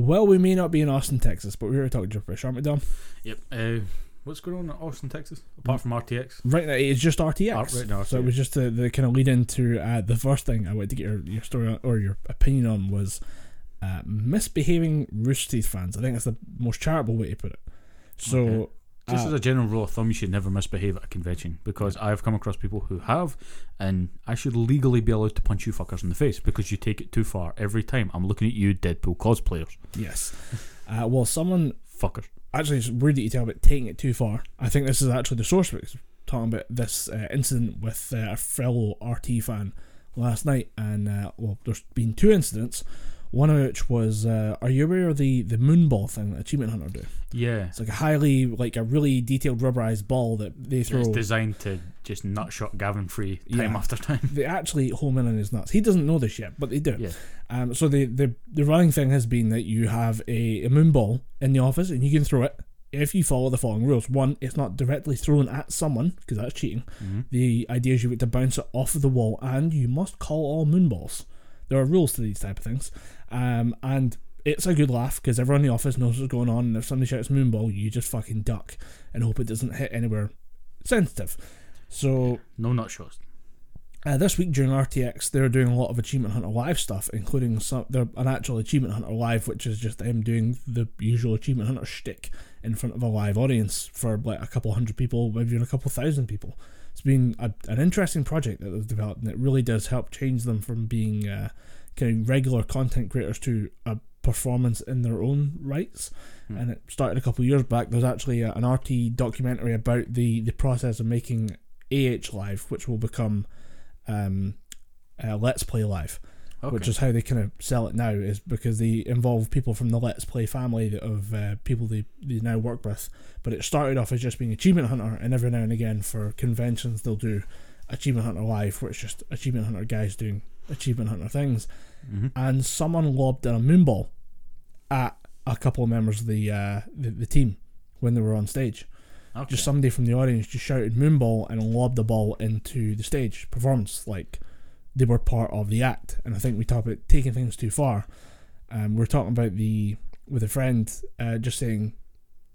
Well, we may not be in Austin, Texas, but we're here to talk gibberish, aren't we, Dom? Yep. Uh, what's going on in Austin, Texas? Apart from RTX? Right now, it's just RTX. Right now, so it was just the, the kind of lead into uh, the first thing I wanted to get your, your story on, or your opinion on was uh, misbehaving Rooster Teeth fans. I think that's the most charitable way to put it. So, Okay. Just uh, as a general rule of thumb, you should never misbehave at a convention because I've come across people who have, and I should legally be allowed to punch you fuckers in the face because you take it too far every time. I'm looking at you, Deadpool cosplayers. yes. Uh, well, someone Fuckers. actually it's weird that you tell about taking it too far. I think this is actually the source of Talking about this uh, incident with uh, a fellow RT fan last night, and uh, well, there's been two incidents. One of which was, uh, are you aware of the the moonball thing that Achievement Hunter do? Yeah. It's like a highly, like a really detailed rubberized ball that they throw. It's designed to just nutshot Gavin Free time Yeah. after time. they actually home in on his nuts. He doesn't know this yet, but they do. Yeah. Um, so the, the the running thing has been that you have a, a moon ball in the office and you can throw it if you follow the following rules. One, it's not directly thrown at someone because that's cheating. Mhm. The idea is you get to bounce it off of the wall and you must call all moon balls. There are rules to these type of things, um, and it's a good laugh because everyone in the office knows what's going on. And if somebody shouts moonball, you just fucking duck and hope it doesn't hit anywhere sensitive. So No nutshots. uh, this week during RTX, they're doing a lot of Achievement Hunter Live stuff, including some they're an actual Achievement Hunter Live, which is just them doing the usual Achievement Hunter shtick in front of a live audience for like a couple hundred people, maybe even a couple thousand people. It's been a, an interesting project that they've developed, and it really does help change them from being uh, kind of regular content creators to a performance in their own rights. Hmm. And it started a couple of years back. There's actually a, an RT documentary about the the process of making AH Live, which will become um, uh, Let's Play Live, Okay. which is how they kind of sell it now, is because they involve people from the Let's Play family of uh, people they, they now work with. But it started off as just being Achievement Hunter, and every now and again for conventions they'll do Achievement Hunter Live, where it's just Achievement Hunter guys doing Achievement Hunter things. Mhm. And someone lobbed a moonball at a couple of members of the uh, the, the team when they were on stage Okay. just somebody from the audience just shouted moonball and lobbed the ball into the stage performance like they were part of the act and i think we talk about taking things too far um, we're talking about the with a friend uh, just saying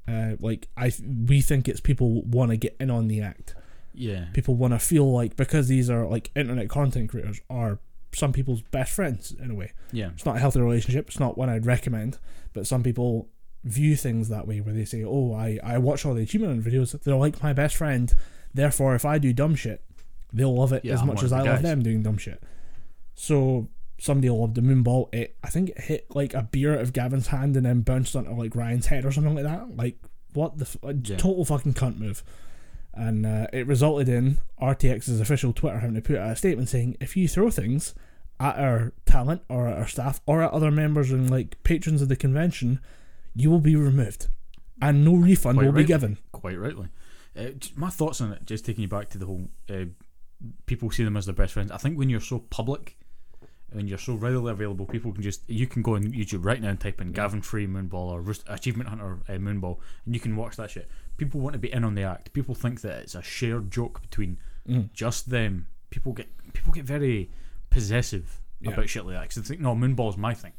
uh, like i we think it's people want to get in on the act yeah. people want to feel like because these are like internet content creators are some people's best friends in a way Yeah. it's not a healthy relationship. It's not one I'd recommend. But some people view things that way, where they say, "Oh, I I watch all the achievement videos. They're like my best friend. Therefore, if I do dumb shit, they'll love it Yeah, as I'm much as I the love them doing dumb shit." So somebody loved the moonball. It I think it hit like a beer out of Gavin's hand and then bounced onto like Ryan's head or something like that. Like what the f- Yeah. total fucking cunt move. And uh, it resulted in RTX's official Twitter having to put out a statement saying, if you throw things at our talent or at our staff or at other members and like patrons of the convention, you will be removed, and no refund Quite will be given. Quite rightly. Uh, my thoughts on it, just taking you back to the whole uh, people see them as their best friends. I think when you're so public, when you're so readily available, people can just you can go on YouTube right now and type in Gavin Free Moonball or Roost- Achievement Hunter uh, Moonball, and you can watch that shit. People want to be in on the act. People think that it's a shared joke between Mm. just them. People get people get very possessive Yeah. about shit like that because they think no Moonball's my thing,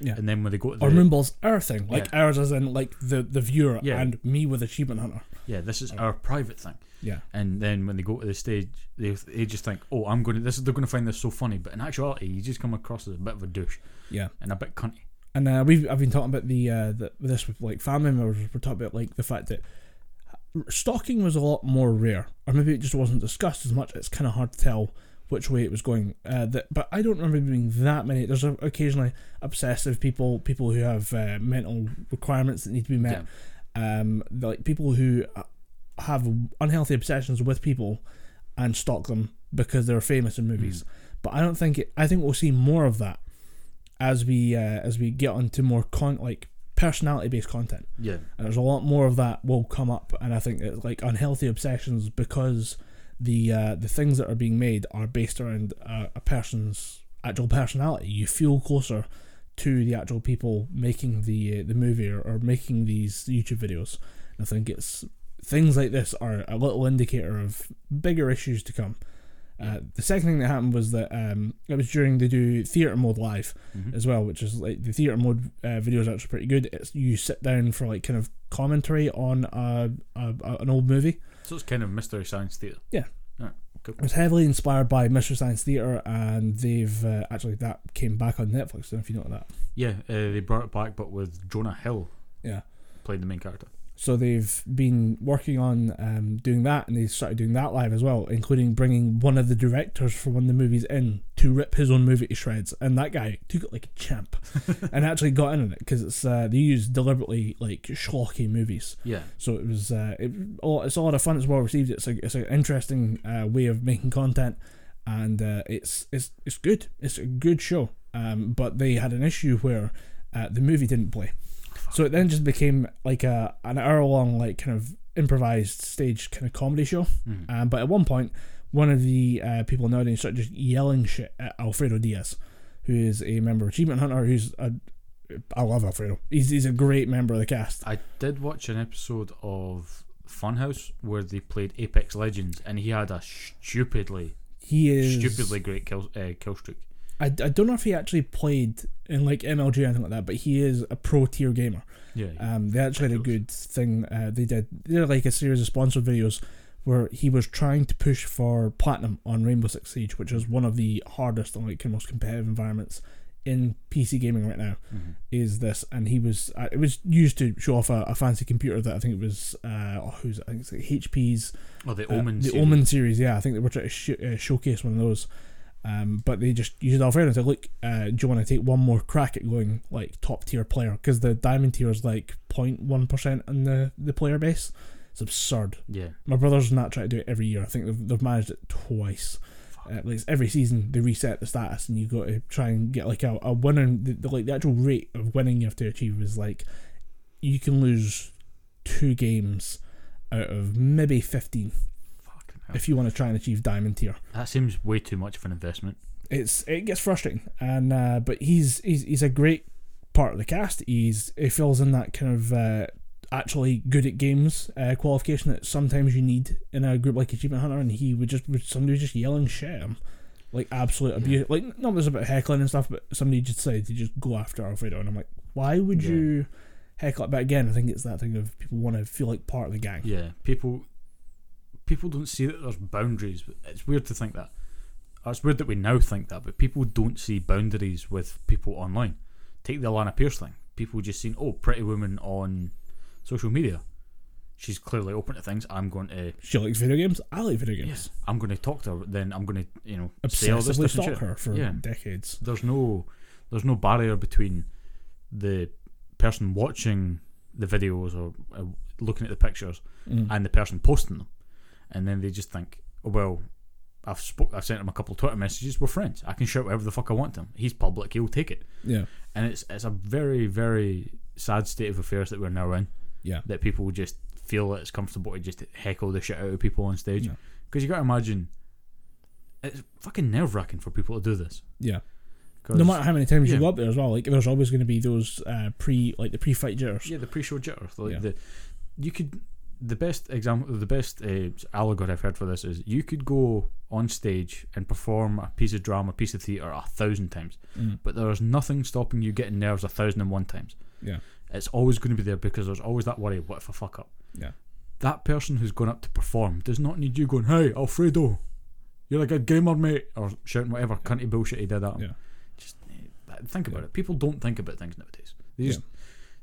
Yeah. and then when they go to the Or Moonball's our thing, like Yeah. ours as in like the the viewer Yeah. and me with Achievement Hunter. yeah, this is our private thing. Yeah, and then when they go to the stage, they they just think, "Oh, I'm going to this. They're going to find this so funny." But in actuality, you just come across as a bit of a douche yeah. and a bit cunty. And uh, we've I've been talking about the uh, the this with like family members. We're talking about like the fact that stalking was a lot more rare, or maybe it just wasn't discussed as much. It's kind of hard to tell which way it was going. Uh, that, but I don't remember being that many. There's occasionally obsessive people, people who have uh, mental requirements that need to be met. Um, like people who uh, have unhealthy obsessions with people and stalk them because they're famous in movies. But I don't think it. I think we'll see more of that as we uh, as we get onto more con like personality based content. Yeah, And there's a lot more of that will come up, and I think it's like unhealthy obsessions because the uh, the things that are being made are based around a, a person's actual personality. You feel closer to the actual people making the uh, the movie or, or making these YouTube videos. And I think it's things like this are a little indicator of bigger issues to come. Uh, the second thing that happened was that um, it was during they do theatre mode live Mhm. as well, which is like the theatre mode uh, video is actually pretty good. It's you sit down for like kind of commentary on a, a, a an old movie. So it's kind of mystery science theatre. Yeah. It was heavily inspired by Mystery Science Theatre, and they've uh, actually that came back on Netflix. I don't know if you know that. Yeah, uh, they brought it back, but with Jonah Hill Yeah. played the main character. So they've been working on um, doing that, and they started doing that live as well, including bringing one of the directors for one of the movies in to rip his own movie to shreds. And that guy took it like a champ, and actually got in on it because it's uh, they use deliberately like schlocky movies. Yeah, So it was uh, it, it's a lot of fun. It's well received. It's a it's an interesting uh, way of making content, and uh, it's it's it's good. It's a good show. Um, but they had an issue where uh, the movie didn't play, so it then just became like a an hour long like kind of improvised stage kind of comedy show. Mhm. Um, but at one point, one of the uh, people in the audience started just yelling shit at Alfredo Diaz, who is a member of Achievement Hunter. Who's a I love Alfredo. He's he's a great member of the cast. I did watch an episode of Funhouse where they played Apex Legends, and he had a stupidly, He is stupidly great kill uh, kill streak. I, I don't know if he actually played in like MLG or anything like that, but he is a pro tier gamer. Yeah, Um, they actually had a good thing. Uh, they did they did like a series of sponsored videos where he was trying to push for platinum on Rainbow Six Siege, which is one of the hardest and like most competitive environments in PC gaming right now. Mhm. Is this? And he was uh, it was used to show off a, a fancy computer that I think it was uh oh, who's it? I think it's like HP's Oh, the uh, Omen. the series. Omen series, yeah, I think they were trying to sh- uh, showcase one of those. Um, but they just used Alfredo and said, "Look, uh, do you want to take one more crack at going like top tier player? Because the diamond tier is like 0.1 percent in the the player base. It's absurd. Yeah, My brother's not trying to do it every year. I think they've, they've managed it twice. Uh, like every season, they reset the status, and you got to try and get like a, a winning. The, the, like the actual rate of winning you have to achieve is like you can lose two games out of maybe 15 fucking hell. If you want to try and achieve diamond tier. that seems way too much of an investment. It's it gets frustrating, and uh, but he's he's he's a great part of the cast. He's he fills in that kind of uh, actually good at games uh, qualification that sometimes you need in a group like Achievement Hunter, and he would just would somebody was just yelling shit him. Like absolute abuse, like not there's about heckling and stuff, but somebody just decided to just go after Alfredo, and I'm like, why would Yeah. you heckle? But again, I think it's that thing of people want to feel like part of the gang. Yeah, people people don't see that there's boundaries. It's weird to think that. It's weird that we now think that, but people don't see boundaries with people online. Take the Alanah Pierce thing. People just seen, oh, pretty woman on social media. She's clearly open to things. I'm going to, She likes video games. I like video games. yes, I'm going to talk to her. Then I'm going to, you know, say all this Obsessively stalk her for Yeah. decades. There's no, there's no barrier between the person watching the videos or uh, looking at the pictures Mm. and the person posting them, and then they just think, oh, well, I've spoke, I've sent him a couple of Twitter messages. We're friends. I can shout whatever the fuck I want to him. He's public. He'll take it. yeah. And it's it's a very very sad state of affairs that we're now in. Yeah. That people just feel that it's comfortable to just heckle the shit out of people on stage. Yeah. Because you got to imagine, it's fucking nerve wracking for people to do this. Yeah. No matter how many times yeah. you go up there as well, like there's always going to be those uh, pre like the pre-fight jitters. Yeah, the pre-show jitter. Like Yeah. the, you could. The best example, the best uh, allegory I've heard for this is you could go on stage and perform a piece of drama, a piece of theatre a thousand times, Mm. but there is nothing stopping you getting nerves a thousand and one times. Yeah. It's always going to be there because there's always that worry. What if I fuck up? Yeah. That person who's gone up to perform does not need you going, "Hey, Alfredo, you're like a gamer, mate," or shouting whatever cunty bullshit he did at him. Yeah. Just eh, think about Yeah. it. People don't think about things nowadays. They Yeah.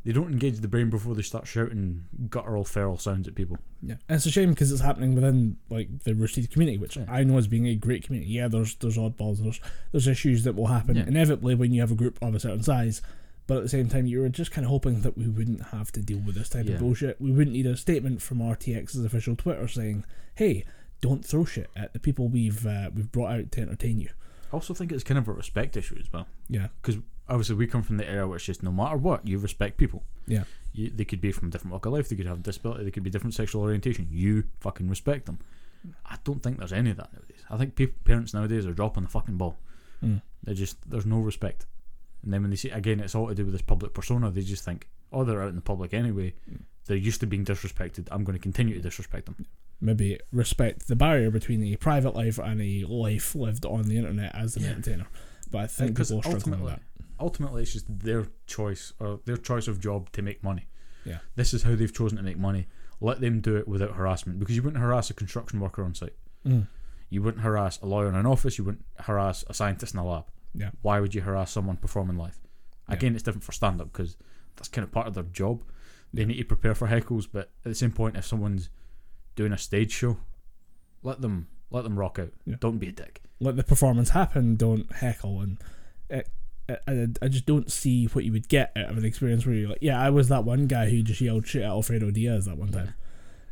They don't engage the brain before they start shouting guttural feral sounds at people. Yeah, and it's a shame because it's happening within like the Rooster Teeth community, which Yeah. I know as being a great community. Yeah, there's there's oddballs, there's there's issues that will happen Yeah. inevitably when you have a group of a certain size. But at the same time, you were just kind of hoping that we wouldn't have to deal with this type Yeah. of bullshit. We wouldn't need a statement from RTX's official Twitter saying, "Hey, don't throw shit at the people we've uh, we've brought out to entertain you." I also think it's kind of a respect issue as well. Yeah, Because obviously we come from the era where it's just no matter what, you respect people. yeah, You, they could be from a different walk of life, they could have a disability, they could be different sexual orientation. You fucking respect them. I don't think there's any of that nowadays. I think peop parents nowadays are dropping the fucking ball. Mm. They just there's no respect. And then when they see again, it's all to do with this public persona. They just think, oh, they're out in the public anyway. Mm. They're used to being disrespected. I'm going to continue to disrespect them. maybe respect the barrier between a private life and a life lived on the internet as an Yeah. entertainer. But I think people are struggling with that. Ultimately, it's just their choice or their choice of job to make money. Yeah. This is how they've chosen to make money. Let them do it without harassment because you wouldn't harass a construction worker on site. Mm. You wouldn't harass a lawyer in an office. You wouldn't harass a scientist in a lab. Yeah. Why would you harass someone performing live? Yeah. Again, it's different for stand up because that's kind of part of their job. They need to prepare for heckles, but at the same point, if someone's doing a stage show, let them let them rock out. Yeah. Don't be a dick. Let the performance happen. Don't heckle and. It, I, I just don't see what you would get out of an experience where you're like, yeah, I was that one guy who just yelled shit at Alfredo Diaz that one time.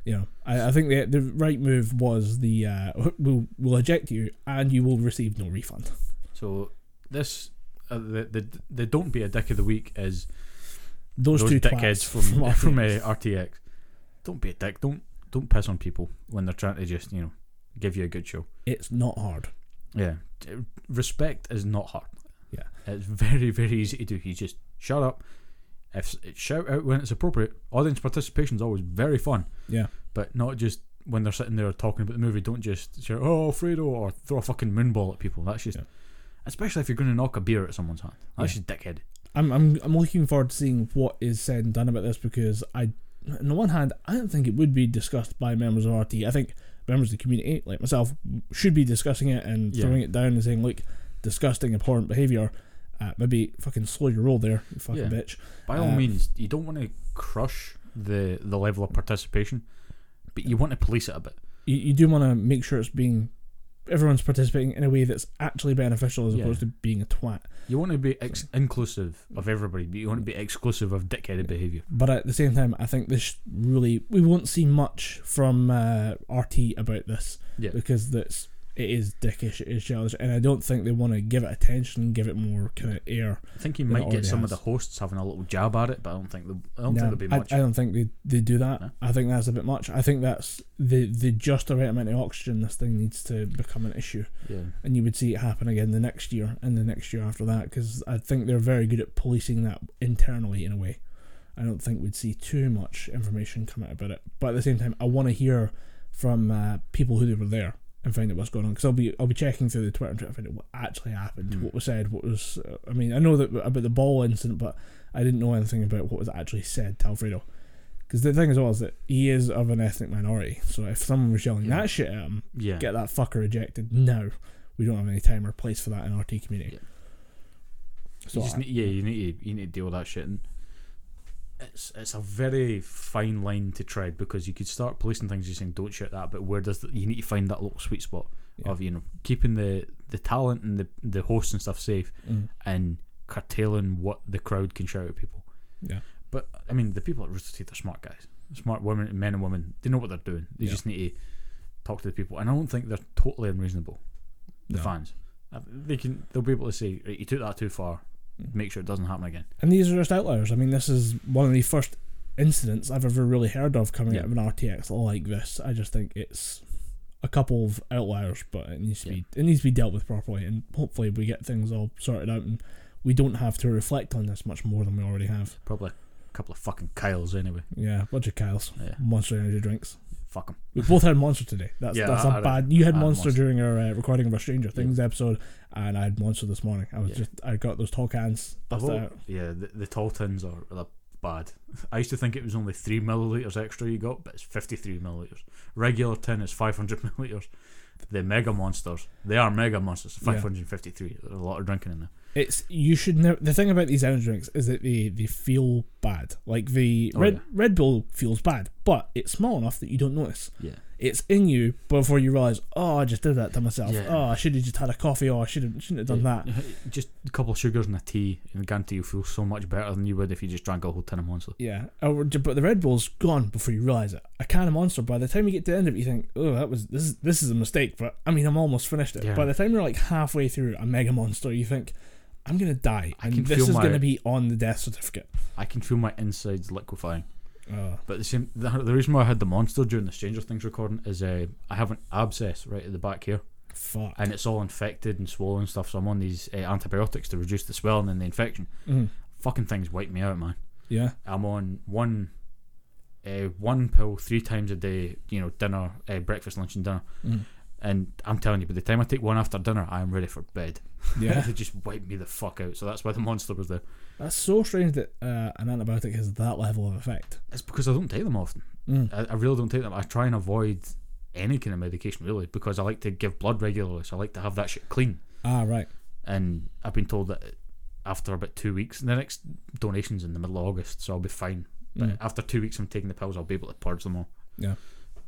You know, I, I think the the right move was the uh, we'll we'll eject you and you will receive no refund. So this uh, the, the the don't be a dick of the week is Those, those two dickheads twats from from, uh, RTX. RTX. Don't be a dick. Don't don't piss on people when they're trying to just you know give you a good show. it's not hard. Yeah, respect is not hard. It's very very easy to do. You just shut up. If shout out when it's appropriate. Audience participation is always very fun. Yeah. but not just when they're sitting there talking about the movie. Don't just shout "Oh, Fredo" or throw a fucking moonball at people. That's just, Yeah. especially if you're going to knock a beer at someone's hand. That's Yeah. just dickhead. I'm I'm I'm looking forward to seeing what is said and done about this because I, on the one hand, I don't think it would be discussed by members of RT. I think members of the community, like myself, should be discussing it and Yeah. throwing it down and saying, "Look, disgusting, abhorrent behavior." Uh, maybe fucking slow your roll there, you fucking Yeah. bitch. By all Uh, means, you don't want to crush the the level of participation, but you want to police it a bit. You, you do want to make sure it's being everyone's participating in a way that's actually beneficial as Yeah. opposed to being a twat. You want to be ex- inclusive of everybody, but you want to be exclusive of dickheaded behavior. But at the same time, I think this really we won't see much from uh, RT about this Yeah. because that's it is dickish, it is childish, and I don't think they want to give it attention and give it more kind of air. I think you might get some of the hosts having a little jab at it, but I don't think they'll, I don't No, think there'll be I, much. I don't think they, they do that. No? I think that's a bit much. I think that's the the just the right amount of oxygen this thing needs to become an issue, yeah, and you would see it happen again the next year and the next year after that because I think they're very good at policing that internally in a way. I don't think we'd see too much information come out about it, but at the same time, I want to hear from uh, people who were there and find out what's going on because I'll be I'll be checking through the Twitter and trying to find out what actually happened, Mm. what was said, what was. Uh, I mean, I know that about the ball incident, but I didn't know anything about what was actually said to Alfredo. Because the thing as well is that he is of an ethnic minority, so if someone was yelling Yeah. that shit at him, yeah. get that fucker ejected now. We don't have any time or place for that in RT community. So you just I- need, yeah, you need to you need to deal with that shit. And it's it's a very fine line to tread because you could start policing things, just saying don't shoot that, but where does the, you need to find that little sweet spot Yeah. of you know keeping the the talent and the the hosts and stuff safe Mm. and curtailing what the crowd can shout at people. Yeah. But I mean, the people at Rooster Teeth are smart guys, smart women, men and women. They know what they're doing. They Yeah. just need to talk to the people, and I don't think they're totally unreasonable. The No. fans, Uh, they can they'll be able to say, right, you took that too far. Make sure it doesn't happen again. And these are just outliers. I mean, this is one of the first incidents I've ever really heard of coming Yeah. out of an RTX like this. I just think it's a couple of outliers, but it needs to be it needs to be dealt with properly, and hopefully we get things all sorted out, and we don't have to reflect on this much more than we already have. Probably a couple of fucking Kyles anyway. Yeah, a bunch of Kyles, Yeah, Monster Energy drinks. Fuck them. We both had Monster today. That's Yeah, that's I a bad. You had had Monster, Monster. during our uh, recording of our Stranger Yeah. Things episode, and I had Monster this morning. I was Yeah. just I got those tall cans. The whole- out. yeah, the, the tall tins are, are bad. I used to think it was only three milliliters extra you got, but it's fifty three milliliters. Regular tin is five hundred milliliters. The mega monsters, they are mega monsters. Yeah. Five hundred fifty three. There's a lot of drinking in there. It's you should never. The thing about these energy drinks is that they they feel bad. Like the Oh, Red yeah. Red Bull feels bad, but it's small enough that you don't notice. Yeah. It's in you before you realize. Oh, I just did that to myself. Yeah. Oh, I should have just had a coffee. Oh, I should have shouldn't have done that. Just a couple of sugars and a tea, and guarantee you'll feel so much better than you would if you just drank a whole tin of monster. Yeah, oh, Or- but the Red Bull's gone before you realize it. A can of Monster. By the time you get to the end of it, you think, "Oh, that was this is this is a mistake." But I mean, I'm almost finished it. Yeah. By the time you're like halfway through a Mega Monster, you think, "I'm gonna die," I and this is my- gonna be on the death certificate. I can feel my insides liquefying. Uh, But the same, the, the reason why I had the monster during the Stranger Things recording is uh, I have an abscess right at the back here, fuck. and it's all infected and swollen and stuff. So I'm on these uh, antibiotics to reduce the swelling and the infection. Mhm. Fucking things wipe me out, man. Yeah. I'm on one uh, one pill three times a day. You know, dinner, uh, breakfast, lunch, and dinner. Mm. And I'm telling you, by the time I take one after dinner, I am ready for bed. Yeah. they just wipe me the fuck out. So that's why the monster was there. That's so strange that uh, an antibiotic has that level of effect. It's because I don't take them often. Mm. I, I really don't take them. I try and avoid any kind of medication really because I like to give blood regularly. So I like to have that shit clean. Ah, right. And I've been told that after about two weeks, the next donation's in the middle of August, so I'll be fine. But Mm. after two weeks from taking the pills, I'll be able to purge them all. Yeah.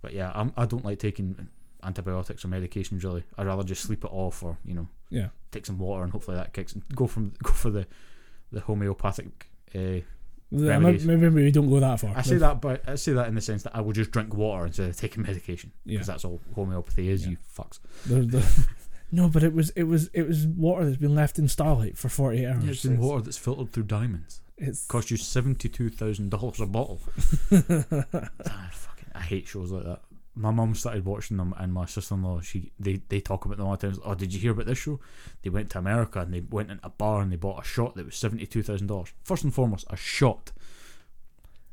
But yeah, I'm, I don't like taking antibiotics or medications really. I'd rather just sleep it off or you know Yeah. take some water and hopefully that kicks. Go from go for the the homeopathic. Uh, Yeah. Maybe, maybe we don't go that far. I say that, but I say that in the sense that I will just drink water instead of taking medication Yeah. because that's all homeopathy is. Yeah. You fucks. No, but it was it was it was water that's been left in starlight for forty eight hours. Yeah, it's in water that's filtered through diamonds. It's Cost you seventy two thousand dollars a bottle. Ah, fucking, I hate shows like that. My mum started watching them, and my sister in law, she they, they talk about them all the time. Oh, did you hear about this show? They went to America and they went in a bar and they bought a shot that was seventy two thousand dollars. First and foremost, a shot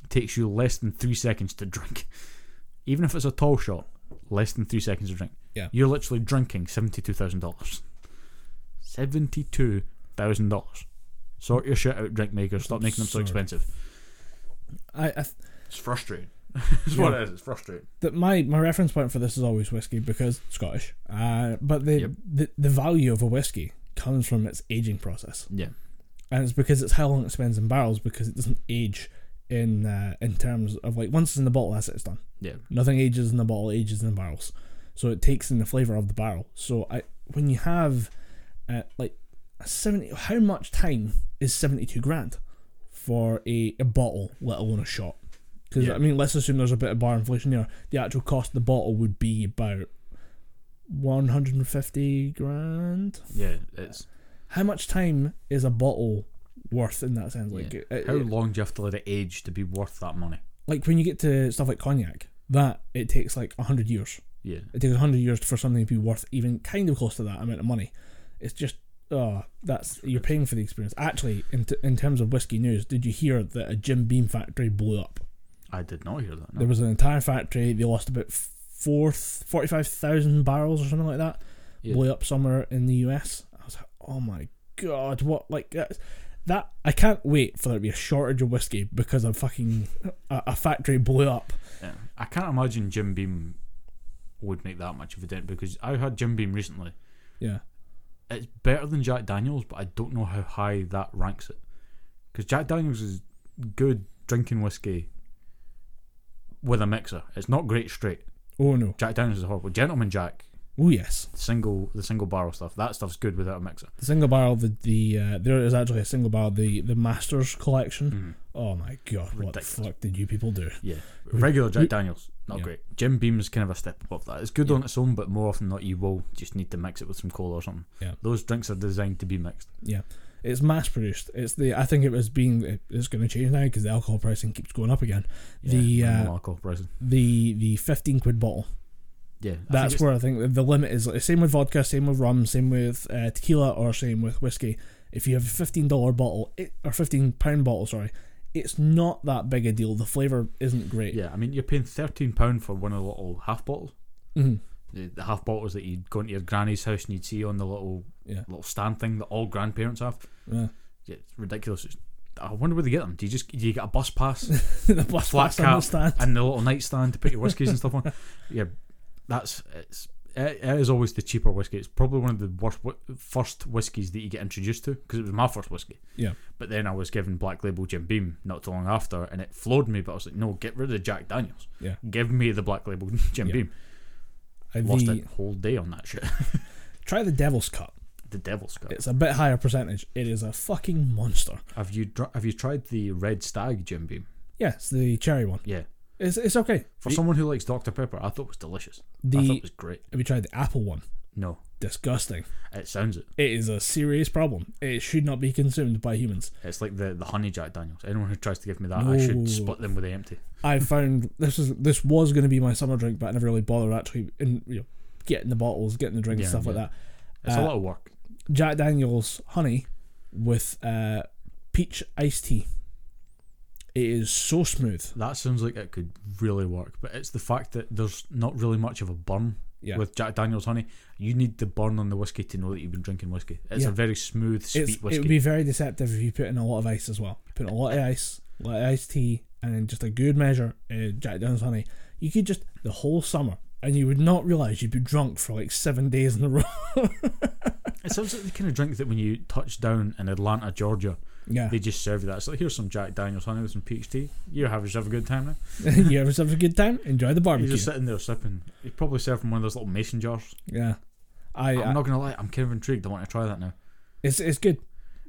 takes you less than three seconds to drink, even if it's a tall shot. Less than three seconds to drink. Yeah. you're literally drinking seventy two thousand dollars. Seventy two thousand dollars. Sort your shit out, drink makers. Stop making them so expensive. I, I It's frustrating. It's Yeah. what it is. It's frustrating. that my my reference point for this is always whiskey because Scottish. Uh, but the, Yep. the the value of a whiskey comes from its aging process, Yeah. and it's because it's how long it spends in barrels because it doesn't age in uh, in terms of like once it's in the bottle, that's it, it's done. Yeah. Nothing ages in the bottle, ages in the barrels. So it takes in the flavor of the barrel. So I when you have uh, like a seventy, how much time is seventy two grand for a, a bottle, let alone a shot? Because Yeah. I mean, let's assume there's a bit of bar inflation here. The actual cost of the bottle would be about one hundred and fifty grand. Yeah. It's How much time is a bottle worth in that sense? Like, Yeah. it- how it- long do you have to let it age to be worth that money? like when you get to stuff like cognac, that it takes like hundred years. Yeah. It takes hundred years for something to be worth even kind of close to that amount of money. It's just oh, that's you're paying for the experience. Actually, in t- in terms of whiskey news, did you hear that a Jim Beam factory blew up? I did not hear that. No. There was an entire factory. They lost about four forty five thousand barrels or something like that. Yeah. Blew up somewhere in the US. I was like, oh my god, what like that? That I can't wait for there to be a shortage of whiskey because a fucking a, a factory blew up. Yeah. I can't imagine Jim Beam would make that much of a dent because I had Jim Beam recently. Yeah, It's better than Jack Daniels, but I don't know how high that ranks it. Because Jack Daniels is good drinking whiskey with a mixer. It's not great straight. Oh no. Jack Daniels is horrible. Gentleman Jack, Oh yes. single the single barrel stuff. That stuff's good without a mixer. The single barrel, the the uh, there is actually a single barrel, the the Masters collection. Mhm. Oh my god, what the fuck did you people do? Yeah, regular Jack Daniels, not Yeah. great. Jim Beam's kind of a step above that. It's good Yeah. on its own, but more often than not, you will just need to mix it with some cola or something. Yeah. those drinks are designed to be mixed. It's mass produced. It's the I think it was being it's going to change now because the alcohol pricing keeps going up again. The, uh, alcohol pricing. The the fifteen quid bottle. Yeah, I That's where I think the limit is. Like, Same with vodka, same with rum, same with uh, tequila, or same with whiskey. If you have a fifteen dollar bottle it, or fifteen pound bottle, sorry, it's not that big a deal. The flavor isn't great. Yeah, I mean, you're paying thirteen pound for one of the little half bottles. Mhm. The, the half bottles that you'd go into your granny's house and you'd see on the little Yeah. little stand thing that all grandparents have. Yeah. Yeah, it's ridiculous. It's, I wonder where they get them. Do you just do you get a bus pass the bus Flat pass cap and the little nightstand to put your whiskies and stuff on? Yeah, that's it's. It, it is always the cheaper whiskey. It's probably one of the worst first whiskies that you get introduced to because it was my first whiskey. Yeah. But then I was given Black Label Jim Beam not too long after, and it floored me. But I was like, no, get rid of Jack Daniels. Yeah. Give me the Black Label Jim Yeah. Beam. Uh, Lost the- a whole day on that shit. Try the Devil's Cut. the Devil's Cut. It's a bit higher percentage. It is a fucking monster. Have you dr- have you tried the Red Stag Jim Beam? Yes, the cherry one. Yeah. It's it's okay. For The- someone who likes Dr Pepper, I thought it was delicious. I the thought it was great. have you tried the apple one? No, Disgusting. it sounds it. It is a serious problem. It should not be consumed by humans. It's like the the honey Jack Daniels. Anyone who tries to give me that, I should split them with the empty. I found this is this was going to be my summer drink, but I never really bothered actually in you know getting the bottles, getting the drinks, Yeah, stuff like that. It's Uh, a lot of work. Jack Daniel's honey with uh, peach iced tea. It is so smooth. That sounds like it could really work, but it's the fact that there's not really much of a burn Yeah. with Jack Daniels honey. You need the burn on the whiskey to know that you've been drinking whiskey. It's Yeah. a very smooth, sweet It's, it would be very deceptive if you put in a lot of ice as well. Put in a lot of ice, a lot of iced tea, and then just a good measure uh, Jack Daniels honey. You could just the whole summer, and you would not realize you'd be drunk for like seven days in a row. It sounds like the kind of drink that when you touch down in Atlanta, Georgia, yeah, they just serve you that. It's like here's some Jack Daniels honey with some peach tea. You have yourself a good time now. you ever have a good time? Enjoy the barbecue. You're just sitting there sipping. You probably serve from one of those little mason jars. yeah, I, I'm I not gonna lie, I'm kind of intrigued. I want to try that now. it's it's good.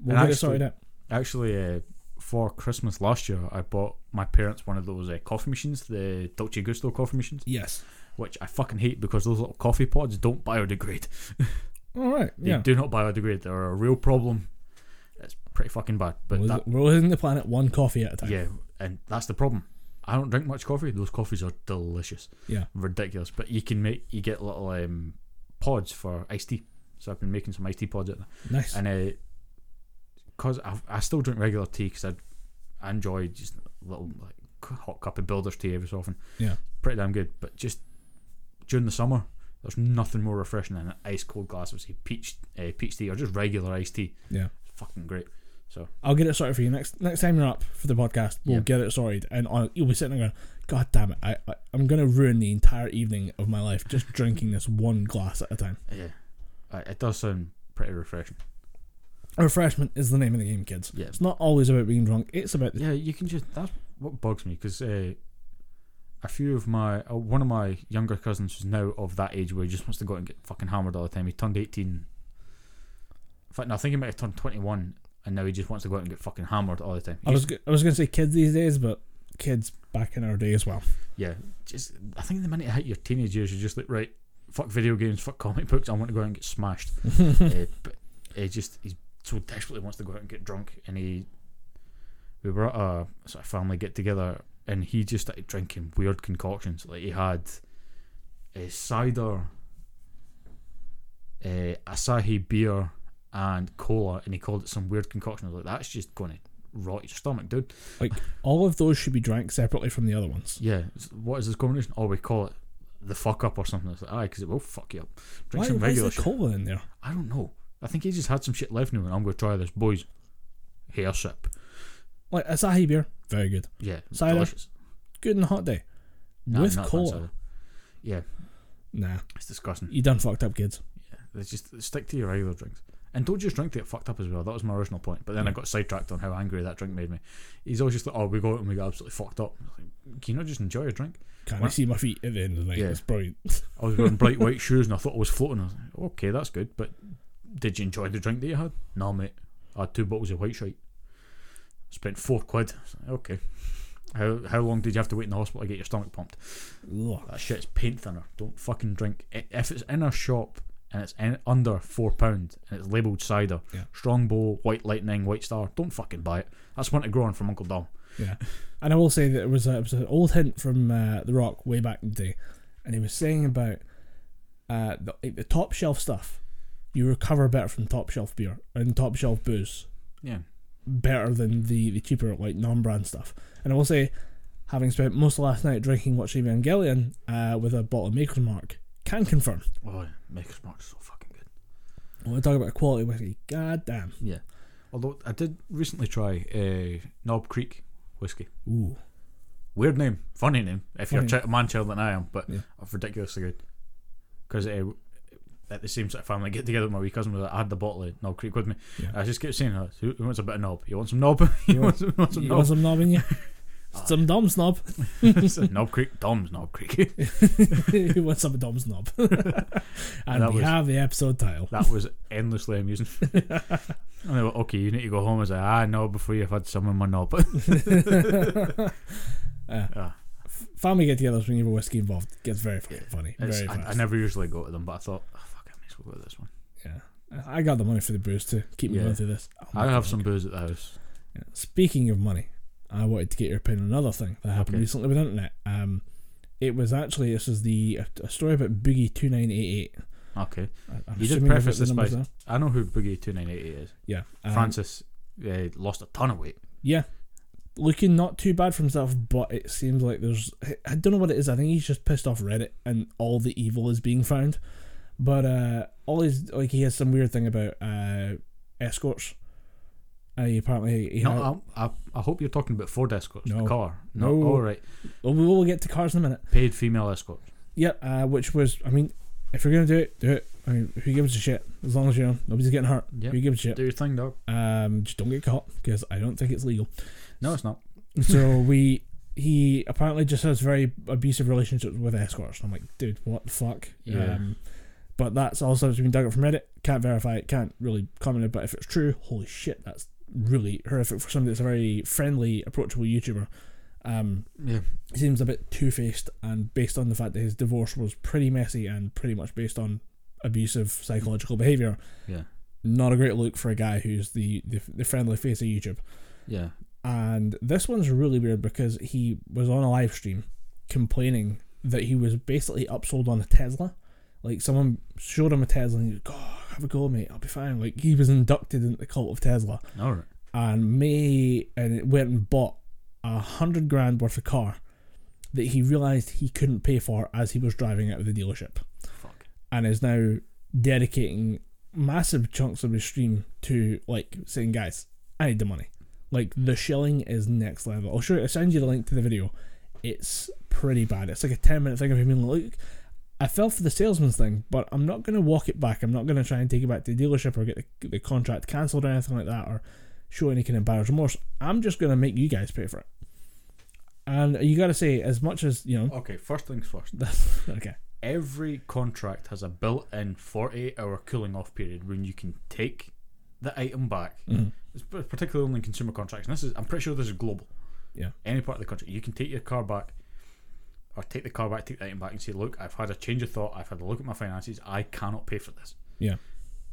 We'll And get it actually- sorted out. Actually, uh, for Christmas last year, I bought my parents one of those uh, coffee machines, the Dolce Gusto coffee machines, Yes. which I fucking hate because those little coffee pods don't biodegrade. All right. They Yeah. do not biodegrade. They're a real problem. Pretty fucking bad. But We're, that, we're losing the planet one coffee at a time. yeah, and that's the problem. I don't drink much coffee. Those coffees are delicious, Yeah. ridiculous. But you can make you get little um, pods for iced tea. So I've been making some iced tea pods at them. Nice. And uh, cause I, I still drink regular tea because I, I enjoy just a little like hot cup of builder's tea every so often. Yeah. pretty damn good. But just during the summer, there's nothing more refreshing than an ice cold glass of say peach uh, peach tea or just regular iced tea. Yeah. It's fucking great. I'll get it sorted for you next next time you're up for the podcast. We'll Yeah. get it sorted, and on, you'll be sitting there going, "God damn it! I, I I'm gonna ruin the entire evening of my life just drinking this one glass at a time." Yeah, it does sound pretty refreshing. Refreshment is the name of the game, kids. Yeah, It's not always about being drunk. It's about the, yeah. You can just that's what bugs me because uh, a few of my uh, one of my younger cousins is now of that age where he just wants to go out and get fucking hammered all the time. He turned eighteen. In fact, no, I think he might have turned twenty one, and now he just wants to go out and get fucking hammered all the time. I was I was gonna say kids these days, but kids back in our day as well. yeah, just I think the minute you hit your teenage years, you're just like right, fuck video games, fuck comic books. I want to go out and get smashed. uh, but he just he so desperately wants to go out and get drunk, and he we were at a sort of family get together, and he just started drinking weird concoctions. Like he had a cider, a Asahi beer, and cola, and he called it some weird concoction. I was like, that's just going to rot your stomach, dude. Like all of those should be drank separately from the other ones. Yeah, what is this combination? Oh, we call it the fuck up or something. It's like, aye, because it will fuck you up. Drink Why, some why is regular the shit. cola in there? I don't know. I think he just had some shit left now, and I'm going to try this, boys. Hair sip. Like Asahi beer, very good. Yeah, Cider? delicious. Good on a hot day. Nah, With cola. Yeah, Nah, it's disgusting. you done fucked up, kids. Yeah, it's just stick to your regular drinks. And don't just drink to get fucked up as well. That was my original point. But then I got sidetracked on how angry that drink made me. He's always just like, oh, we go out and we got absolutely fucked up. Like, Can you not just enjoy your drink? Can't What? I see my feet at the end of the night? Yeah. It's brilliant. I was wearing bright white shoes and I thought I was floating. I was like, okay, that's good. But did you enjoy the drink that you had? No, mate. I had two bottles of white shite. Spent four quid. Like, okay. How how long did you have to wait in the hospital to get your stomach pumped? Ugh. That shit's paint thinner. Don't fucking drink. If it's in a shop and it's in, under four pound and it's labelled cider, Yeah. Strongbow, White Lightning, White Star, don't fucking buy it. That's one to grow on from Uncle Dom. Yeah, and I will say that it was a, it was an old hint from uh, The Rock way back in the day, and he was saying about uh, the, the top shelf stuff. You recover better from top shelf beer and top shelf booze Yeah. better than the, the cheaper like non-brand stuff. And I will say, having spent most of last night drinking Watch Evangelion uh, with a bottle of Maker's Mark, can confirm. Oh, yeah. Maker's Mark's so fucking good. When we talk about a quality whiskey, god damn. Yeah. Although I did recently try uh, Knob Creek whiskey. Ooh. Weird name, funny name. If you're a Funny. chi- man child than I am, but Yeah. ridiculously good. Because uh, at the same sort of family get together, with my wee cousin was like, I had the bottle of Knob Creek with me. Yeah. I just kept saying, uh, who, wants a bit of knob? You want some knob? you want some, want some You knob? want some knob in you? some dumb snob. knob Creek, Dom's Knob Creek. Who wants some Dom's knob? and that we was- have the episode title. that was endlessly amusing. and they were okay. You need to go home. I was like, ah, no, before you've had some in my knob. Uh, Ah. family get-togethers when you have a whiskey involved gets very fucking funny. It's- Very I. I never usually go to them, but I thought, oh, fuck, I may as well go to this one. yeah, I got the money for the booze to keep me Yeah. going through this. Oh I have God. some booze at the house. Yeah. Speaking of money, I wanted to get your opinion on another thing that happened Okay. recently with internet. Um, it was actually this is the a, story about Boogie two nine eight eight. Okay. I'm You did assuming preface this by- there. I know who Boogie two nine eight eight is. Yeah, um, Francis uh, lost a ton of weight. Yeah, looking not too bad for himself, but it seems like there's I don't know what it is. I think he's just pissed off Reddit and all the evil is being found. But uh all his like he has some weird thing about uh escorts. Apparently he had, No, I, I, I hope you're talking about Ford escorts, No. the car. No, No. all right. well, we will get to cars in a minute. Paid female escorts. Yeah, uh, which was I mean, if you're gonna do it, do it. I mean, who gives a shit? As long as you know nobody's getting hurt. Yep. Who gives a shit? Do your thing, dog. Um, just don't get caught because I don't think it's legal. No, it's not. so we he apparently just has very abusive relationships with escorts. I'm like, dude, what the fuck? Yeah. Um, but that's also been dug up from Reddit. Can't verify it. Can't really comment. But if it's true, holy shit, that's really horrific for somebody that's a very friendly, approachable YouTuber. Um, Yeah. seems a bit two faced, and based on the fact that his divorce was pretty messy and pretty much based on abusive psychological behavior. Yeah. Not a great look for a guy who's the the, the friendly face of YouTube. Yeah. And this one's really weird because he was on a live stream complaining that he was basically upsold on a Tesla. Like someone showed him a Tesla and he was like, oh, have a go, mate. I'll be fine. Like he was inducted into the cult of Tesla All right. and May and it went and bought a hundred grand worth of car that he realized he couldn't pay for as he was driving out of the dealership Fuck. and is now dedicating massive chunks of his stream to like saying, guys, I need the money. Like the shilling is next level. I'll show you. I'll send you the link to the video. It's pretty bad. It's like a ten minute thing of him being like, I fell for the salesman's thing, but I'm not gonna walk it back. I'm not gonna try and take it back to the dealership or get the, the contract cancelled or anything like that, or show any kind of buyer's remorse. I'm just gonna make you guys pay for it. And you got to say, as much as you know, Okay, first things first. okay. Every contract has a built in 48 hour cooling off period when you can take the item back. Mhm. It's particularly only in consumer contracts. And this is, I'm pretty sure this is global. Yeah. Any part of the country. You can take your car back or take the car back, take the item back and say, look, I've had a change of thought. I've had a look at my finances. I cannot pay for this. Yeah.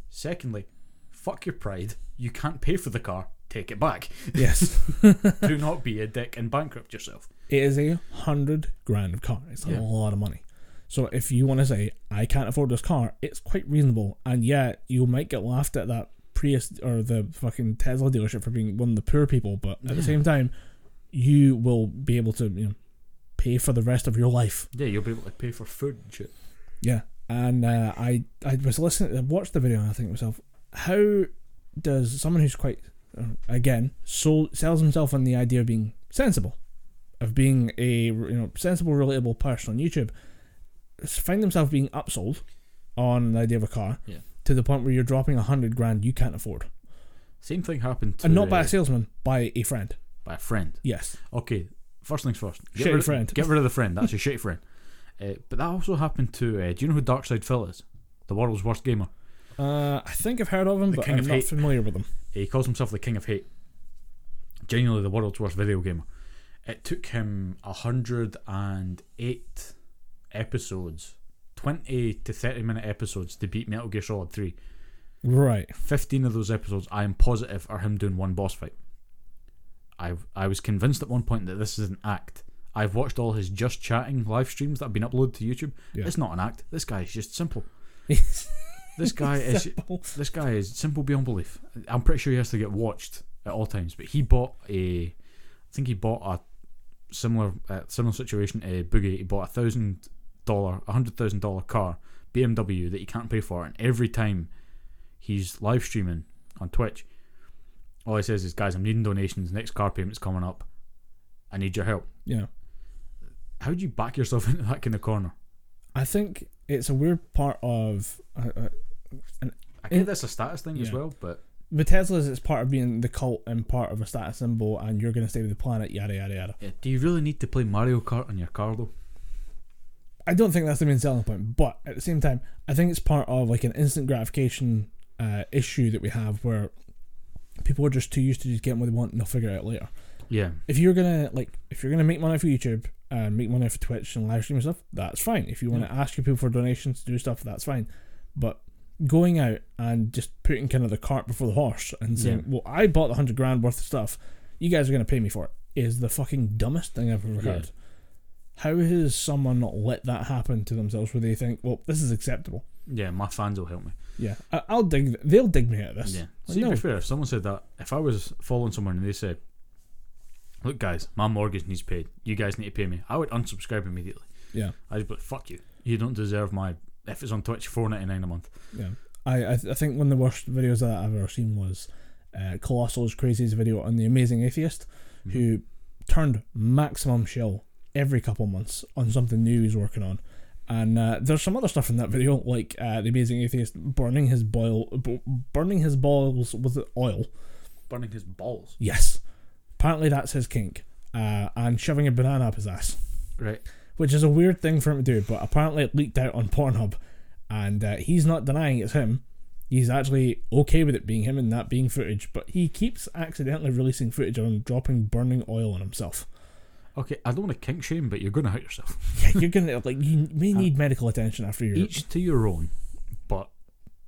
Secondly, fuck your pride. You can't pay for the car. Take it back. Yes. Do not be a dick and bankrupt yourself. It is a hundred grand of car. It's a lot of money. So if you want to say I can't afford this car, it's quite reasonable. And yeah, you might get laughed at that Prius or the fucking Tesla dealership for being one of the poor people, but at the same time, you will be able to you know pay for the rest of your life. Yeah, you'll be able to pay for food and shit. Yeah. And uh, I I was listening, I watched the video, and I think to myself, how does someone who's quite uh, again so sells himself on the idea of being sensible, of being a you know sensible, relatable person on YouTube, find themselves being upsold on the idea of a car Yeah. to the point where you're dropping a hundred grand you can't afford, Same thing happened to and not by a salesman, by a friend. by a friend. Yes. Okay, first things first. Get Shitty rid, friend. Get rid of the friend. That's a shitty friend. Uh, but that also happened to. Uh, do you know who DarksydePhil is? The world's worst gamer. Uh, I think I've heard of him, The but king I'm of not hate. familiar with him. He calls himself the king of hate. Genuinely the world's worst video gamer. It took him hundred and eight episodes, twenty to thirty minute episodes to beat Metal Gear Solid Three. Right. 15 of those episodes I am positive are him doing one boss fight. I I was convinced at one point that this is an act. I've watched all his just chatting live streams that have been uploaded to YouTube. Yeah. It's not an act. This guy is just simple. This guy is Simple. this guy is simple beyond belief. I'm pretty sure he has to get watched at all times. But he bought a, I think he bought a similar uh, similar situation. A boogie. He bought a thousand dollar, a hundred thousand dollar car BMW that he can't pay for, and every time he's live streaming on Twitch, all he says is, "Guys, I'm needing donations. Next car payment's coming up. I need your help." Yeah. How do you back yourself into that kind of corner? I think it's a weird part of uh, uh, I get In- that's a status thing as well, but the Teslas. It's part of being the cult and part of a status symbol, and you're going to stay with the planet. Yada yada yada. yeah, do you really need to play Mario Kart on your car though? I don't think that's the main selling point, but at the same time, I think it's part of like an instant gratification uh, issue that we have where people are just too used to just getting what they want and they'll figure it out later. Yeah, If you're gonna like, if you're gonna make money for YouTube and make money for Twitch and live stream and stuff, that's fine. If you want to ask your people for donations to do stuff, that's fine. But going out and just putting kind of the cart before the horse and saying, Yeah. "Well, I bought the hundred grand worth of stuff, you guys are gonna pay me for it," is the fucking dumbest thing I've ever Yeah. heard. How has someone not let that happen to themselves where they think, "Well, this is acceptable"? Yeah, my fans will help me. Yeah, I- I'll dig. They'll dig me out of this. Yeah. Like, See, to no. be fair, if someone said that, if I was following someone and they said, look, guys, my mortgage needs paid. You guys need to pay me. I would unsubscribe immediately. Yeah. I'd be like, fuck you. You don't deserve my. If it's on Twitch, four ninety nine a month. Yeah, I I, th- I think one of the worst videos that I've ever seen was uh, Colossal's craziest video on the Amazing Atheist, Mhm. who turned maximum shill every couple months on something new he's working on. And uh, there's some other stuff in that video, like uh, the Amazing Atheist burning his boil, b- burning his balls with oil. Burning his balls. Yes, apparently that's his kink, uh, and shoving a banana up his ass. Right. which is a weird thing for him to do, but apparently it leaked out on Pornhub, and uh, he's not denying it's him. He's actually okay with it being him and that being footage, but he keeps accidentally releasing footage on dropping burning oil on himself. Okay, I don't want to kink shame, but you're going to hurt yourself. Yeah, you're gonna like you may need medical attention after your Each to your own, but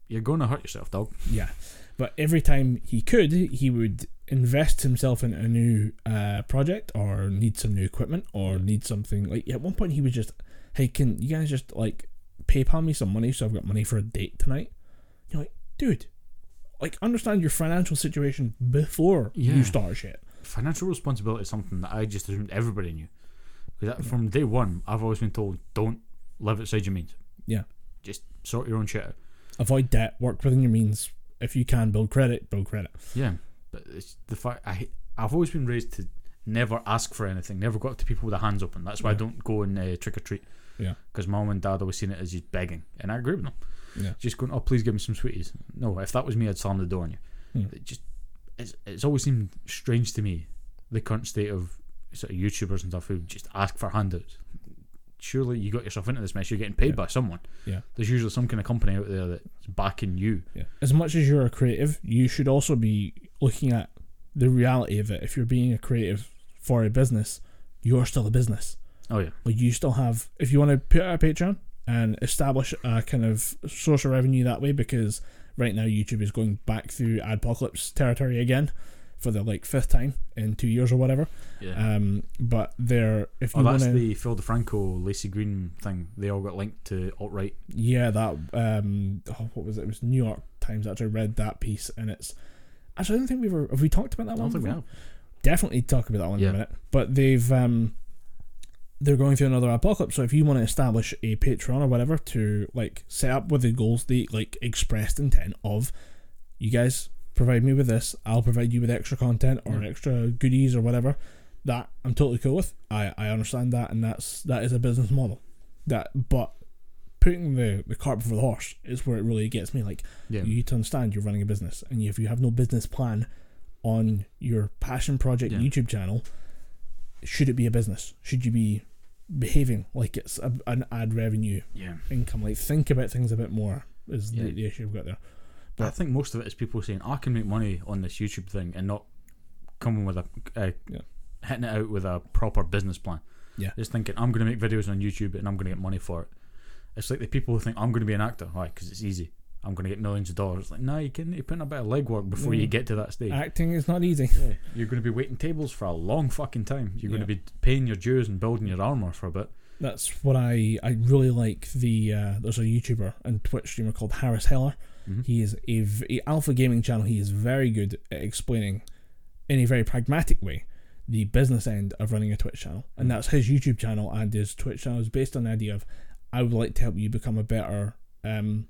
you're going to hurt yourself, dog. yeah. But every time he could, he would invest himself in a new uh, project or need some new equipment or need something. Like at one point, he was just, "Hey, can you guys just like PayPal me some money so I've got money for a date tonight?" You're like, dude, like understand your financial situation before Yeah. you start shit. Financial responsibility is something that I just assumed everybody knew. Because from day one, I've always been told, don't live outside your means. Yeah. Just sort your own shit out. Avoid debt, work within your means. If you can build credit, build credit. Yeah, but it's the fact I I've always been raised to never ask for anything, never go up to people with their hands open. That's why I don't go and uh, trick or treat. Yeah. because mom and dad always seen it as just begging, and I agree with them. Yeah. just going, oh please give me some sweeties. No, if that was me, I'd slam the door on you. Hmm. Just it's it's always seemed strange to me the current state of sort of YouTubers and stuff who just ask for handouts. Surely you got yourself into this mess. You're getting paid Yeah. by someone. Yeah. There's usually some kind of company out there that's backing you. Yeah. As much as you're a creative, you should also be looking at the reality of it. If you're being a creative for a business, you're still a business. Oh yeah, Like you still have, if you want to put out a Patreon and establish a kind of source of revenue that way, because right now YouTube is going back through adpocalypse territory again for the like fifth time in two years or whatever. yeah. Um, but there, if you Oh, want that's to, the Phil DeFranco, Laci Green thing. They all got linked to alt right. yeah, that um, oh, what was it? It was New York Times. Actually, read that piece, and it's actually I don't think we've have we talked about that I one. don't think we have. definitely talk about that one in a minute. But they've um they're going through another apocalypse. So if you want to establish a Patreon or whatever to like set up with the goals, the like expressed intent of you guys provide me with this, I'll provide you with extra content or Yeah. extra goodies or whatever. That I'm totally cool with. I, I understand that and that's that is a business model. That but putting the, the cart before the horse is where it really gets me like Yeah, you need to understand you're running a business, and if you have no business plan on your passion project Yeah. YouTube channel, should it be a business? Should you be behaving like it's a, an ad revenue yeah. income? Like think about things a bit more. Is Yeah. the, the issue we've got there? But I think most of it is people saying I can make money on this YouTube thing and not coming with a uh, Yeah. hitting it out with a proper business plan. Yeah. just thinking I'm going to make videos on YouTube and I'm going to get money for it. It's like the people who think I'm going to be an actor, why? Because it's easy. I'm going to get millions of dollars. Like, no, you can you put in a bit of legwork before Yeah. you get to that stage. Acting is not easy. yeah, you're going to be waiting tables for a long fucking time. You're going to be paying your dues and building your armor for a bit. That's what I I really like. The uh, there's a YouTuber and Twitch streamer called Harris Heller. Mhm. He is a, v- Alpha Gaming channel. He is very good at explaining, in a very pragmatic way, the business end of running a Twitch channel, and Mm. that's his YouTube channel. And his Twitch channel is based on the idea of, I would like to help you become a better um,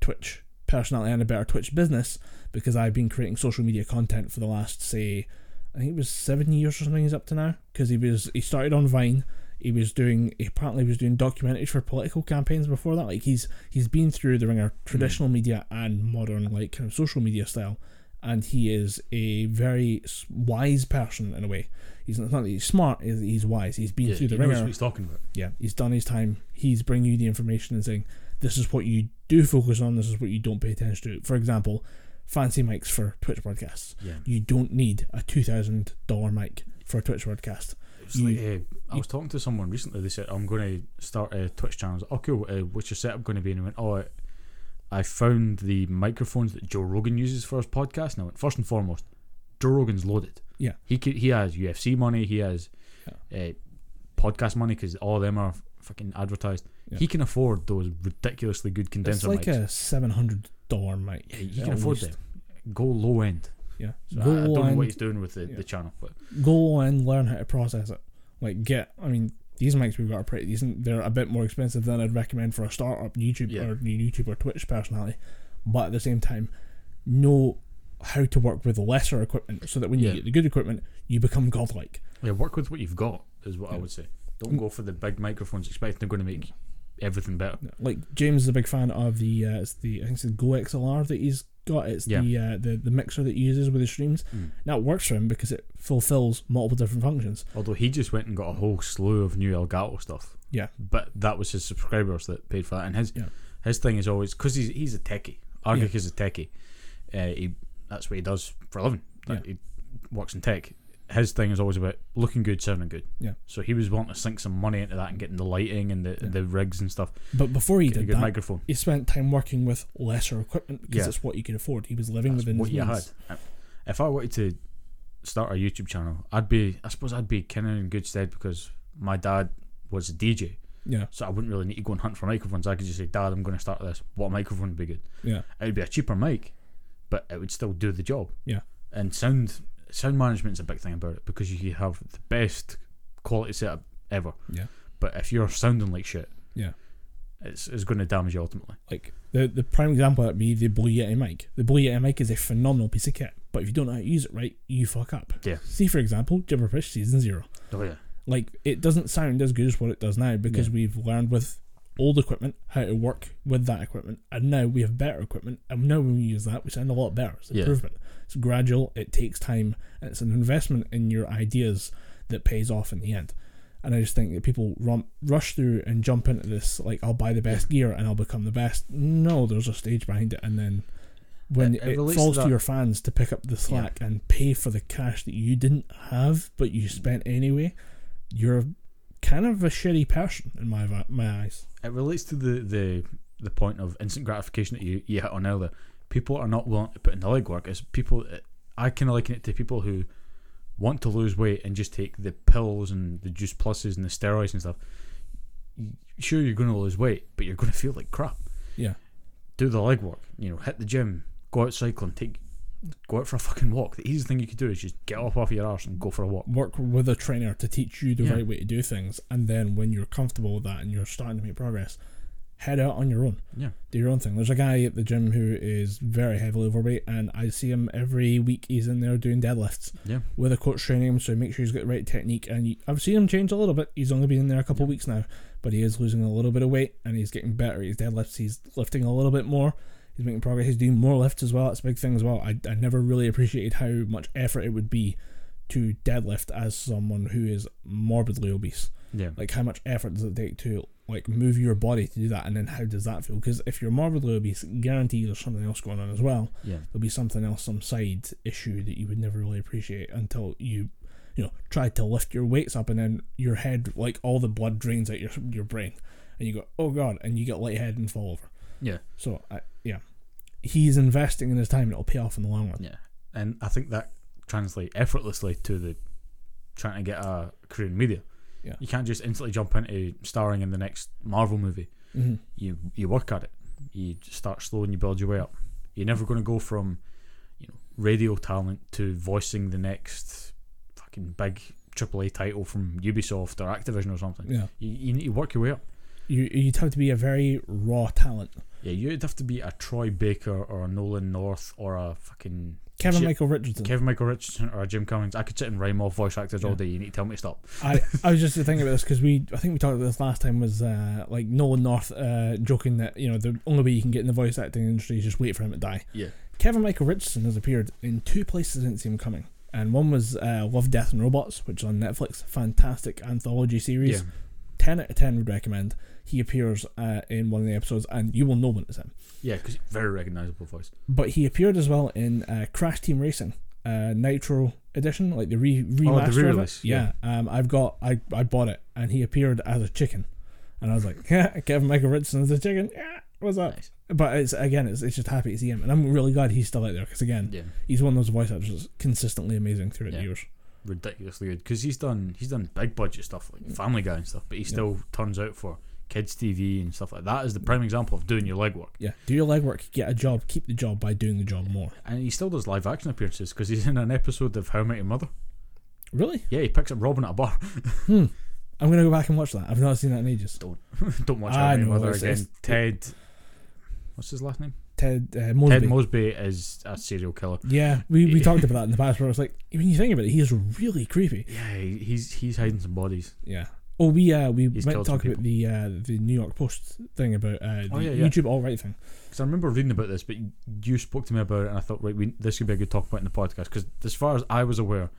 Twitch personality and a better Twitch business because I've been creating social media content for the last say, I think it was seven years or something. He's up to now because he was he started on Vine. He was doing he apparently was doing documentaries for political campaigns before that. Like he's he's been through the ringer traditional mm. media and modern like kind of social media style, and he is a very wise person in a way. He's not, that he's smart, he's, wise. He's been Yeah, through the ringer. what he's talking about. Yeah, he's done his time. He's bringing you the information and saying this is what you do focus on. This is what you don't pay attention to. For example, fancy mics for Twitch broadcasts. Yeah. You don't need a two thousand dollar mic for a Twitch broadcast. You- like, uh, I was talking to someone recently. They said, "I'm going to start a Twitch channel." I was like, oh, cool. Uh, what's your setup going to be? And he went, "Oh, I, found the microphones that Joe Rogan uses for his podcast." And I went, first and foremost, Joe Rogan's loaded. Yeah. he could, he has UFC money. He has uh, podcast money because all of them are fucking advertised. Yeah. He can afford those ridiculously good condenser It's like mics. a seven hundred dollar mic. yeah, he can afford least. them. Go low end. Yeah. So I, I go don't know and what he's doing with the, yeah. the channel, but go and learn how to process it. Like get, I mean, these mics we've got are pretty decent. They're a bit more expensive than I'd recommend for a startup YouTube Yeah. or YouTube or Twitch personality, but at the same time, know how to work with lesser equipment so that when you Yeah. get the good equipment, you become godlike. yeah, work with what you've got is what I would say. Don't go for the big microphones expecting they're going to make everything better. Like James is a big fan of the uh, it's the I think it's the Go XLR that he's got. It's Yeah. the uh, the the mixer that he uses with his streams. Mm. Now it works for him because it fulfills multiple different functions. Although he just went and got a whole slew of new Elgato stuff. Yeah. But that was his subscribers that paid for that. And his Yeah. his thing is always because he's he's a techie. Argic Yeah. is a techie. Uh, he that's what he does for a living. Yeah. He works in tech. His thing is always about looking good, sounding good. Yeah. So he was wanting to sink some money into that and getting the lighting and the Yeah. the rigs and stuff. But before he did good that, microphone. he spent time working with lesser equipment because Yeah. it's what you could afford. He was living That's within what his means. had. Uh, if I wanted to start a YouTube channel, I'd be I suppose I'd be kind of in good stead because my dad was a DJ. Yeah, So I wouldn't really need to go and hunt for microphones. I could just say, Dad, I'm going to start this. What microphone would be good? yeah, It would be a cheaper mic, but it would still do the job. Yeah. And sound sound management's a big thing about it because you have the best quality setup ever. Yeah. But if you're sounding like shit, Yeah. it's, it's going to damage you ultimately. like the the prime example would be the Blue Yeti mic. The Blue Yeti mic is a phenomenal piece of kit, but if you don't know how to use it right, you fuck up. Yeah. See, for example, Gibberpish Season Zero. Oh yeah. Like it doesn't sound as good as what it does now because Yeah. we've learned with old equipment how to work with that equipment, and now we have better equipment, and now when we use that, we sound a lot better. It's Yeah. improvement. It's gradual. It takes time, and it's an investment in your ideas that pays off in the end. And I just think that people rum, rush through and jump into this like I'll buy the best gear and I'll become the best. No, there's a stage behind it, and then when It- it, it to falls to, your fans to pick up the slack and pay for the cash that you didn't have but you spent anyway, you're kind of a shitty person in my my eyes. It relates to the, the the point of instant gratification that you, you hit on earlier. People are not willing to put in the legwork. It's people. I kind of liken it to people who want to lose weight and just take the pills and the juice pluses and the steroids and stuff. Sure, you're going to lose weight, but you're going to feel like crap. Yeah. Do the legwork. You know, hit the gym, go out cycling, take, go out for a fucking walk. The easiest thing you could do is just get up off your arse and go for a walk. Work with a trainer to teach you the Yeah. right way to do things, and then when you're comfortable with that and you're starting to make progress, head out on your own. Yeah. Do your own thing. There's a guy at the gym who is very heavily overweight, and I see him every week. He's in there doing deadlifts Yeah. with a coach training him, so make sure he's got the right technique. And you- I've seen him change a little bit. He's only been in there a couple of weeks now, but he is losing a little bit of weight, and he's getting better. His deadlifts, he's lifting a little bit more. He's making progress. He's doing more lifts as well. That's a big thing as well. I, I never really appreciated how much effort it would be to deadlift as someone who is morbidly obese. Yeah. Like how much effort does it take to like move your body to do that, and then how does that feel? Because if you're morbidly obese, guarantee there's something else going on as well. Yeah. There'll be something else, some side issue that you would never really appreciate until you, you know, try to lift your weights up, and then your head, like all the blood drains out your your brain, and you go, oh god, and you get lightheaded and fall over. Yeah. So I, yeah, he's investing in his time, and it'll pay off in the long run. Yeah, and I think that translates effortlessly to the trying to get a career in media. Yeah. You can't just instantly jump into starring in the next Marvel movie. hmm You you work at it. You start slow and you build your way up. You're never going to go from, you know, radio talent to voicing the next fucking big AAA title from Ubisoft or Activision or something. Yeah, You, you need to work your way up. You you'd have to be a very raw talent. Yeah, you'd have to be a Troy Baker or a Nolan North or a fucking Kevin Jim- Michael Richardson. Kevin Michael Richardson or a Jim Cummings. I could sit and rhyme off voice actors all day. You need to tell me to stop. I, I was just thinking about this because we I think we talked about this last time was uh, like Nolan North uh, joking that you know the only way you can get in the voice acting industry is just wait for him to die. Yeah. Kevin Michael Richardson has appeared in two places I didn't see him coming, and one was uh, Love, Death and Robots, which is on Netflix, fantastic anthology series. Yeah. Ten out of ten would recommend. He appears uh, in one of the episodes, and you will know when it's him. Yeah, because very recognizable voice. But he appeared as well in uh, Crash Team Racing, uh, Nitro Edition, like the re remaster. of it. re-release, Yeah. Um, I've got I I bought it, and he appeared as a chicken, and I was like, yeah, Kevin Michael Richardson as a chicken. Yeah, what's up? Nice. But it's again, it's, it's just happy to see him, and I'm really glad he's still out there because again, Yeah, he's one of those voice actors consistently amazing throughout Yeah. the years. ridiculously good. Because he's done he's done big budget stuff like Family Guy and stuff, but he Yeah. still turns out for kids TV and stuff like that is the prime example of doing your legwork. Yeah, do your legwork, get a job, keep the job by doing the job more. And he still does live action appearances because he's in an episode of How I Met Your Mother. Really? Yeah, he picks up Robin at a bar. Hmm. I'm gonna go back and watch that. I've not seen that in ages. Don't don't watch How I Met Your Mother again. it's- Ted, what's his last name? Ted uh, Mosby. Ted Mosby is a serial killer. yeah, we, we talked about that in the past. Where I was like, when you think about it, he is really creepy. Yeah, he's he's hiding some bodies. Yeah. Oh, we uh we He's might killed talk some about the uh the New York Post thing about uh the Oh, yeah, yeah. YouTube alt right thing. Because I remember reading about this, but you spoke to me about it, and I thought, right, we, this could be a good talk point in the podcast. Because as far as I was aware,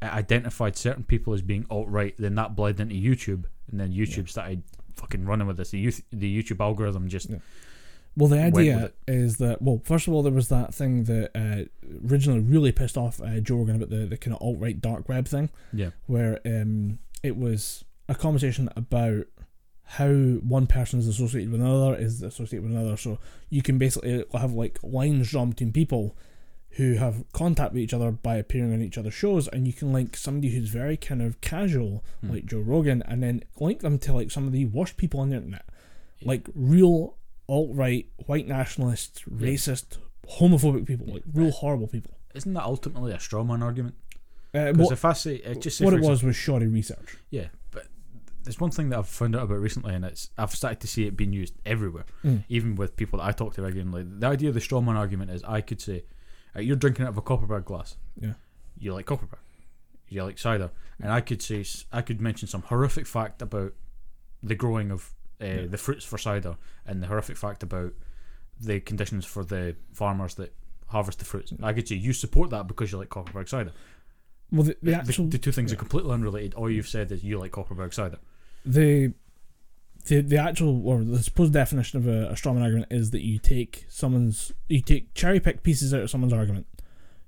it identified certain people as being alt right. Then that bled into YouTube, and then YouTube started fucking running with this. The youth, the YouTube algorithm just Yeah. Well, the Went with idea it. is that well, first of all, there was that thing that uh, originally really pissed off uh, Joe Rogan about the, the kind of alt right dark web thing, yeah, where um it was a conversation about how one person is associated with another is associated with another. So you can basically have like lines drawn between people who have contact with each other by appearing on each other's shows, and you can link somebody who's very kind of casual, Hmm. like Joe Rogan, and then link them to like some of the worst people on the internet, like real alt right, white nationalist, Yeah. racist, homophobic people, like real horrible people. isn't that ultimately a straw man argument? Uh, Because what if I say, uh, just say what it example- was was shoddy research. yeah, there's one thing that I've found out about recently, and it's I've started to see it being used everywhere, Mm. even with people that I talk to regularly. The idea of the strawman argument is I could say, uh, you're drinking out of a Kopparberg glass. Yeah. You like Kopparberg. You like cider, and I could say I could mention some horrific fact about the growing of uh, Yeah. the fruits for cider, and the horrific fact about the conditions for the farmers that harvest the fruits. I could say you support that because you like Kopparberg cider. Well, the, the The, actual the two things yeah. are completely unrelated. All you've said is you like Kopparberg cider. The the the actual or the supposed definition of a, a strawman argument is that you take someone's you take cherry pick pieces out of someone's argument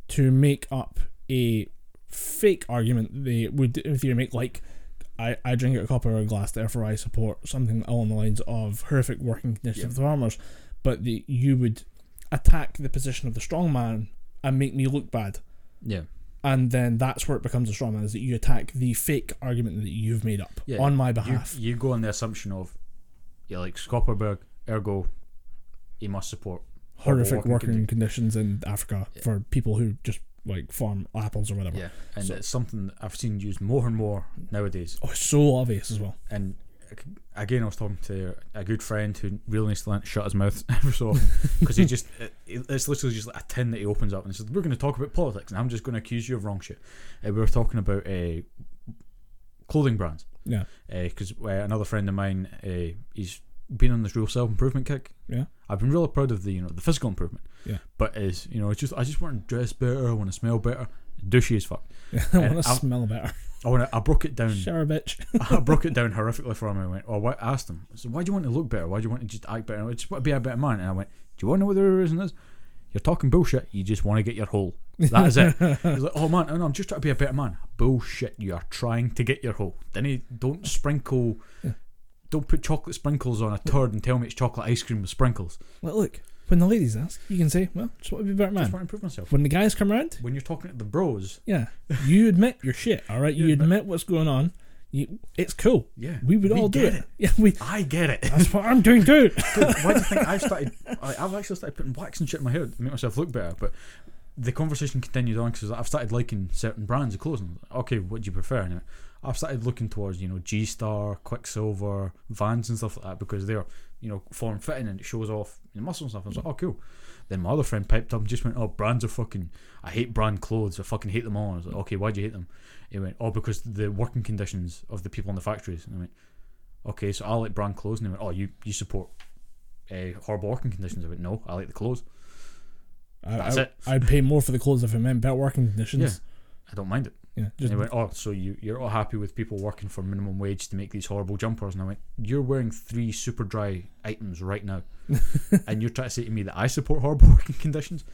to make up a fake argument they would in theory make like I, I drink a cup or a glass, therefore I support something along the lines of horrific working conditions Yeah. of the farmers. But the you would attack the position of the strong man and make me look bad. Yeah. And then that's where it becomes a strong man, is that you attack the fake argument that you've made up Yeah, on my behalf. you go on the assumption of you like Kopparberg, ergo he must support horrific working, condi- conditions in Africa Yeah. for people who just like farm apples or whatever. Yeah, and So- it's something that I've seen used more and more nowadays. Oh, it's so obvious as well. And again, I was talking to a good friend who really needs to learn to shut his mouth every so often because he just it, it's literally just like a tin that he opens up and says, "We're going to talk about politics," and I'm just going to accuse you of wrong shit. Uh, we were talking about uh, clothing brands. Yeah. because uh, another friend of mine, uh, he's been on this real self improvement kick. Yeah. I've been really proud of the you know the physical improvement. Yeah. but is you know it's just I just want to dress better, I want to smell better, douchey as fuck. I want to smell better. I want to, I broke it down. Shower bitch. I broke it down horrifically for him. I went, oh, what? I asked him, so why do you want to look better? Why do you want to just act better? I just want to be a better man. And I went, do you want to know what the reason is? You're talking bullshit. You just want to get your hole. That is it. He's like, oh man, no, no, I'm just trying to be a better man. Bullshit. You are trying to get your hole. Then he don't sprinkle. Yeah. Don't put chocolate sprinkles on a turd and tell me it's chocolate ice cream with sprinkles. Well, look, when the ladies ask, you can say, "Well, just want to be a better Just want to improve myself. When the guys come around, When you're talking to the bros, yeah, you admit your shit. All right, you You admit- admit what's going on. You, it's cool. yeah, We would all do get it. Yeah, we. I get it. That's what I'm doing too. Dude, why do you think I've started? I, I've actually started putting wax and shit in my hair to make myself look better. But the conversation continued on because I've started liking certain brands of clothes. And, okay, what do you prefer? And I've started looking towards you know G Star, Quiksilver, Vans and stuff like that because they're you know form fitting and it shows off your muscles and stuff. I was like, oh cool. Then my other friend piped up and just went, oh brands are fucking. I hate brand clothes. I fucking hate them all. I was like, okay, why do you hate them? He went, oh because the working conditions of the people in the factories. And I went, okay, so I like brand clothes. And he went, oh you you support uh, horrible working conditions. I went, no, I like the clothes. I, That's I, it. I'd pay more for the clothes if it meant better working conditions. I don't mind it. Yeah, And just they went, oh, so you, you're all happy with people working for minimum wage to make these horrible jumpers? And I went, you're wearing three Superdry items right now. and you're trying to say to me that I support horrible working conditions?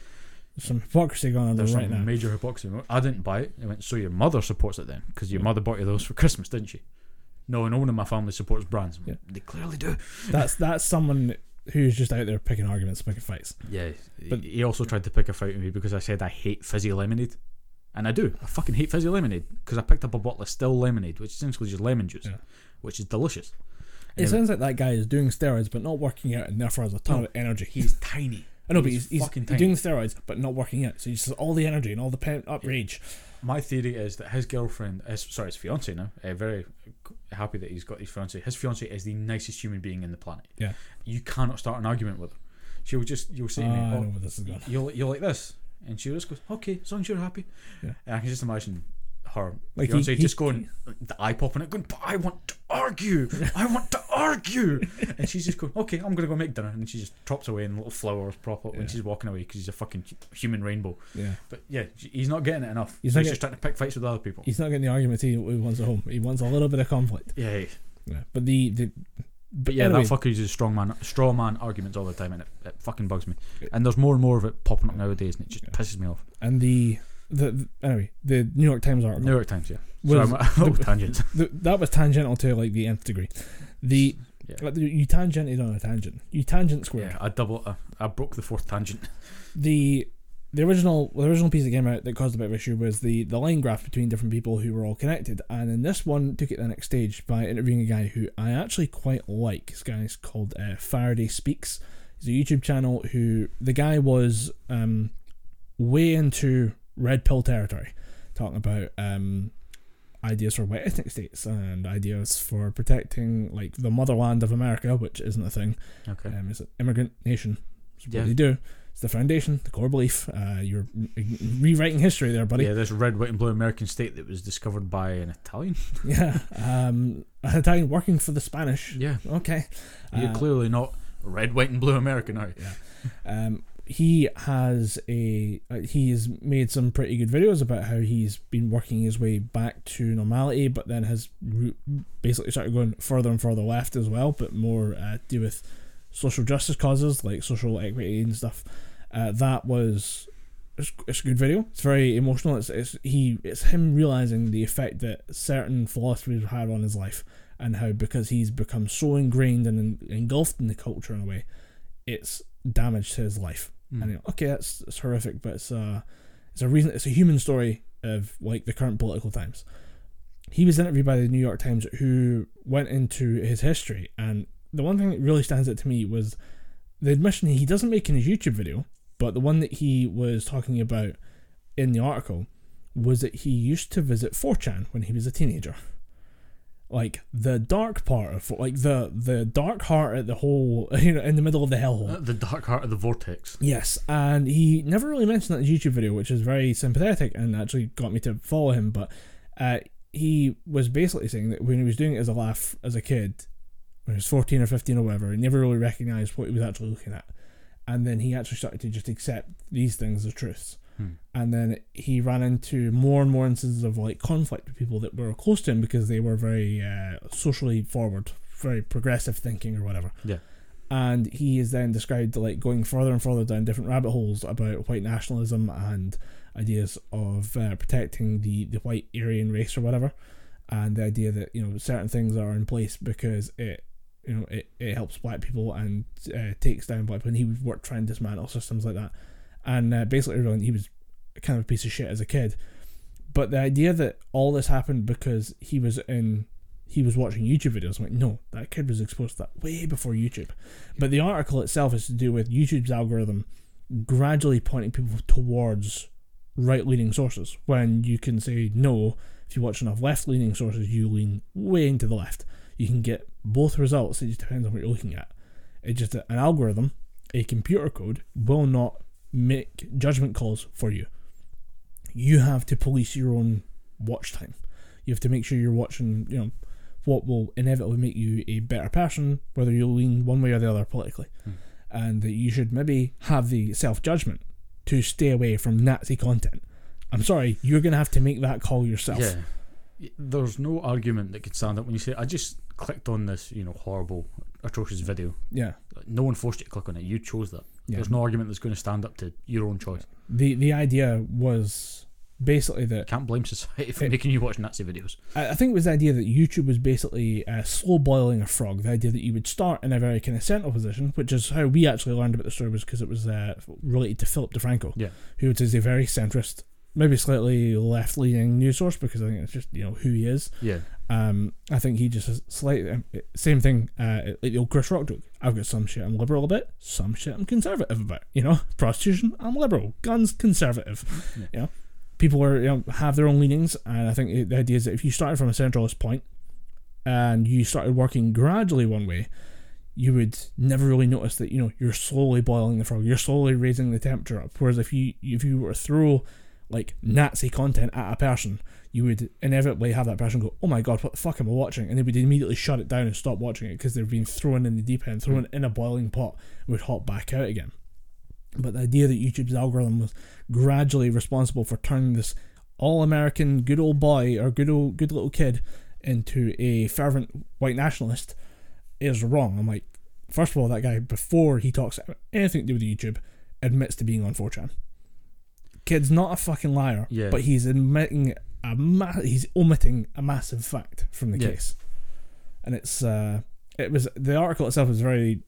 some hypocrisy going on there There's right some now. major hypocrisy. I didn't buy it. I went, so your mother supports it then? Because your mother bought you those for Christmas, didn't she? No, no one in my family supports brands. Went, They clearly do. That's that's someone who's just out there picking arguments, picking fights. Yeah, but he also tried to pick a fight with me because I said I hate fizzy lemonade, and I do. I fucking hate fizzy lemonade because I picked up a bottle of still lemonade, which is essentially just lemon juice, Yeah. which is delicious. It sounds like that guy is doing steroids but not working out and therefore has a ton No, of energy. He's tiny. I know, but he's he's, he's, fucking he's tiny. doing steroids but not working out. So he's just all the energy and all the pent up rage. My theory is that his girlfriend, his, sorry, his fiance now, uh, very happy that he's got his fiance. His fiance is the nicest human being in the planet. Yeah. You cannot start an argument with her. She'll just, you'll say to me, I oh, know where this is going. you'll, you'll like this. And she'll just goes, okay, as long as you're happy. Yeah. And I can just imagine her Like, he- fiance he- just going, the eye popping it, going, but I want to argue. I want to argue. and she's just going, okay, I'm going to go make dinner. And she just drops away and little flowers prop up when she's walking away because he's a fucking human rainbow. Yeah. But yeah, he's not getting it enough. He's He's, not just trying to pick fights with other people. He's not getting the argument he, he wants at home. He wants a little bit of conflict. Yeah, yeah. Yeah. But the, the but yeah, Anyway. that fucker uses strong man, straw man arguments all the time, and it, it fucking bugs me. And there's more and more of it popping up nowadays, and it just Yeah. pisses me off. and the, the the anyway the New York Times article New York Times, yeah. was Sorry, I'm oh, tangents. the, that was tangential to like the nth degree. The Yeah. like, you tangented on a tangent. You tangent squared. Yeah, I double, I, I broke the fourth tangent. the the original the original piece that came out that caused a bit of issue was the the line graph between different people who were all connected and then this one took it to the next stage by interviewing a guy who I actually quite like this guy's called uh, Faraday Speaks he's a YouTube channel who the guy was um way into red pill territory talking about um ideas for white ethnic states and ideas for protecting like the motherland of America which isn't a thing Okay. um, it's an immigrant nation. It's what Yeah. they do. It's the foundation, the core belief. Uh, you're rewriting history there, buddy. Yeah, this red, white, and blue American state that was discovered by an Italian. Yeah. Um, an Italian working for the Spanish. Yeah, Okay. you're Uh, clearly not red, white, and blue American, are you? Um, he has a uh, he's made some pretty good videos about how he's been working his way back to normality, but then has re- basically started going further and further left as well, but more uh, to do with social justice causes like social equity and stuff. Uh, that was it's, it's a good video. It's very emotional. It's, it's he it's him realizing the effect that certain philosophies have had on his life, and how because he's become so ingrained and engulfed in the culture in a way, it's damaged his life. Mm. And you know, okay, that's it's horrific, but it's a it's a reason. It's a human story of like the current political times. He was interviewed by the New York Times, who went into his history, and the one thing that really stands out to me was the admission he doesn't make in his YouTube video, but the one that he was talking about in the article was that he used to visit 4chan when he was a teenager. Like the dark part of like the the dark heart at the whole you know in the middle of the hellhole. Uh, the dark heart of the vortex. Yes, and he never really mentioned that in his YouTube video, which is very sympathetic and actually got me to follow him. But uh, he was basically saying that when he was doing it as a laugh as a kid, when he was 14 or 15 or whatever, he never really recognized what he was actually looking at. And then he actually started to just accept these things as truths. Hmm. And then he ran into more and more instances of like conflict with people that were close to him because they were very uh, socially forward, very progressive thinking or whatever Yeah. and he is then described like going further and further down different rabbit holes about white nationalism and ideas of uh, protecting the the white Aryan race or whatever, and the idea that you know certain things are in place because it you know it, it helps black people and uh, takes down black people. And he would work trying to dismantle systems like that, and uh, basically everyone he was kind of a piece of shit as a kid. But the idea that all this happened because he was in he was watching YouTube videos. I'm like, no, that kid was exposed to that way before YouTube. But the article itself is to do with YouTube's algorithm gradually pointing people towards right leaning sources. When you can say no, if you watch enough left leaning sources, you lean way into the left. You can get both results. It just depends on what you're looking at. It's just that an algorithm, a computer code, will not make judgment calls for you. You have to police your own watch time. You have to make sure you're watching, you know, what will inevitably make you a better person, whether you lean one way or the other politically. Hmm. And that you should maybe have the self judgment to stay away from Nazi content. I'm sorry, you're going to have to make that call yourself. Yeah. There's no argument that could stand up when you say, I just clicked on this, you know, horrible, atrocious video. Yeah. No one forced you to click on it. You chose that. Yeah. There's no argument that's going to stand up to your own choice. The the idea was basically that Can't blame society for It- making you watch Nazi videos. I I think it was the idea that YouTube was basically uh, slow boiling a frog. The idea that you would start in a very kind of central position, which is how we actually learned about the story, was because it was uh, related to Philip DeFranco, Yeah. who is a very centrist maybe slightly left leaning news source because I think it's just you know who he is. Yeah. Um, I think he just has slightly um, same thing. Uh, like the old Chris Rock joke. I've got some shit I'm liberal about, some shit I'm conservative about. You know, prostitution I'm liberal, guns conservative. Yeah. You know, people are you know have their own leanings, and I think the idea is that if you started from a centralist point and you started working gradually one way, you would never really notice that you know you're slowly boiling the frog, you're slowly raising the temperature up. Whereas if you if you were to throw like Nazi content at a person, you would inevitably have that person go, "Oh my god, what the fuck am I watching?" and they would immediately shut it down and stop watching it because they've been thrown in the deep end, thrown in a boiling pot, and would hop back out again. But the idea that YouTube's algorithm was gradually responsible for turning this all-American good old boy or good old good little kid into a fervent white nationalist is wrong. I'm like, first of all, that guy before he talks anything to do with YouTube admits to being on 4chan. Kid's not a fucking liar, Yeah. but he's admitting a ma- he's omitting a massive fact from the Yeah. case, and it's uh, it was the article itself was very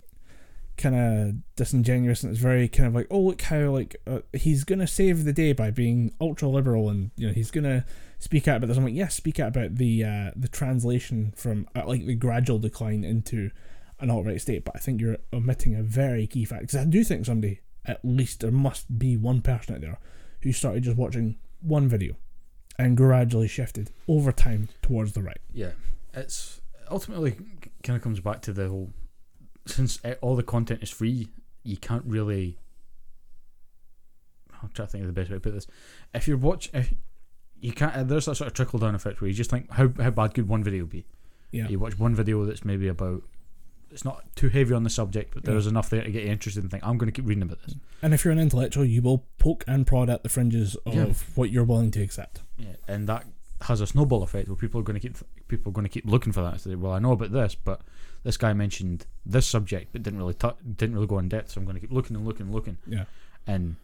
kind of disingenuous and it's very kind of like oh look how like uh, he's gonna save the day by being ultra liberal and you know he's gonna speak out about this. I'm like yes, speak out about the uh, the translation from uh, like the gradual decline into an alt right state, but I think you're omitting a very key fact because I do think somebody at least there must be one person out there who started just watching one video and gradually shifted over time towards the right. Yeah, it's ultimately kind of comes back to the whole since uh, all the content is free, you can't really. I'm trying to think of the best way to put this. If you're watch, if you can't, uh, there's that sort of trickle down effect where you just think how how bad could one video be? Yeah. You watch one video that's maybe about. It's not too heavy on the subject, but there's enough there to get you interested and think I'm going to keep reading about this. And if you're an intellectual, you will poke and prod at the fringes of Yeah. what you're willing to accept. Yeah, and that has a snowball effect where people are going to keep people are going to keep looking for that. Say, well, I know about this, but this guy mentioned this subject, but didn't really tou didn't really go in depth. So I'm going to keep looking and looking and looking. Yeah. And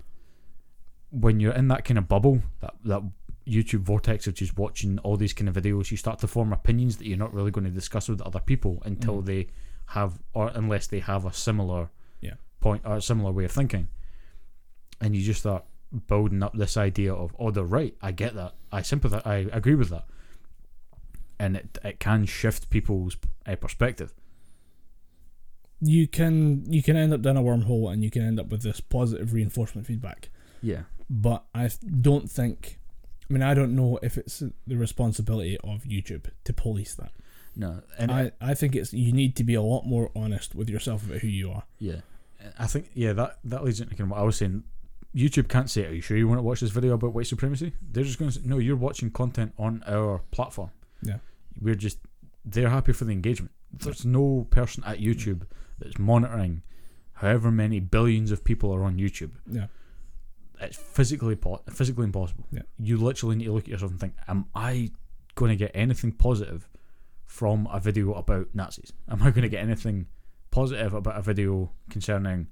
when you're in that kind of bubble, that that YouTube vortex of just watching all these kind of videos, you start to form opinions that you're not really going to discuss with other people until Mm. they have, or unless they have a similar Yeah. point or a similar way of thinking, and you just start building up this idea of, oh, they're right. I get that. I sympathize. I agree with that. And it it can shift people's uh, perspective. You can you can end up down a wormhole and you can end up with this positive reinforcement feedback. Yeah. But I don't think I mean I don't know if it's the responsibility of YouTube to police that. No. And I, I think it's you need to be a lot more honest with yourself about who you are. Yeah, I think yeah that that leads into kind what I was saying. YouTube can't say, "Are you sure you want to watch this video about white supremacy?" They're just going to say, "No, you're watching content on our platform. Yeah. we're just they're happy for the engagement. There's no person at YouTube that's monitoring however many billions of people are on YouTube. Yeah. It's physically po- physically impossible. Yeah. You literally need to look at yourself and think, "Am I going to get anything positive from a video about Nazis? Am I going to get anything positive about a video concerning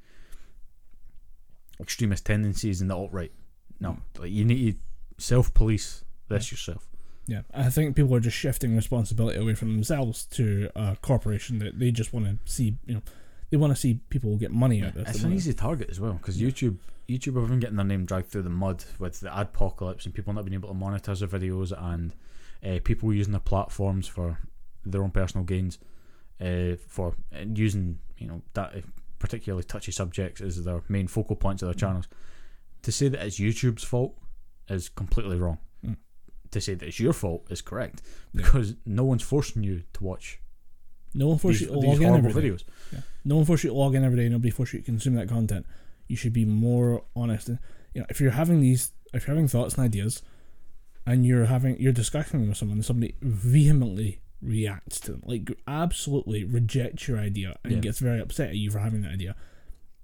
extremist tendencies in the alt right? No, like you need to self police this yourself. Yeah, I think people are just shifting responsibility away from themselves to a corporation that they just want to see. You know, they want to see people get money out of this. It's an easy target as well because Yeah. YouTube YouTube have been getting their name dragged through the mud with the adpocalypse and people not being able to monetize their videos and uh, people using their platforms for their own personal gains uh, for using you know that uh, particularly touchy subjects as their main focal points of their channels. To say that it's YouTube's fault is completely wrong. Mm. To say that it's your fault is correct Yeah. because no one's forcing you to watch No one forces you to log in every videos. No one forces you to log in every day. Nobody forces you to consume that content. You should be more honest. And you know, if you're having these, if you're having thoughts and ideas, and you're having you're discussing them with someone, and somebody vehemently reacts to them, like absolutely rejects your idea and Yeah. gets very upset at you for having that idea.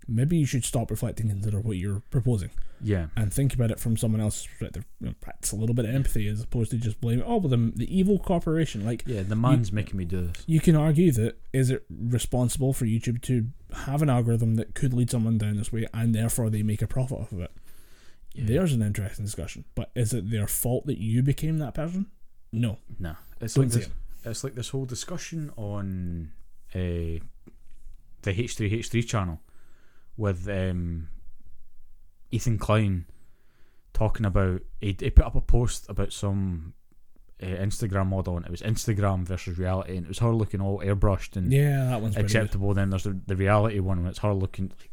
Maybe you should stop reflecting and consider what you're proposing Yeah. and think about it from someone else's perspective. You know, practice a little bit of empathy as opposed to just blaming. Oh, well, the, the evil corporation. Like Yeah, the man's making me do this. you can argue that is it responsible for YouTube to have an algorithm that could lead someone down this way and therefore they make a profit off of it? Yeah. There's an interesting discussion. But is it their fault that you became that person? No. No. it's Don't like this. It's like this whole discussion on uh, the H3H3 channel with um, Ethan Klein talking about he, he put up a post about some uh, Instagram model, and it was Instagram versus reality, and it was her looking all airbrushed and Yeah, that one's acceptable. Then there's the, the reality one, and it's her looking like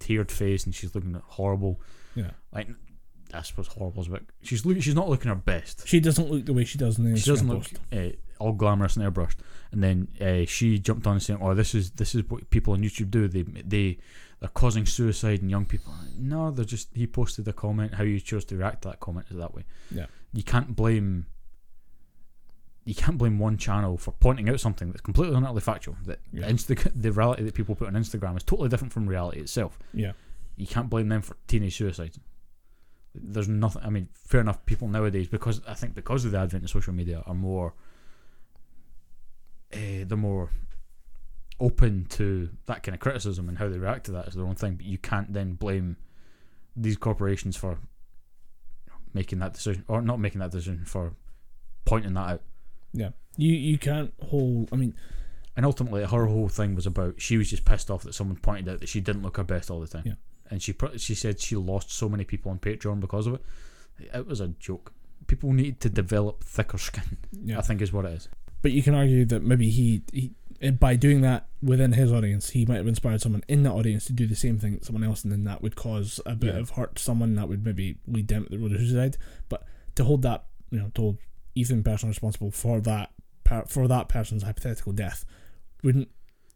teared face, and she's looking horrible. Yeah. Like I suppose horrible is a. She's look, she's not looking her best. She doesn't look the way she does in the She doesn't look post. uh, all glamorous and airbrushed. And then uh, she jumped on and saying, "Oh, this is this is what people on YouTube do. They they they're causing suicide in young people." No, they're just. He posted a comment. How you chose to react to that comment is that way. Yeah. You can't blame. You can't blame one channel for pointing out something that's completely and utterly factual. That Yeah. Insta- the reality that people put on Instagram is totally different from reality itself. Yeah. You can't blame them for teenage suicides. There's nothing. I mean, fair enough. People nowadays, because I think because of the advent of social media, are more. Uh, they're more open to that kind of criticism and how they react to that is their own thing. But you can't then blame these corporations for making that decision or not making that decision for pointing that out. Yeah. You you can't hold. I mean, And ultimately, her whole thing was about she was just pissed off that someone pointed out that she didn't look her best all the time. Yeah. And she she said she lost so many people on Patreon because of it. It was a joke. People need to develop thicker skin. yeah. I think is what it is. But you can argue that maybe he, he eh, by doing that within his audience, he might have inspired someone in that audience to do the same thing someone else, and then that would cause a bit Yeah. of hurt to someone that would maybe lead them to the road of suicide. But to hold that, you know, to hold Ethan personally responsible for that for that person's hypothetical death wouldn't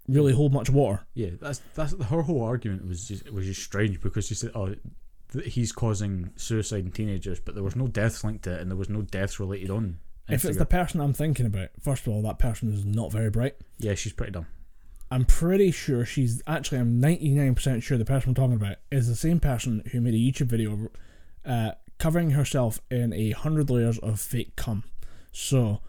really hold much water. Yeah, that's that's her whole argument was just was just strange because she said, "Oh, th- he's causing suicide in teenagers," but there was no deaths linked to it, and there was no deaths related on. If it's the person I'm thinking about, first of all, that person is not very bright. yeah, she's pretty dumb. I'm pretty sure she's actually. I'm 99% sure the person I'm talking about is the same person who made a YouTube video uh, covering herself in a hundred layers of fake cum. So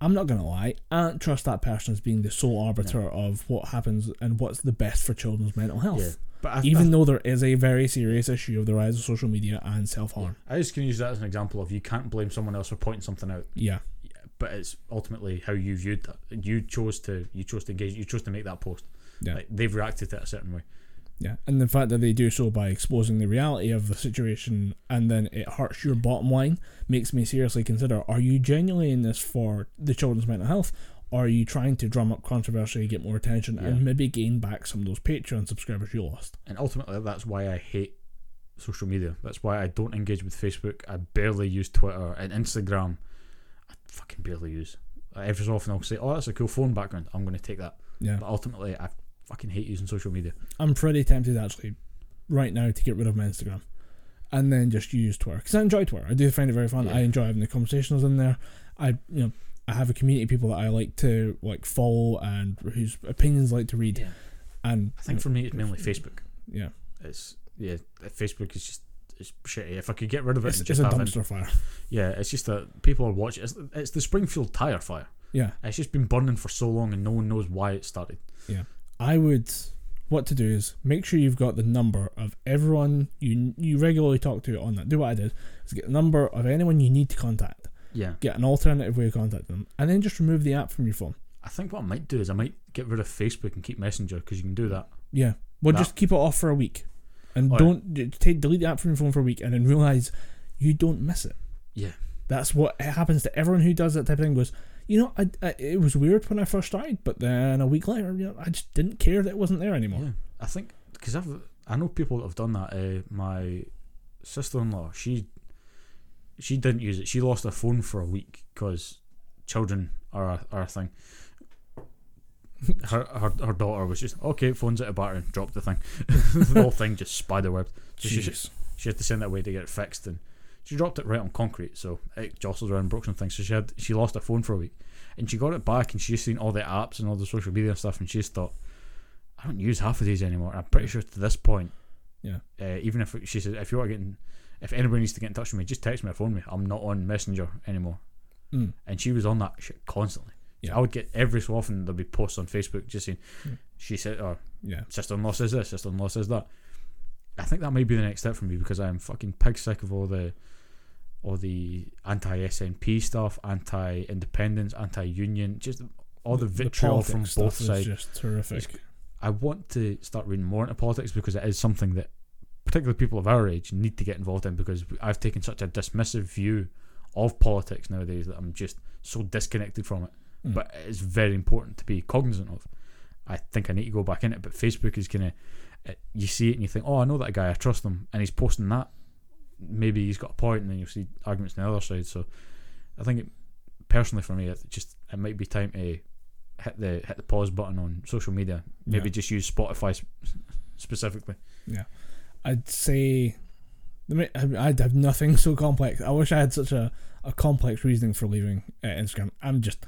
I'm not gonna lie. I don't trust that person as being the sole arbiter of what happens and what's the best for children's mental health. Yeah, but I, Even though there is a very serious issue of the rise of social media and self harm. I just can use that as an example of you can't blame someone else for pointing something out, Yeah. but it's ultimately how you viewed that. You chose to you chose to engage. You chose to make that post. Yeah. Like, they've reacted to it a certain way. Yeah, and the fact that they do so by exposing the reality of the situation and then it hurts your bottom line makes me seriously consider are you genuinely in this for the children's mental health? Or are you trying to drum up controversy, get more attention, Yeah. and maybe gain back some of those Patreon subscribers you lost? And ultimately, that's why I hate social media. That's why I don't engage with Facebook. I barely use Twitter and Instagram. I fucking barely use. Every so often, I'll say, "Oh, that's a cool phone background. I'm going to take that." Yeah, But ultimately, I fucking hate using social media. I'm pretty tempted actually right now to get rid of my Instagram and then just use Twitter because I enjoy Twitter. I do find it very fun. Yeah. I enjoy having the conversations in there. I you know I have a community of people that I like to like follow and whose opinions I like to read. Yeah. And I think for me, it's mainly Facebook. yeah, It's yeah, Facebook is just it's shitty. If I could get rid of it, it's, just a dumpster fire. yeah, it's just that people are watching. It's, it's the Springfield tire fire. Yeah, It's just been burning for so long, and no one knows why it started. I would. What to do is make sure you've got the number of everyone you you regularly talk to on that. Do what I did is get the number of anyone you need to contact. Yeah, Get an alternative way of contacting them, and then just remove the app from your phone. I think what I might do is I might get rid of Facebook and keep Messenger because you can do that. Yeah. Well, That- just keep it off for a week, and yeah. don't d- take delete the app from your phone for a week, and then realize you don't miss it. Yeah. That's what happens to everyone who does that type of thing. Goes, you know, I, I it was weird when I first started, but then a week later, you know, I just didn't care that it wasn't there anymore. Yeah, I think because I've I know people that have done that. Uh, my sister-in-law, she she didn't use it. She lost her phone for a week because children are a, are a thing. Her, her her daughter was just okay. Phone's out of battery. Dropped the thing. the whole thing just spiderwebbed. So she, she, had to send it away to get it fixed, and she dropped it right on concrete, so it jostles around, and broke some things. So she had she lost her phone for a week, and she got it back, and she's seen all the apps and all the social media and stuff, and she's thought, I don't use half of these anymore. I'm pretty sure to this point, Yeah. uh, even if she said if you are getting, if anybody needs to get in touch with me, just text me or phone me. I'm not on Messenger anymore, Mm. and she was on that shit constantly. So Yeah. I would get every so often there'd be posts on Facebook just saying, Mm. she said, or Yeah. sister-in-law says this, sister-in-law says that. I think that may be the next step for me because I'm fucking pig sick of all the all the anti-SNP stuff, anti-independence, anti-union, just all the vitriol from both sides. just terrific. I want to start reading more into politics because it is something that particularly people of our age, need to get involved in because I've taken such a dismissive view of politics nowadays that I'm just so disconnected from it. Mm. But it's very important to be cognizant of. I think I need to go back in it, but Facebook is gonna. uh, You see it and you think, oh, I know that guy, I trust him, and he's posting that. Maybe he's got a point, and then you'll see arguments on the other side. So, I think, it, personally, for me, it just it might be time to hit the hit the pause button on social media. Maybe Yeah. just use Spotify sp- specifically. Yeah. I'd say I mean, I- I'd have nothing so complex. I wish I had such a, a complex reasoning for leaving uh, Instagram. I'm just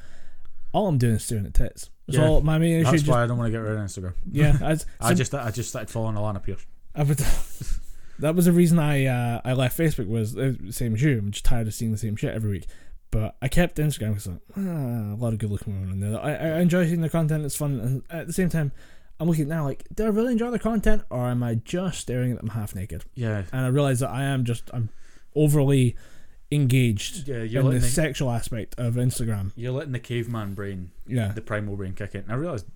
all I'm doing is staring at tits. That's Yeah, all my main issue. That's Just, why I don't want to get rid of Instagram. yeah, I, I just I just started following Alanah Pierce. I would, that was the reason I uh, I left Facebook was uh, same as you. I'm just tired of seeing the same shit every week. But I kept Instagram because like, ah, a lot of good looking women in there. I, I enjoy seeing the content. It's fun, and at the same time, I'm looking now like, do I really enjoy the content, or am I just staring at them half naked? Yeah, And I realize that I am just I'm overly engaged yeah. In the the, sexual aspect of Instagram. you're letting the caveman brain, Yeah, the primal brain, kick in. And I realized,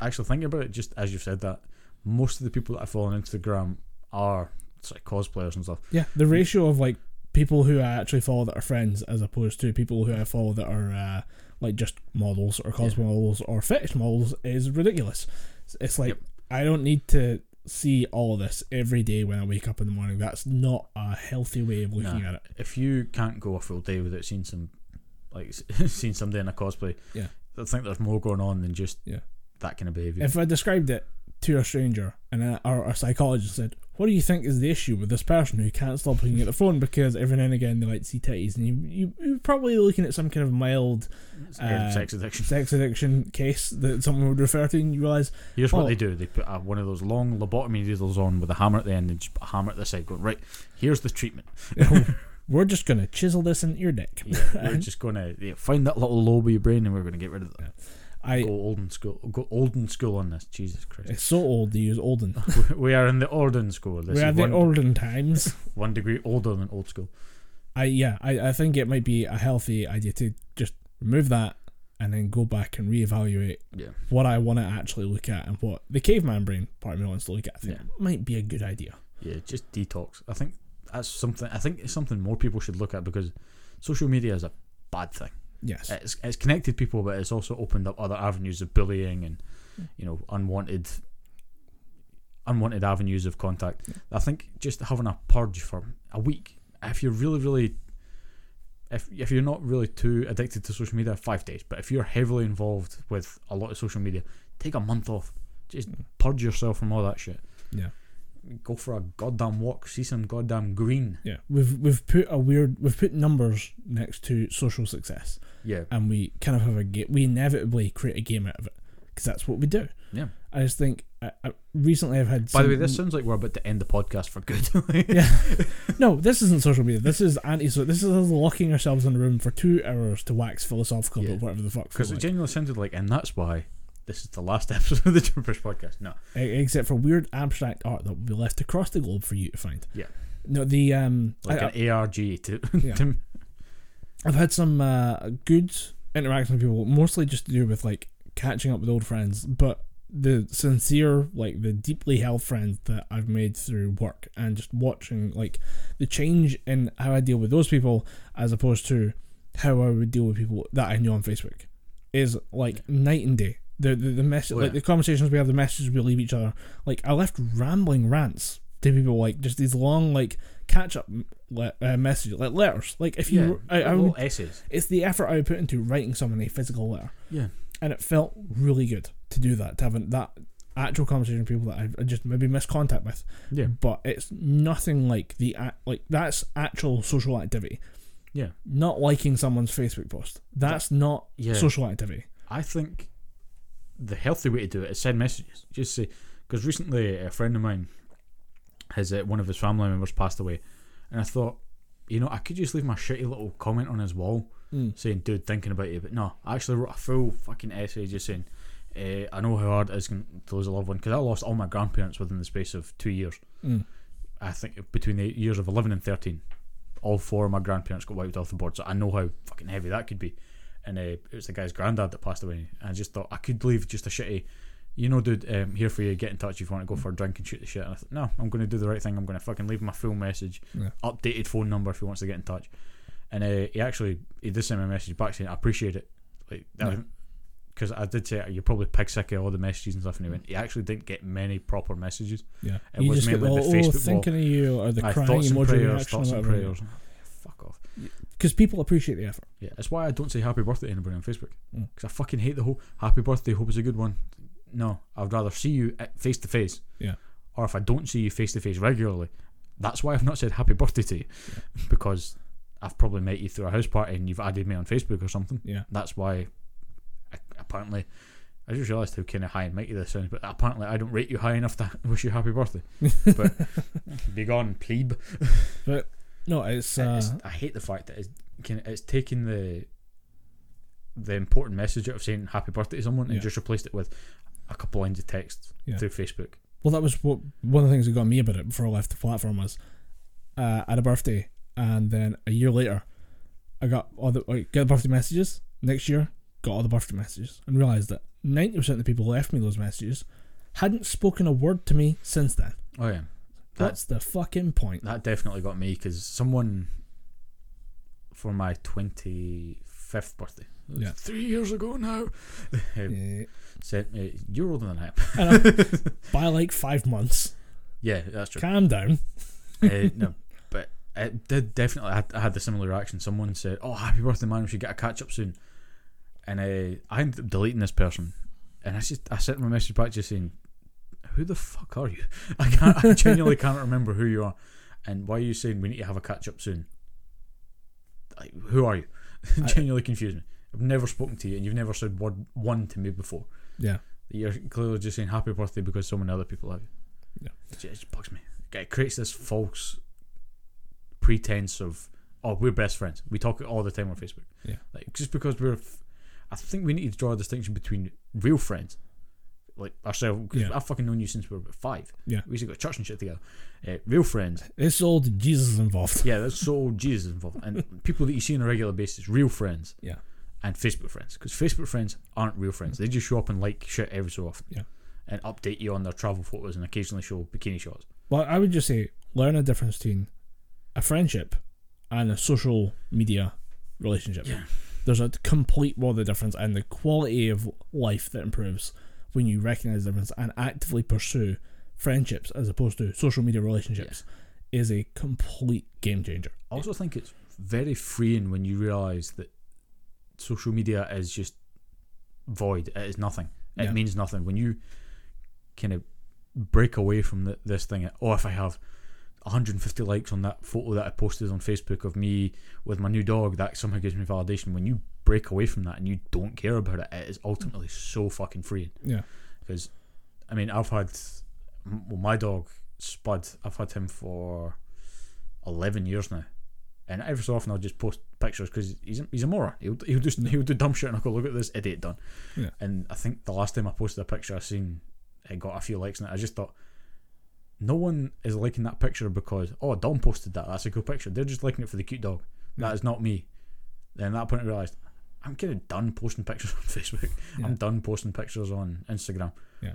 actually thinking about it, just as you've said that, most of the people that I follow on Instagram are sort of cosplayers and stuff. yeah. The ratio of like people who I actually follow that are friends, as opposed to people who I follow that are uh, like just models or cosplay models or fetish models, is ridiculous. It's- It's like Yep. I don't need to see all of this every day when I wake up in the morning. That's not a healthy way of looking Nah. at it. If you can't go a full day without seeing some, like seeing somebody in a cosplay, Yeah. I think there's more going on than just Yeah. that kind of behavior. If I described it to a stranger and a, or a psychologist said, "What do you think is the issue with this person who can't stop looking at the phone because every now and again they like to see titties?" and you, you you're probably looking at some kind of mild Uh, sex addiction. sex addiction case that someone would refer to, and you realize, Here's what Oh. they do: they put uh, one of those long lobotomy needles on with a hammer at the end, and just put a hammer at the side. Going right, here's the treatment. we're just gonna chisel this into your dick. Yeah, we're just gonna yeah, find that little lobe of your brain, and we're gonna get rid of it. I Go olden school. Go olden school on this. Jesus Christ. it's so old to use olden. we are in the olden school. This we are the olden times. one degree older than old school. I yeah, I, I think it might be a healthy idea to just remove that and then go back and reevaluate Yeah. what I want to actually look at and what the caveman brain part of me wants to look at. I think Yeah. might be a good idea. Yeah, just detox. I think that's something. I think it's something more people should look at because social media is a bad thing. Yes. It's it's connected people, but it's also opened up other avenues of bullying and mm. you know unwanted unwanted avenues of contact. I think just having a purge for a week, if you're really really if if you're not really too addicted to social media, five days. But if you're heavily involved with a lot of social media, take a month off. Just mm. purge yourself from all that shit. Yeah. Go for a goddamn walk. See some goddamn green. Yeah. We've we've put a weird we've put numbers next to social success Yeah. and we kind of have a game. We inevitably create a game out of it because that's what we do. Yeah. I just think I, I, recently I've had. By the way, this sounds like we're about to end the podcast for good. yeah. No, this isn't social media. This is anti. So this is us locking ourselves in a room for two hours to wax philosophical Yeah. about whatever the fuck. Because we it like. genuinely sounded like, and that's why this is the last episode of the Gibberpish podcast. No, except for weird abstract art that will be left across the globe for you to find. Yeah. No, the um, like I, an ARG to, Yeah. to I've had some uh, good interactions with people, mostly just to do with like catching up with old friends, but the sincere, like the deeply held friends that I've made through work and just watching like the change in how I deal with those people as opposed to how I would deal with people that I knew on Facebook is like night and day. The the, the message, Oh, like the conversations we have, the messages we leave each other. Like I left rambling rants to people, like just these long like catch up le- uh, messages, like letters. Like if you, I, I would essays. it's the effort I would put into writing someone a physical letter, Yeah, and it felt really good to do that, to have that actual conversation with people that I've- I just maybe missed contact with. yeah, But it's nothing like the like that's actual social activity. yeah. Not liking someone's Facebook post. That's not Yeah. social activity. I think the healthy way to do it is send messages. Just say because recently a friend of mine, his uh, one of his family members passed away, and I thought, you know, I could just leave my shitty little comment on his wall Mm. saying, "Dude, thinking about you," but no, I actually wrote a full fucking essay just saying, uh, "I know how hard it is to lose a loved one because I lost all my grandparents within the space of two years. Mm. I think between the years of eleven and thirteen, all four of my grandparents got wiped off the board. So I know how fucking heavy that could be." And uh, it was the guy's granddad that passed away. And I just thought I could leave just a shitty you know, dude, um, here for you. Get in touch if you want to go for a drink and shoot the shit. And I thought, no, I'm going to do the right thing. I'm going to fucking leave my full message, Yeah. updated phone number if he wants to get in touch. And uh, he actually he did send me a message back saying I appreciate it, like Yeah. because I did say you're probably pig sick of all the messages and stuff. And he went, he actually didn't get many proper messages. Yeah. It you was just get the, mainly oh, the Facebook wall. thinking of you or the Aye, crying thoughts and emoji prayers, reaction thoughts or and whatever. prayers. Because people appreciate the effort. Yeah, that's why I don't say happy birthday to anybody on Facebook. Mm. Because I fucking hate the whole happy birthday, hope it's a good one. No, I'd rather see you face to face. Yeah. Or if I don't see you face to face regularly, that's why I've not said happy birthday to you. Because I've probably met you through a house party and you've added me on Facebook or something. Yeah. That's why, I, apparently, I just realised how kind of high and mighty this sounds, but apparently I don't rate you high enough to wish you happy birthday. but be gone, plebe. No, it's, It's- uh, I hate the fact that it's can it's taking the the important message out of saying happy birthday to someone Yeah. and just replaced it with a couple lines of text Yeah. through Facebook. well, that was what one of the things that got me about it before I left the platform was uh, I had a birthday, and then a year later, I got all the like, get the birthday messages. Next year, got all the birthday messages, and realized that ninety percent of the people who left me those messages hadn't spoken a word to me since then. Oh yeah, That's the fucking point. that definitely got me because someone for my twenty fifth birthday, Yeah. three years ago now, Yeah. said me, "You're older than I am." By like five months. yeah, that's true. Calm down. uh, no, but it did definitely. I had, I had the similar reaction. Someone said, "Oh, happy birthday, man! We should get a catch up soon." And uh, I ended up deleting this person, and I just I sent my message back just saying, "Who the fuck are you? I can't. I genuinely can't remember who you are, and why are you saying we need to have a catch up soon? Like, who are you? Genuinely confused me. I've never spoken to you, and you've never said word one to me before. Yeah. You're clearly just saying happy birthday because so many other people have you. Yeah. It just, it just bugs me. It creates this false pretense of, oh, we're best friends. We talk all the time on Facebook. Yeah. Like, just because we're. F- I think we need to draw a distinction between real friends, like ourselves. Yeah. I've fucking known you since we were about five. Yeah. We used to go to church and shit together. Uh, real friends. It's all Jesus involved. Yeah, that's so Jesus involved. And people that you see on a regular basis, real friends. Yeah. And Facebook friends. Because Facebook friends aren't real friends. They just show up and like shit every so often. Yeah. And update you on their travel photos and occasionally show bikini shots. Well, I would just say learn a difference between a friendship and a social media relationship. Yeah. There's a complete world of difference, and the quality of life that improves when you recognize the difference and actively pursue friendships as opposed to social media relationships is a complete game changer. I also think it's very freeing when you realise that social media is just void. It is nothing. It Yeah. means nothing. When you kind of break away from the, this thing, oh, if I have 150 likes on that photo that I posted on Facebook of me with my new dog, that somehow gives me validation. When you break away from that and you don't care about it, it is ultimately so fucking freeing. Yeah. Because, I mean, I've had, well, my dog, Spud, I've had him for 11 years now. And every so often I'll just post pictures because he's a, he's a moron. He'll, he'll just he'll do dumb shit and I'll go look at this idiot done. Yeah. And I think the last time I posted a picture I seen it got a few likes and I just thought no one is liking that picture because oh Dom posted that that's a cool picture. They're just liking it for the cute dog. That Yeah. not me. Then at that point I realised I'm kind of done posting pictures on Facebook. Yeah. I'm done posting pictures on Instagram. Yeah.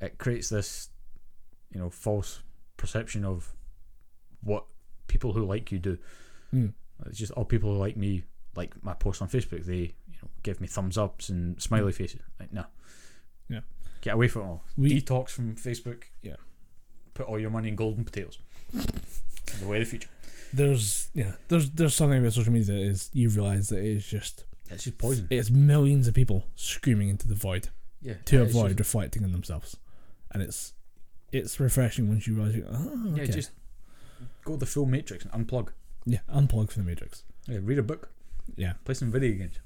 It creates this, you know, false perception of what people who like you do. Mm. It's just all people who like me like my posts on Facebook. They you know give me thumbs ups and smiley faces. Like no, Yeah. get away from all. We- Detox from Facebook. Yeah. Put all your money in golden potatoes. the way of the future. There's yeah, there's there's something about social media that is you realise that it is just It's just poison. it's millions of people screaming into the void yeah, to avoid just- reflecting on themselves, and it's it's refreshing once you realise you oh, ah, okay. yeah, just go the full matrix and unplug. yeah unplug from the matrix. Yeah, read a book, Yeah, play some video games.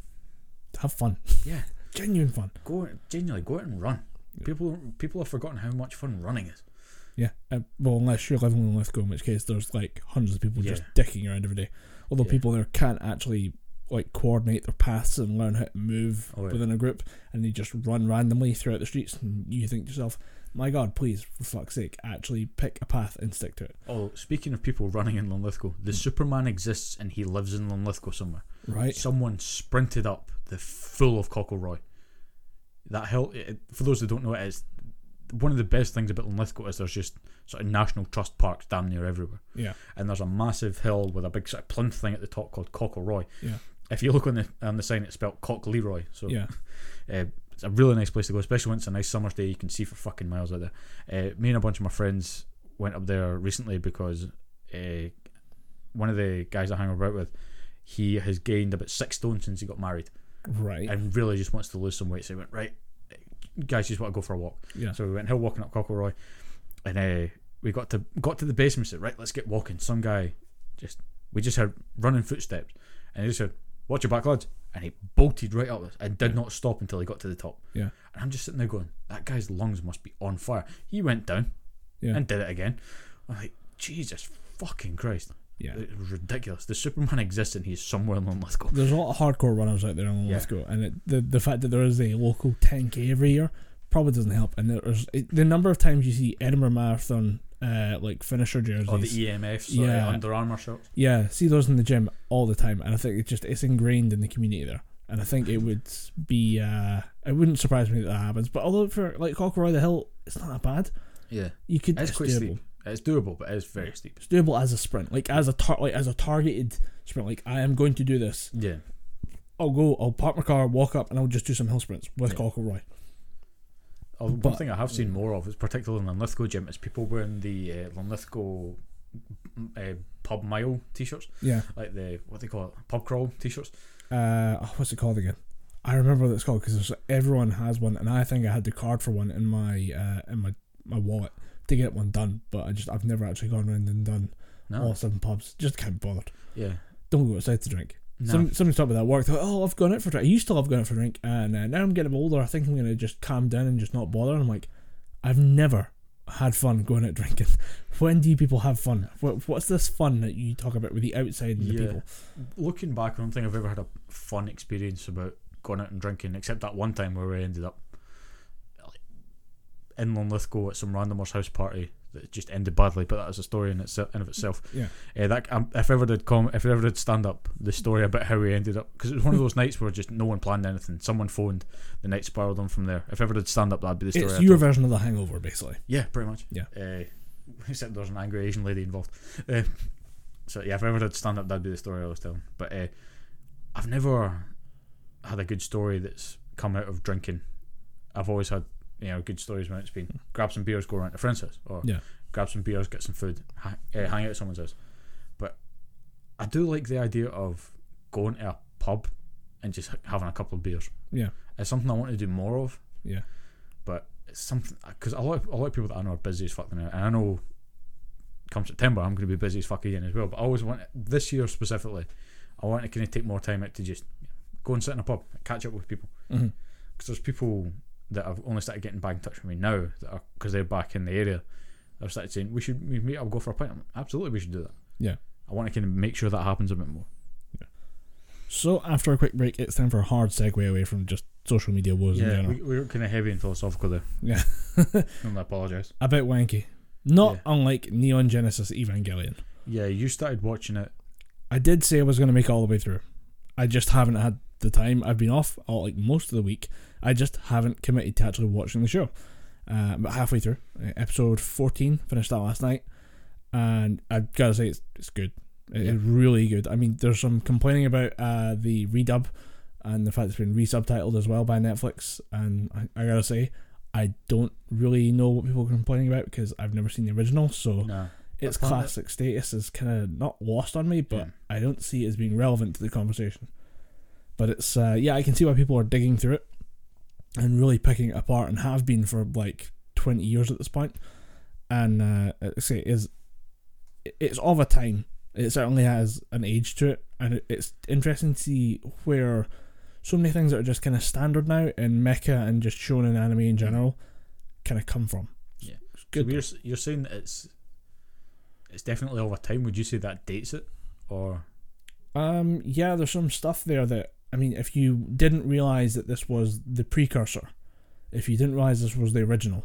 have fun, Yeah, genuine fun. go genuinely go out and run. Yeah. People people have forgotten how much fun running is. Yeah, uh, well unless you're living in Lithgow, in which case there's like hundreds of people just dicking around every day. Although Yeah. people there can't actually like coordinate their paths and learn how to move Oh, yeah. within a group, and they just run randomly throughout the streets, and you think to yourself, "My God, please, for fuck's sake, actually pick a path and stick to it." Oh, speaking of people running in Linlithgow, the Superman exists and he lives in Linlithgow somewhere. Right? Someone sprinted up the full of Cockleroy. That hill, it, for those that don't know, it is one of the best things about Linlithgow is there's just sort of national trust parks damn near everywhere, Yeah. and there's a massive hill with a big sort of plinth thing at the top called Cockleroy. Yeah. If you look on the on the sign, it's spelled Cock Leroy. So Yeah. uh, it's a really nice place to go, especially when it's a nice summer's day. You can see for fucking miles out there. Uh, me and a bunch of my friends went up there recently because uh, one of the guys I hang about with, he has gained about six stone since he got married, Right. and really just wants to lose some weight. So he went right, guys, just want to go for a walk. yeah. So we went hill walking up Cockleroy, and uh, we got to got to the basement. said, right, let's get walking. Some guy just we just heard running footsteps, and he just said, "Watch your back, lads," and he bolted right up us and did not stop until he got to the top. Yeah. And I'm just sitting there going, that guy's lungs must be on fire. He went down Yeah. and did it again. I'm like, Jesus fucking Christ. Yeah. It was ridiculous. The Superman exists and he's somewhere in Linlithgow. There's a lot of hardcore runners out there on Yeah. Lithgow, and it, the the fact that there is a local 10k every year probably doesn't help. And there's it, the number of times you see Edinburgh Marathon uh, like finisher jerseys. Or the EMF, sort Yeah. Under Armour shirts. yeah, see those in the gym all the time, and I think it's just it's ingrained in the community there. And I think it would be uh, it wouldn't surprise me that that happens. But although for like Cockleroy the Hill, it's not that bad. Yeah. You could It's it's quite doable. steep. It's doable, but it is very steep. It's doable as a sprint, like as a tar- like as a targeted sprint. Like I am going to do this. Yeah. I'll go. I'll park my car, walk up, and I'll just do some hill sprints with Yeah. Cockleroy. Oh, one But- thing I have seen more of, is particularly in Linlithgow gym, is people wearing the uh, Linlithgow uh, pub mile t-shirts, Yeah. like the what they call it, pub crawl t-shirts. Uh, oh, what's it called again? I remember what it's called because everyone has one, and I think I had the card for one in my uh, in my, my wallet to get one done. But I just I've never actually gone around and done No, all seven pubs. Just can't be bothered. yeah, Don't go outside to drink. no, Some somebody talked about that at work. Thought, oh, I've gone out for a drink. I used to love going out for a drink, and uh, now I'm getting older. I think I'm gonna just calm down and just not bother. And I'm like, I've never had fun going out drinking. when do you people have fun? What, what's this fun that you talk about with the outside and the people? Looking back, I don't think I've ever had a fun experience about going out and drinking, except that one time where we ended up in Linlithgow at some randomer's house party that just ended badly. But that is a story in itself, in of itself. Yeah. Uh, that um, if I ever did com, if I ever did stand up, the story about how we ended up because it was one of those nights where just no one planned anything. Someone phoned, the night spiraled on from there. If I ever did stand up, that'd be the story. It's I your told. version of the Hangover, basically. Yeah, pretty much. Yeah. Uh, except there's an angry Asian lady involved. Uh, so yeah, if I ever did stand up, that'd be the story I was telling. But uh, I've never had a good story that's come out of drinking. I've always had you know good stories when it's been grab some beers, go around to friend's house, or Yeah. grab some beers, get some food, ha- uh, hang out at someone's house. But I do like the idea of going to a pub and just having a couple of beers. Yeah. It's something I want to do more of Yeah. but it's something because a lot of, a lot of people that I know are busy as fuck now, and I know come September I'm going to be busy as fuck again as well. But I always want this year specifically, I want to kind of take more time out to just go and sit in a pub, catch up with people Mm-hmm. because there's people that have only started getting back in touch with me now that because they're back in the area. I've started saying we should we meet up, go for a pint. Like, Absolutely, we should do that. Yeah. I want to kind of make sure that happens a bit more. Yeah. So after a quick break, it's time for a hard segue away from just social media woes in Yeah, general. we, we're kind of heavy and philosophical there. Yeah. and I apologise. A bit wanky. Not Yeah. unlike Neon Genesis Evangelion. Yeah, you started watching it. I did say I was going to make it all the way through. I just haven't had the time. I've been off all, like most of the week. I just haven't committed to actually watching the show. Uh, but halfway through, uh, episode 14, finished that last night. And I've got to say, it's, it's good. It- Yeah. It's really good. I mean, there's some complaining about uh, the redub and the fact it's been resubtitled as well by Netflix. And I, I got to say, I don't really know what people are complaining about because I've never seen the original. So No. its classic status is kind of not lost on me, but Yeah. I don't see it as being relevant to the conversation. But it's uh, yeah, I can see why people are digging through it and really picking it apart, and have been for like twenty years at this point. And uh, say it is it's of a time. It certainly has an age to it, and it's interesting to see where so many things that are just kind of standard now in mecha and just shown in anime in general kind of come from. Yeah. It's So good. you're you're saying that it's it's definitely over time. Would you say that dates it, or Um, yeah, there's some stuff there that I mean, if you didn't realize that this was the precursor, if you didn't realize this was the original,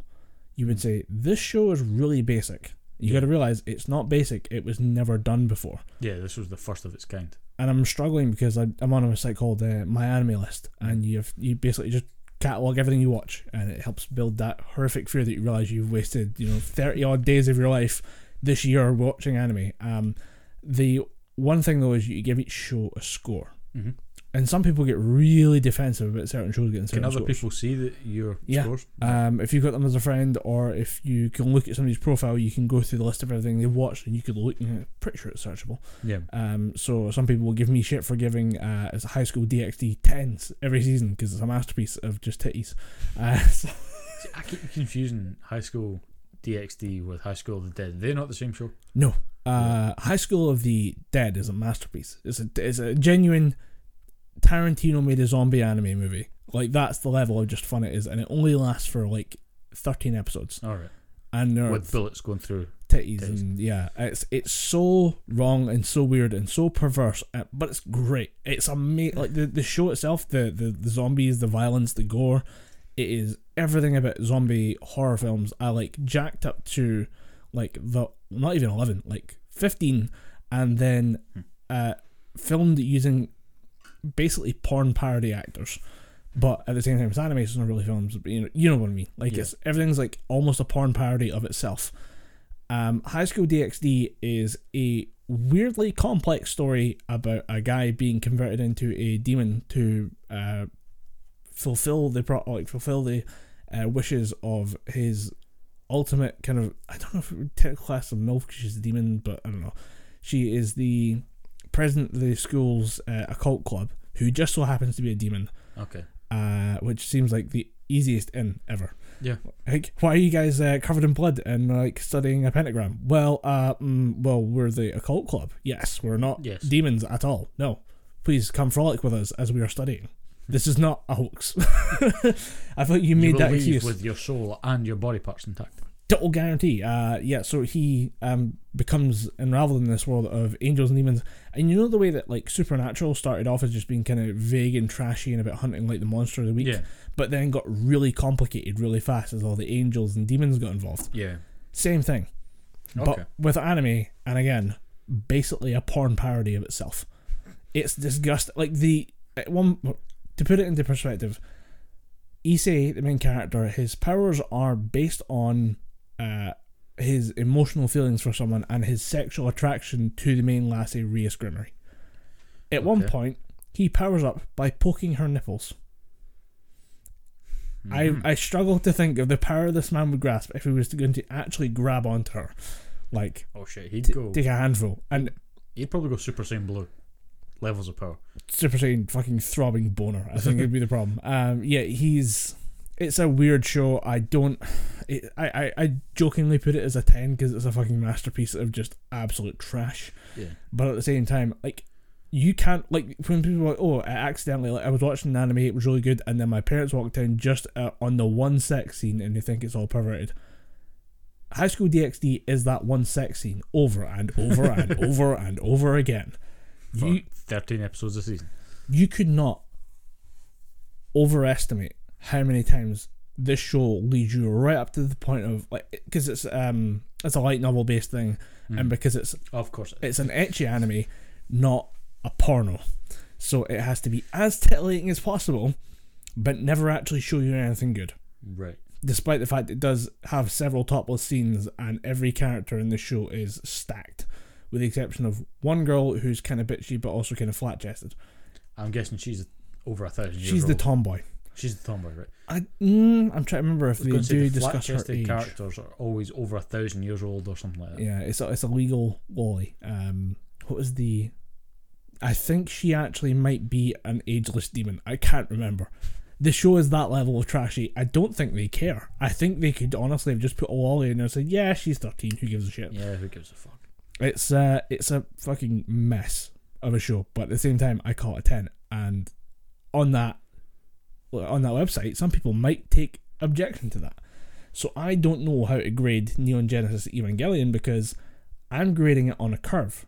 you would say this show is really basic. You got to realize it's not basic. It was never done before, yeah, this was the first of its kind? and I'm struggling because I, I'm on a site called uh, My Anime List, and you have you basically just catalog everything you watch, and it helps build that horrific fear that you realize you've wasted you know thirty odd days of your life this year watching anime. Um, the one thing though is you give each show a score, Mhm. And some people get really defensive about certain shows getting certain Can other scores. people see that your Yeah. scores? Um, if you've got them as a friend, or if you can look at somebody's profile, you can go through the list of everything they've watched, and you could look. Know, pretty sure it's searchable. yeah. Um, so some people will give me shit for giving uh, as a high school DxD tens every season because it's a masterpiece of just titties. Uh, so- See, I keep confusing High School DxD with High School of the Dead. They're not the same show. no, uh, High School of the Dead is a masterpiece. It's a it's a genuine Tarantino made a zombie anime movie. Like that's the level of just fun it is, and it only lasts for like thirteen episodes, All right. and there are With bullets going through. titties Titties. and yeah it's it's so wrong and so weird and so perverse uh, but it's great it's amazing like the, the show itself the, the the zombies the violence the gore it is everything about zombie horror films i like jacked up to like the not even 11 like 15 and then Hmm. uh filmed using basically porn parody actors but at the same time it's anime so it's not really films but you know you know what i mean like Yeah. it's everything's like almost a porn parody of itself um, High School DxD is a weirdly complex story about a guy being converted into a demon to uh, fulfill the pro- like fulfill the uh, wishes of his ultimate kind of I don't know if it would take class of MILF because she's a demon, but I don't know. She is the president of the school's uh, occult club who just so happens to be a demon, Okay. uh, which seems like the easiest in ever. Yeah. Like, why are you guys uh, covered in blood and like studying a pentagram? Well, uh, mm, well, we're the occult club. Yes, we're not Yes. demons at all. No, please come frolic with us as we are studying. This is not a hoax. I thought you made will that leave excuse. with your soul and your body parts intact. Total guarantee. Uh, yeah. So he um becomes unraveled in this world of angels and demons, and you know the way that like Supernatural started off as just being kind of vague and trashy and about hunting like the monster of the week, Yeah. but then got really complicated really fast as all the angels and demons got involved. Yeah. Same thing, Okay. but with anime, and again, basically a porn parody of itself. It's disgusting. Like the one to put it into perspective, Issei, the main character, his powers are based on uh, his emotional feelings for someone and his sexual attraction to the main lassie, Rias Gremory. At one point, he powers up by poking her nipples. I I struggle to think of the power this man would grasp if he was going to actually grab onto her, like oh shit, he'd t- go. take a handful and He'd probably go Super Saiyan Blue levels of power. Super Saiyan fucking throbbing boner. I think it'd be the problem. Um, yeah, he's. It's a weird show. I don't. It, I, I I jokingly put it as a ten because it's a fucking masterpiece of just absolute trash. Yeah. But at the same time, like you can't like when people are like, oh, I accidentally like I was watching an anime, it was really good, and then my parents walked in just uh, on the one sex scene, and they think it's all perverted. High School DxD is that one sex scene over and over and over and over again. For You 13 episodes a season. you could not overestimate how many times this show leads you right up to the point of like because it's um it's a light novel based thing and Mm. because it's Of course. it's an ecchi anime not a porno so it has to be as titillating as possible but never actually show you anything good Right. despite the fact it does have several topless scenes and every character in the show is stacked with the exception of one girl who's kind of bitchy but also kind of flat chested I'm guessing she's over a thousand years she's the tomboy she's the tomboy, right? I, mm, I'm trying to remember if they do the discuss her age. characters are always over a thousand years old or something like that. Yeah, it's a, it's a legal loli. Um, what was the? I think she actually might be an ageless demon. I can't remember. The show is that level of trashy. I don't think they care. I think they could honestly have just put a loli in there and said, "Yeah, she's 13. Who gives a shit?" Yeah, who gives a fuck? It's uh, it's a fucking mess of a show. But at the same time, I call it a ten. And on that, on that website, some people might take objection to that. So I don't know how to grade Neon Genesis Evangelion because I'm grading it on a curve.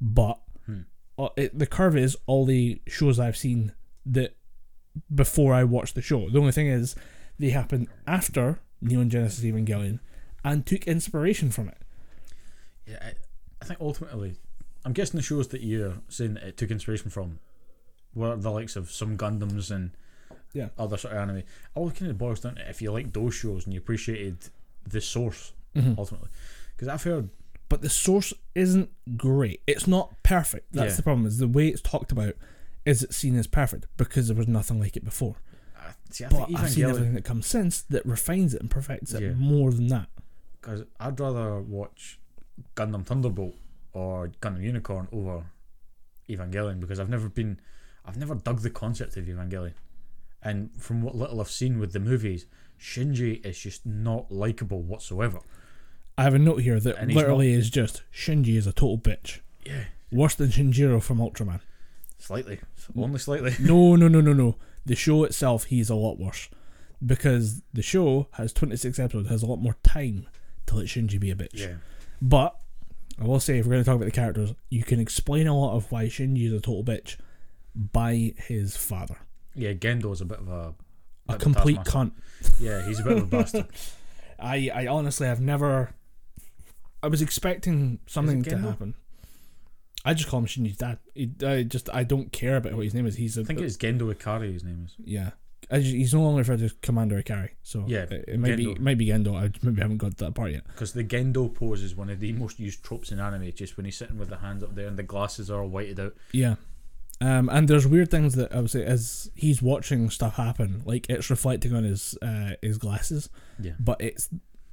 But Hmm. uh, it, the curve is all the shows I've seen that before I watched the show. The only thing is they happened after Neon Genesis Evangelion and took inspiration from it. Yeah, I, I think ultimately, I'm guessing the shows that you're saying that it took inspiration from were the likes of some Gundams and Yeah. other sort of anime. All kind of boils down to if you like those shows and you appreciated the source Mhm. ultimately. Because I've heard but the source isn't great. It's not perfect. That's Yeah. the problem. Is the way it's talked about is it seen as perfect because there was nothing like it before. uh, see, I But think I've seen everything that comes since that refines it and perfects it Yeah. more than that. because I'd rather watch Gundam Thunderbolt or Gundam Unicorn over Evangelion because I've never been, I've never dug the concept of Evangelion, and from what little I've seen with the movies, Shinji is just not likable whatsoever. I have a note here that And he's literally is just Shinji is a total bitch. Yeah, Worse than Shinjiro from Ultraman. slightly, only slightly. No, no, no, no, no. The show itself, he's a lot worse. Because the show has 26 episodes, has a lot more time to let Shinji be a bitch. Yeah, But I will say, if we're going to talk about the characters, you can explain a lot of why Shinji is a total bitch by his father. Yeah. Gendo's a bit of a A of complete cunt. Yeah, he's a bit of a bastard. I, I honestly have never. I was expecting something to happen. I just call him Shinji's dad. He, I just I don't care about what his name is. He's a I think it's Gendo Ikari. His name is. yeah. I just, he's no longer referred to as Commander Ikari. So Yeah, it, it might be Gendo. it might be Gendo. I maybe haven't got that part yet. Because the Gendo pose is one of the most used tropes in anime. Just when he's sitting with the hands up there and the glasses are all whited out. Yeah. Um, and there's weird things that I would say as he's watching stuff happen, like it's reflecting on his uh, his glasses, Yeah. but it's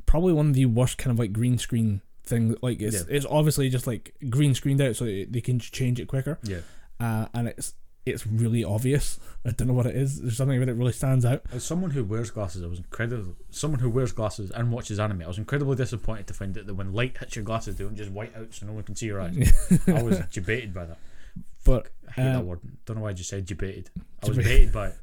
probably one of the worst kind of like green screen thing. Like it's Yeah. it's obviously just like green screened out so they can change it quicker. Yeah. Uh, and it's it's really obvious. I don't know what it is. There's something about it really stands out. As someone who wears glasses, I was incredible. Someone who wears glasses and watches anime, I was incredibly disappointed to find out that when light hits your glasses, they don't just white out so no one can see your eyes. I was debated by that. But I hate Uh, that word. Don't know why I just said debated. I was baited by it.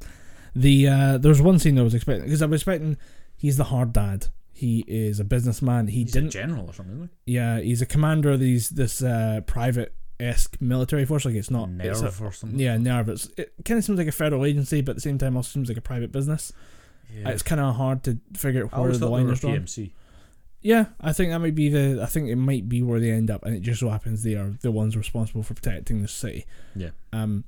the uh, there was one scene I was expecting because I was expecting he's the hard dad. He is a businessman. He He's didn't a general or something, isn't Yeah, he's a commander of these this uh, private esque military force. Like it's he? not it's a- or something. yeah, NERV. It's, it kind of seems like a federal agency, but at the same time also seems like a private business. Yeah. It's kind of hard to figure out where the line is drawn. PMC. Yeah, I think that might be the. I think it might be where they end up, and it just so happens they are the ones responsible for protecting the city. Yeah. Um,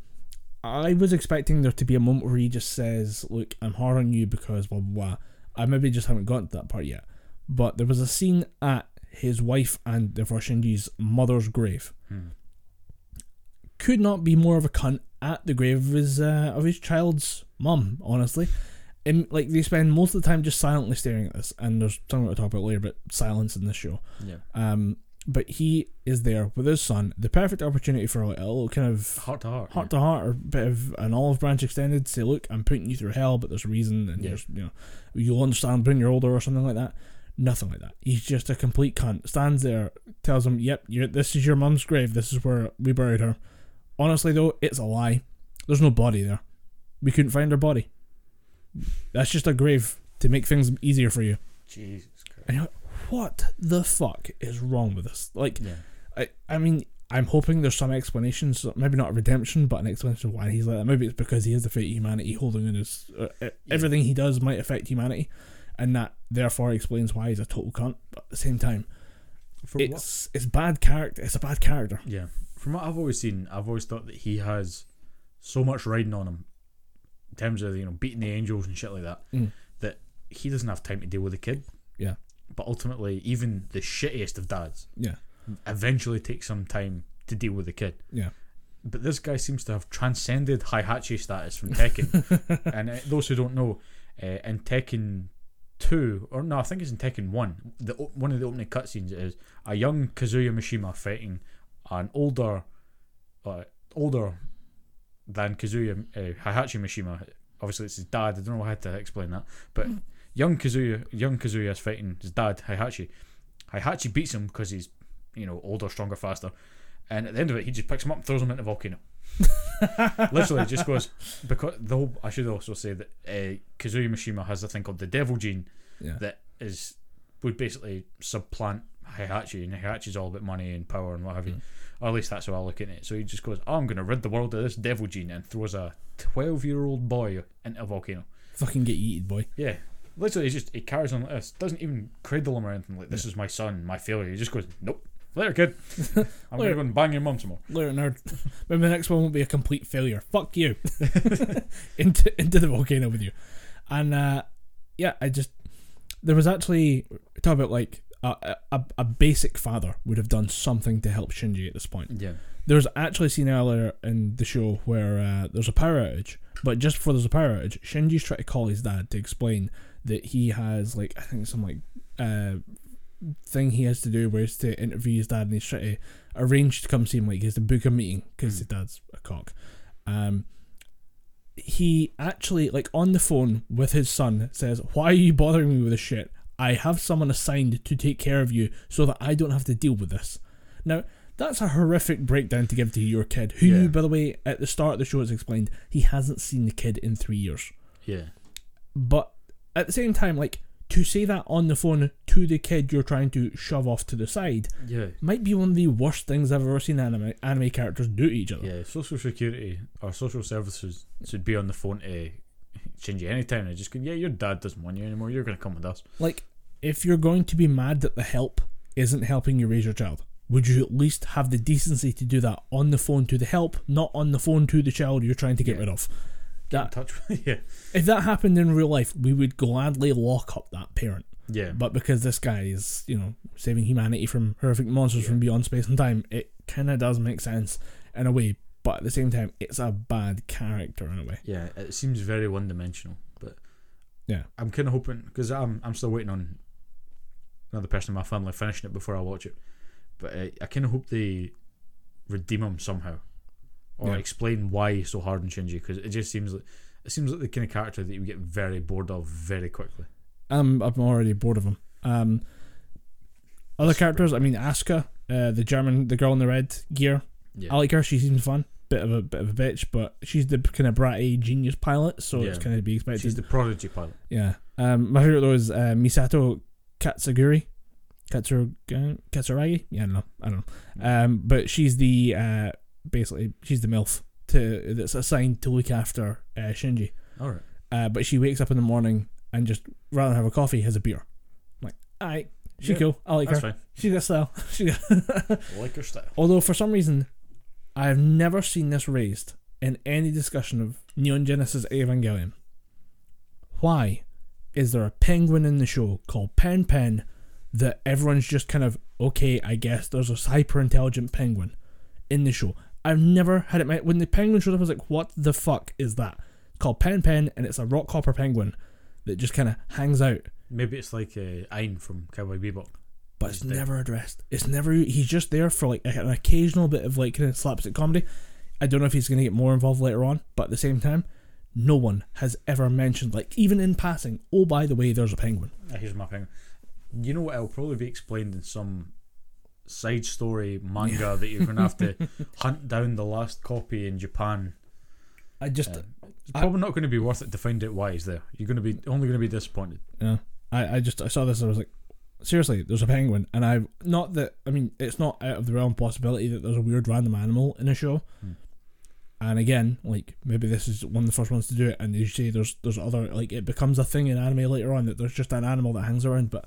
I was expecting there to be a moment where he just says, "Look, I'm hard on you because blah blah." blah. I maybe just haven't gotten to that part yet, but there was a scene at his wife and therefore Shinji's mother's grave. Hmm. Could not be more of a cunt at the grave of his uh, of his child's mum. Honestly, and, like they spend most of the time just silently staring at this, and there's something we'll talk about later, but silence in this show. Yeah. Um, but he is there with his son. The perfect opportunity for a little kind of Heart to heart. heart to heart or bit of an olive branch extended. Say, look, I'm putting you through hell, but there's a reason, and Yeah. there's you know you'll understand when you're older or something like that. Nothing like that. He's just a complete cunt. Stands there, tells him, "Yep, you're, this is your mum's grave. This is where we buried her." Honestly, though, it's a lie. There's no body there. We couldn't find her body. That's just a grave to make things easier for you. Jesus Christ. And you're like, what the fuck is wrong with this? Like, Yeah. I, I mean, I'm hoping there's some explanations, maybe not a redemption, but an explanation of why he's like that. Maybe it's because he is the fate of humanity holding in his. Uh, uh, Everything he does might affect humanity, and that therefore explains why he's a total cunt. But at the same time, From what, it's it's bad character. It's a bad character. yeah. From what I've always seen, I've always thought that he has so much riding on him in terms of you know beating the angels and shit like that Mm. that he doesn't have time to deal with the kid. Yeah. But ultimately, even the shittiest of dads Yeah, eventually takes some time to deal with the kid. yeah, But this guy seems to have transcended Heihachi status from Tekken. and uh, those who don't know, uh, in Tekken two, or no, I think it's in Tekken one. The one of the opening cutscenes is a young Kazuya Mishima fighting an older, uh, older than Kazuya uh, Heihachi Mishima. Obviously, it's his dad. I don't know how to explain that, but young Kazuya, young Kazuya is fighting his dad Heihachi. Heihachi beats him because he's, you know, older, stronger, faster. And at the end of it, he just picks him up and throws him into a volcano. Literally, just goes because the whole. I should also say that uh, Kazuya Mishima has a thing called the Devil Gene yeah. that is would basically supplant Heihachi, and Heihachi's all about money and power and what have you. Mm. Or at least that's how I look at it. So he just goes, oh, "I'm going to rid the world of this Devil Gene," and throws a twelve-year-old boy into a volcano. Fucking get eaten, boy. Yeah, literally, he just he carries on like this. Doesn't even cradle him or anything like this is my son, my failure. He just goes, "Nope, Later, kid. I'm gonna go and bang your mum some more. Later, nerd. Maybe the next one won't be a complete failure. Fuck you. into into the volcano with you. And uh, yeah, I just there was actually talk about like a, a a basic father would have done something to help Shinji at this point. Yeah. There's actually a scene earlier in the show where uh, there's a power outage, but just before there's a power outage, Shinji's trying to call his dad to explain that he has like I think some like uh thing he has to do where he's to interview his dad and he's trying to arrange to come see him like he has to book a meeting because Mm. his dad's a cock. Um, he actually like on the phone with his son says, "Why are you bothering me with this shit? I have someone assigned to take care of you so that I don't have to deal with this." Now that's a horrific breakdown to give to your kid, who, Yeah. by the way, at the start of the show, it's explained he hasn't seen the kid in three years. Yeah. But at the same time, like to say that on the phone to the kid you're trying to shove off to the side Yeah. might be one of the worst things I've ever seen anime anime characters do to each other. Yeah. Social security or social services should be on the phone to Shinji anytime. They just go, yeah, your dad doesn't want you anymore. You're gonna come with us. Like, if you're going to be mad that the help isn't helping you raise your child, would you at least have the decency to do that on the phone to the help, not on the phone to the child you're trying to get Yeah. rid of? Get in That touch with yeah. if that happened in real life, we would gladly lock up that parent. Yeah. But because this guy is, you know, saving humanity from horrific monsters from beyond space and time, it kind of does make sense in a way. But at the same time, it's a bad character in a way. Yeah, it seems very one dimensional, but Yeah. I'm kind of hoping because I'm I'm still waiting on another person in my family finishing it before I watch it, but uh, I kind of hope they redeem him somehow, or Yeah. explain why he's so hard on Shinji because it just seems like it seems like the kind of character that you get very bored of very quickly. I'm I'm already bored of him. Um, other characters, I mean, Asuka, uh, the German, the girl in the red gear. Yeah, I like her. She seems fun. Bit of a bit of a bitch, but she's the kind of bratty genius pilot, so it's kind of to be expected. she's the prodigy pilot. Yeah. Um, my favorite though is uh, Misato Katsuguri. Katsur Katsuragi? Yeah, I don't know. I don't know. Um, but she's the uh, basically she's the MILF to that's assigned to look after uh, Shinji. All right, Uh, but she wakes up in the morning and just rather than have a coffee has a beer. I'm like, alright, she's Yeah, cool. I like that's her. fine. She got style. she got like her style. Although for some reason, I've never seen this raised in any discussion of Neon Genesis Evangelion. Why is there a penguin in the show called Pen Pen that everyone's just kind of okay? I guess there's a hyper intelligent penguin in the show. I've never had it. When the penguin showed up, I was like, "What the fuck is that?" It's called Pen Pen, and it's a rock hopper penguin that just kind of hangs out Maybe it's like uh, Ein from Cowboy Bebop. But it's He's never addressed. It's never. He's just there for like an occasional bit of like kind of slapstick comedy. I don't know if he's going to get more involved later on, but at the same time, no one has ever mentioned like even in passing. Oh, by the way, there's a penguin. Uh, here's my penguin. You know what? It'll probably be explained in some side story manga that you're going to have to hunt down the last copy in Japan. I just, Uh, it's I- probably not going to be worth it to find out why he's there. You're going to be only going to be disappointed. yeah, I, I just I saw this. and I was like, seriously, there's a penguin, and I've not that I mean it's not out of the realm possibility that there's a weird random animal in a show. Hmm. And again, like maybe this is one of the first ones to do it, and as you say, there's there's other like it becomes a thing in anime later on that there's just an animal that hangs around. But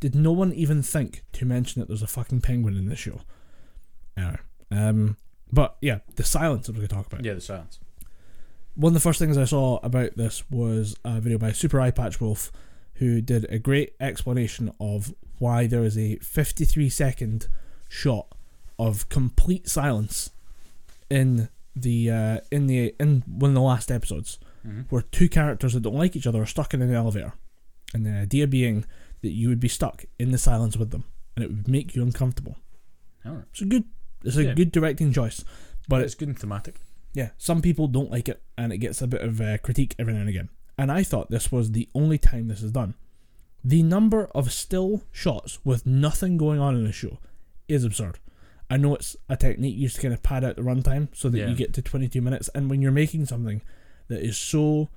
did no one even think to mention that there's a fucking penguin in this show? Anyway, um, but yeah, the silence that we're gonna talk about. Yeah, the silence. One of the first things I saw about this was a video by Super Eyepatch Wolf, who did a great explanation of why there is a 53 second shot of complete silence in the uh, in the in one of the last episodes, Mm-hmm. where two characters that don't like each other are stuck in an elevator, and the idea being that you would be stuck in the silence with them, and it would make you uncomfortable. Right. It's a good, it's a Yeah. good directing choice, but it's good and thematic. yeah, some people don't like it, and it gets a bit of uh, critique every now and again. And I thought this was the only time this is done. The number of still shots with nothing going on in the show is absurd. I know it's a technique used to kind of pad out the runtime so that Yeah. you get to 22 minutes, and when you're making something that is so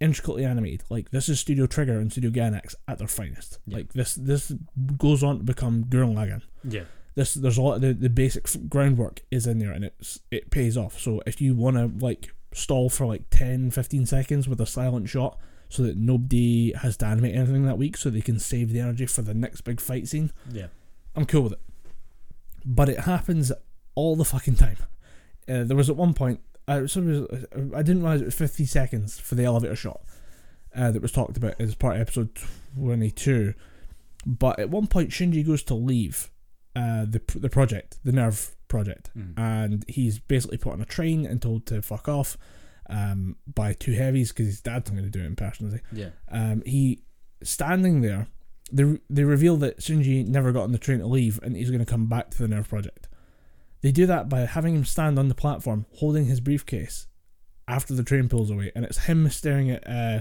intricately animated, like this is Studio Trigger and Studio Gainax at their finest. Yeah. Like this, this goes on to become Gurren Lagann Yeah. this there's a lot of the, the basic groundwork is in there and it's it pays off so if you want to like stall for like 10 15 seconds with a silent shot so that nobody has to animate anything that week so they can save the energy for the next big fight scene Yeah. i'm cool with it but it happens all the fucking time. Uh, there was at one point, was, I didn't realize it was 50 seconds for the elevator shot uh, that was talked about as part of episode 22. But at one point, Shinji goes to leave uh, the the project, the NERV project, Mm. and he's basically put on a train and told to fuck off um, by two heavies because his dad's not going to do it in person, is he? Yeah. Um, he standing there. They they reveal that Shinji never got on the train to leave, and he's going to come back to the NERV project. They do that by having him stand on the platform holding his briefcase after the train pulls away, and it's him staring at uh,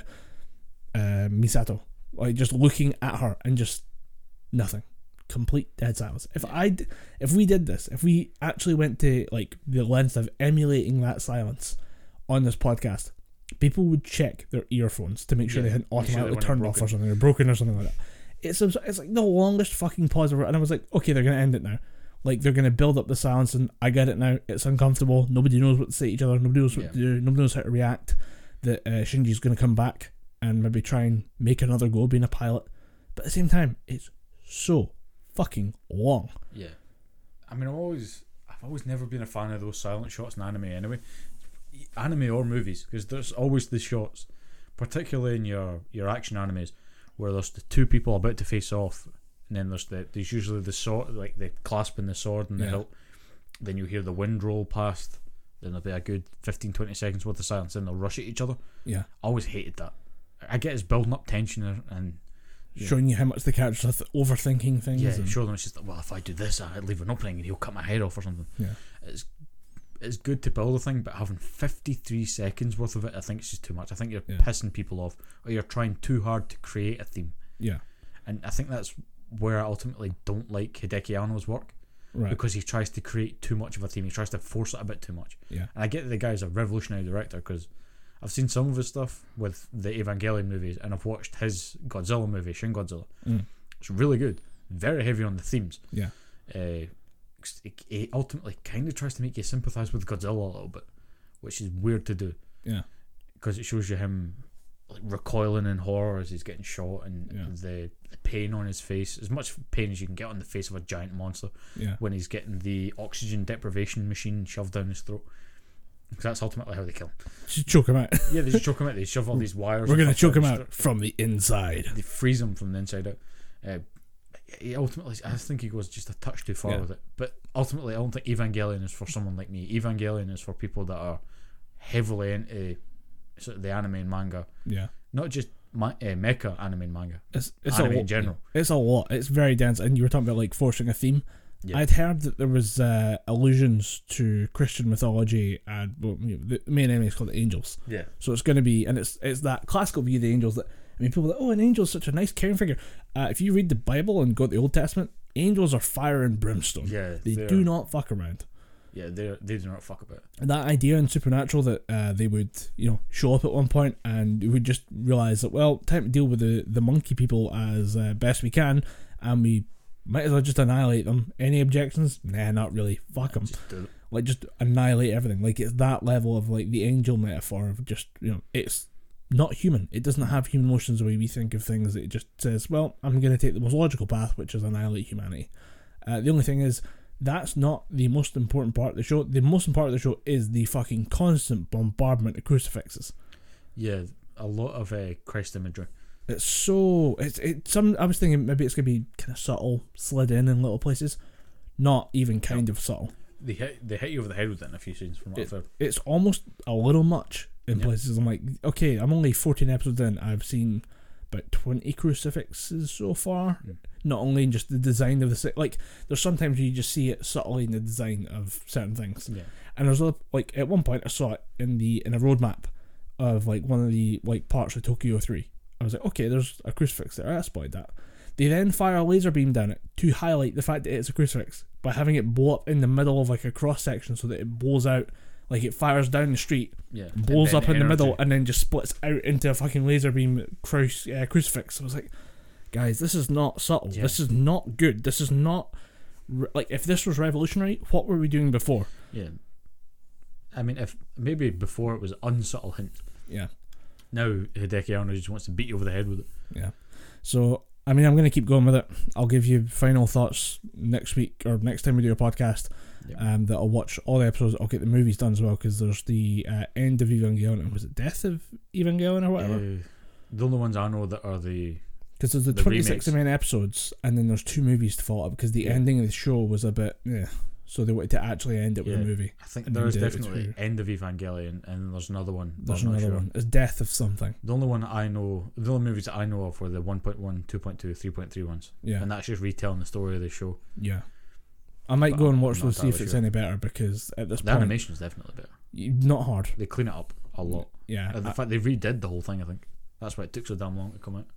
uh, Misato, like just looking at her and just nothing, complete dead silence. If I, if we did this, if we actually went to like the length of emulating that silence on this podcast, people would check their earphones to make sure Yeah, they hadn't make sure they automatically turned off or something or broken or something like that. It's it's like the longest fucking pause ever, and I was like, okay, they're gonna end it now. Like they're gonna build up the silence, and I get it now. It's uncomfortable. Nobody knows what to say to each other. Nobody knows what Yeah. to do. Nobody knows how to react. That uh, Shinji's gonna come back and maybe try and make another go being a pilot. But at the same time, it's so fucking long. Yeah, I mean, I've always, I've always never been a fan of those silent shots in anime. Anyway, anime or movies, because there's always the shots, particularly in your your action animes, where there's the two people about to face off, and then there's the there's usually the sword, like the clasping the sword and the Yeah. hilt. Then you hear the wind roll past. Then there'll be a good 15, 20 seconds worth of silence. Then they'll rush at each other. Yeah, I always hated that. I get it's building up tension and- and Yeah. showing you how much the characters are th- overthinking things. Yeah, and, show them it's just like, well, if I do this, I leave an opening and he'll cut my head off or something. Yeah. It's it's good to build a thing, but having fifty three seconds worth of it, I think it's just too much. I think you're Yeah. pissing people off, or you're trying too hard to create a theme. yeah, And I think that's where I ultimately don't like Hideaki Anno's work right. because he tries to create too much of a theme. He tries to force it a bit too much. Yeah. And I get that the guy's a revolutionary director because I've seen some of his stuff with the Evangelion movies, and I've watched his Godzilla movie, Shin Godzilla. Mm. It's really good. Very heavy on the themes. Yeah. Uh, it, it ultimately kind of tries to make you sympathize with Godzilla a little bit, which is weird to do Yeah, because it shows you him like recoiling in horror as he's getting shot and Yeah. the, the pain on his face, as much pain as you can get on the face of a giant monster yeah, when he's getting the oxygen deprivation machine shoved down his throat. Because that's ultimately how they kill just choke him out. Yeah, they just choke him out. They shove all these wires. We're gonna choke him out from the inside. They freeze him from the inside out. Uh, he ultimately, I think he goes just a touch too far Yeah. with it. But ultimately, I don't think Evangelion is for someone like me. Evangelion is for people that are heavily into sort of the anime and manga, Yeah. not just ma- uh, mecha anime and manga. It's it's Anime a lot, in general. It's a lot. It's very dense, and you were talking about like forcing a theme. Yeah. I'd heard that there was uh, allusions to Christian mythology, and well, you know, the main enemy is called the angels. Yeah, So it's going to be, and it's it's that classical view of the angels that I mean, people are like, oh, an angel is such a nice caring figure. Uh, if you read the Bible and go to the Old Testament, angels are fire and brimstone. yeah. They do not fuck around. Yeah, they they do not fuck about. And that idea in Supernatural that uh, they would, you know, show up at one point and we just realize that, well, time to deal with the, the monkey people as uh, best we can, and we might as well just annihilate them. Any objections? Nah, not really. Fuck them. Just. Like, just annihilate everything. Like, it's that level of, like, the angel metaphor of just, you know, it's not human. It doesn't have human emotions the way we think of things. It just says, well, I'm going to take the most logical path, which is annihilate humanity. Uh, the only thing is, that's not the most important part of the show. The most important part of the show is the fucking constant bombardment of crucifixes. Yeah, a lot of uh, Christ imagery. It's so it's it. Some I was thinking maybe it's gonna be kind of subtle, slid in in little places, not even kind of subtle. They hit they hit you over the head with it in a few scenes from what I've heard. It's almost a little much in Yeah. places. I'm like, okay, I'm only 14 episodes in. I've seen about 20 crucifixes so far. Not only in just the design of the si- like, there's sometimes you just see it subtly in the design of certain things. Yeah, And there's other like at one point I saw it in the in a roadmap of like one of the like parts of Tokyo Three. I was like, okay, there's a crucifix there. I spotted that. They then fire a laser beam down it to highlight the fact that it's a crucifix by having it blow up in the middle of like a cross section so that it blows out like it fires down the street, yeah. blows up in the middle, and then just splits out into a fucking laser beam cruci- uh, crucifix. I was like, guys, this is not subtle. Yeah. This is not good. This is not re- like if this was revolutionary. What were we doing before? Yeah. I mean, if maybe before it was unsubtle hint. Yeah. Now Hideaki Anno just wants to beat you over the head with it. Yeah. So I mean, I'm going to keep going with it. I'll give you final thoughts next week or next time we do a podcast. Yep. Um, that I'll watch all the episodes. I'll get the movies done as well because there's the uh, end of Evangelion. and Was it Death of Evangelion or whatever? Uh, the only ones I know that are the Because there's the, the 26 remakes. main episodes, and then there's two movies to follow up because the Yeah. ending of the show was a bit, yeah. So they wanted to actually end it with Yeah. a movie. I think And there then is did it with definitely end of Evangelion, and then there's another one. There's I'm another sure. one. It's Death of something. The only one I know, the only movies that I know of were the 1.1, 2.2, 3.3 ones, Yeah, and that's just retelling the story of the show. yeah. I might But go and watch those see if it's sure. any better because at this The point, animation is definitely better. not hard. They clean it up a lot. Yeah, And the I- fact they redid the whole thing, I think that's why it took so damn long to come out.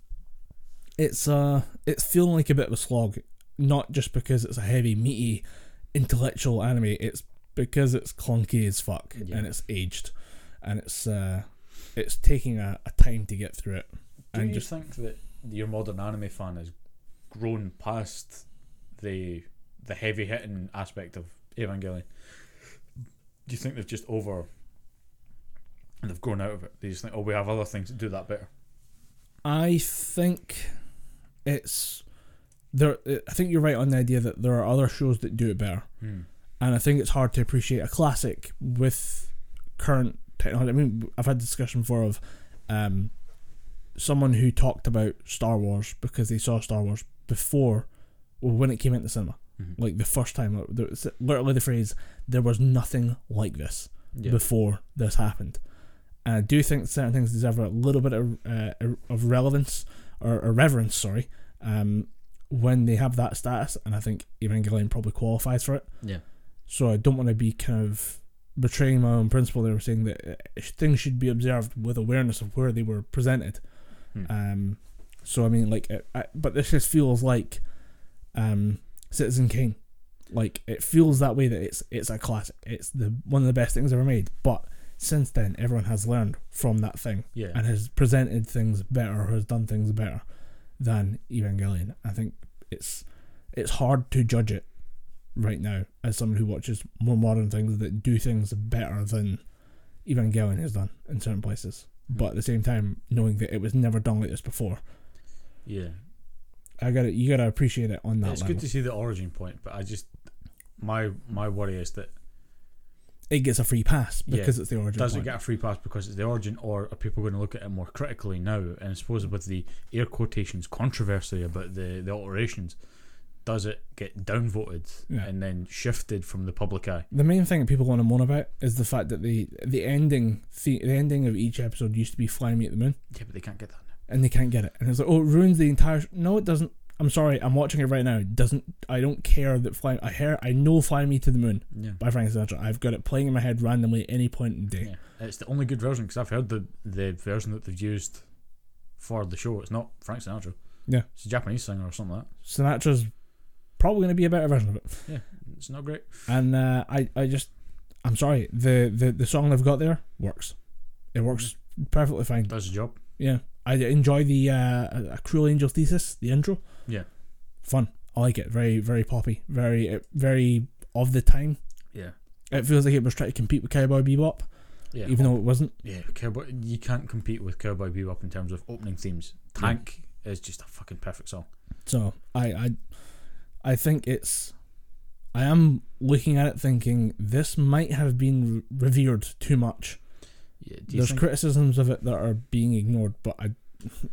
it's uh it's feeling like a bit of a slog not just because it's a heavy meaty intellectual anime it's because it's clunky as fuck Yeah. and it's aged and it's uh it's taking a, a time to get through it Do and you just think that your modern anime fan has grown past the the heavy hitting aspect of Evangelion? Do you think they've just over and they've grown out of it? They just think, oh, we have other things that do that better. i think it's there i think you're right on the idea that there are other shows that do it better Hmm. and I think it's hard to appreciate a classic with current technology. I mean, I've had discussion before of um, someone who talked about Star Wars because they saw Star Wars before, well, when it came into cinema, Mhm. like the first time. was literally the phrase, "There was nothing like this Yeah. before this happened." And I do think certain things deserve a little bit of, uh, of relevance or, or reverence. Sorry. Um, when they have that status, and I think Evangelion probably qualifies for it. yeah. So I don't want to be kind of betraying my own principle. They were saying that uh, things should be observed with awareness of where they were presented. Hmm. Um, so I mean, like, it, I, but this just feels like um, Citizen Kane. Like it feels that way that it's it's a classic. It's the one of the best things ever made. But since then, everyone has learned from that thing Yeah. and has presented things better, or has done things better than Evangelion. I think it's it's hard to judge it right now as someone who watches more modern things that do things better than Evangelion has done in certain places. Hmm. But at the same time, knowing that it was never done like this before, yeah. I got You got to appreciate it on that It's level. good to see the origin point, but I just my my worry is that it gets a free pass Yeah. because it's the origin. does it get a free pass because it's the origin, or are people going to look at it more critically now? And I suppose with the air quotations controversy about the the alterations, does it get downvoted Yeah. and then shifted from the public eye? The main thing that people want to moan about is the fact that the the ending the, the ending of each episode used to be "Fly Me at the Moon," Yeah, but they can't get that now. and they can't get it, and it's like, oh, it ruins the entire. Sh-. No, it doesn't. I'm sorry, I'm watching it right now. Doesn't I don't care that "Fly"? I hear, I know "Fly Me to the Moon" Yeah. by Frank Sinatra. I've got it playing in my head randomly at any point in the day. Yeah, it's the only good version because I've heard the the version that they've used for the show. It's not Frank Sinatra. Yeah. it's a Japanese singer or something like that. Sinatra's probably going to be a better version of it. Yeah, It's not great. And uh, I, I just, I'm sorry. The, the the song they've got there works. It works perfectly fine. Does the job. Yeah, I enjoy the uh, a Cruel Angel thesis, the intro. Yeah. Fun. I like it. Very very poppy. Very very of the time. Yeah, It feels like it was trying to compete with Cowboy Bebop, yeah, even though it wasn't. yeah. Cowboy, you can't compete with Cowboy Bebop in terms of opening themes. Tank is just a fucking perfect song. So I I I think it's. I am looking at it thinking this might have been re- revered too much. Yeah, There's criticisms of it that are being ignored, but I,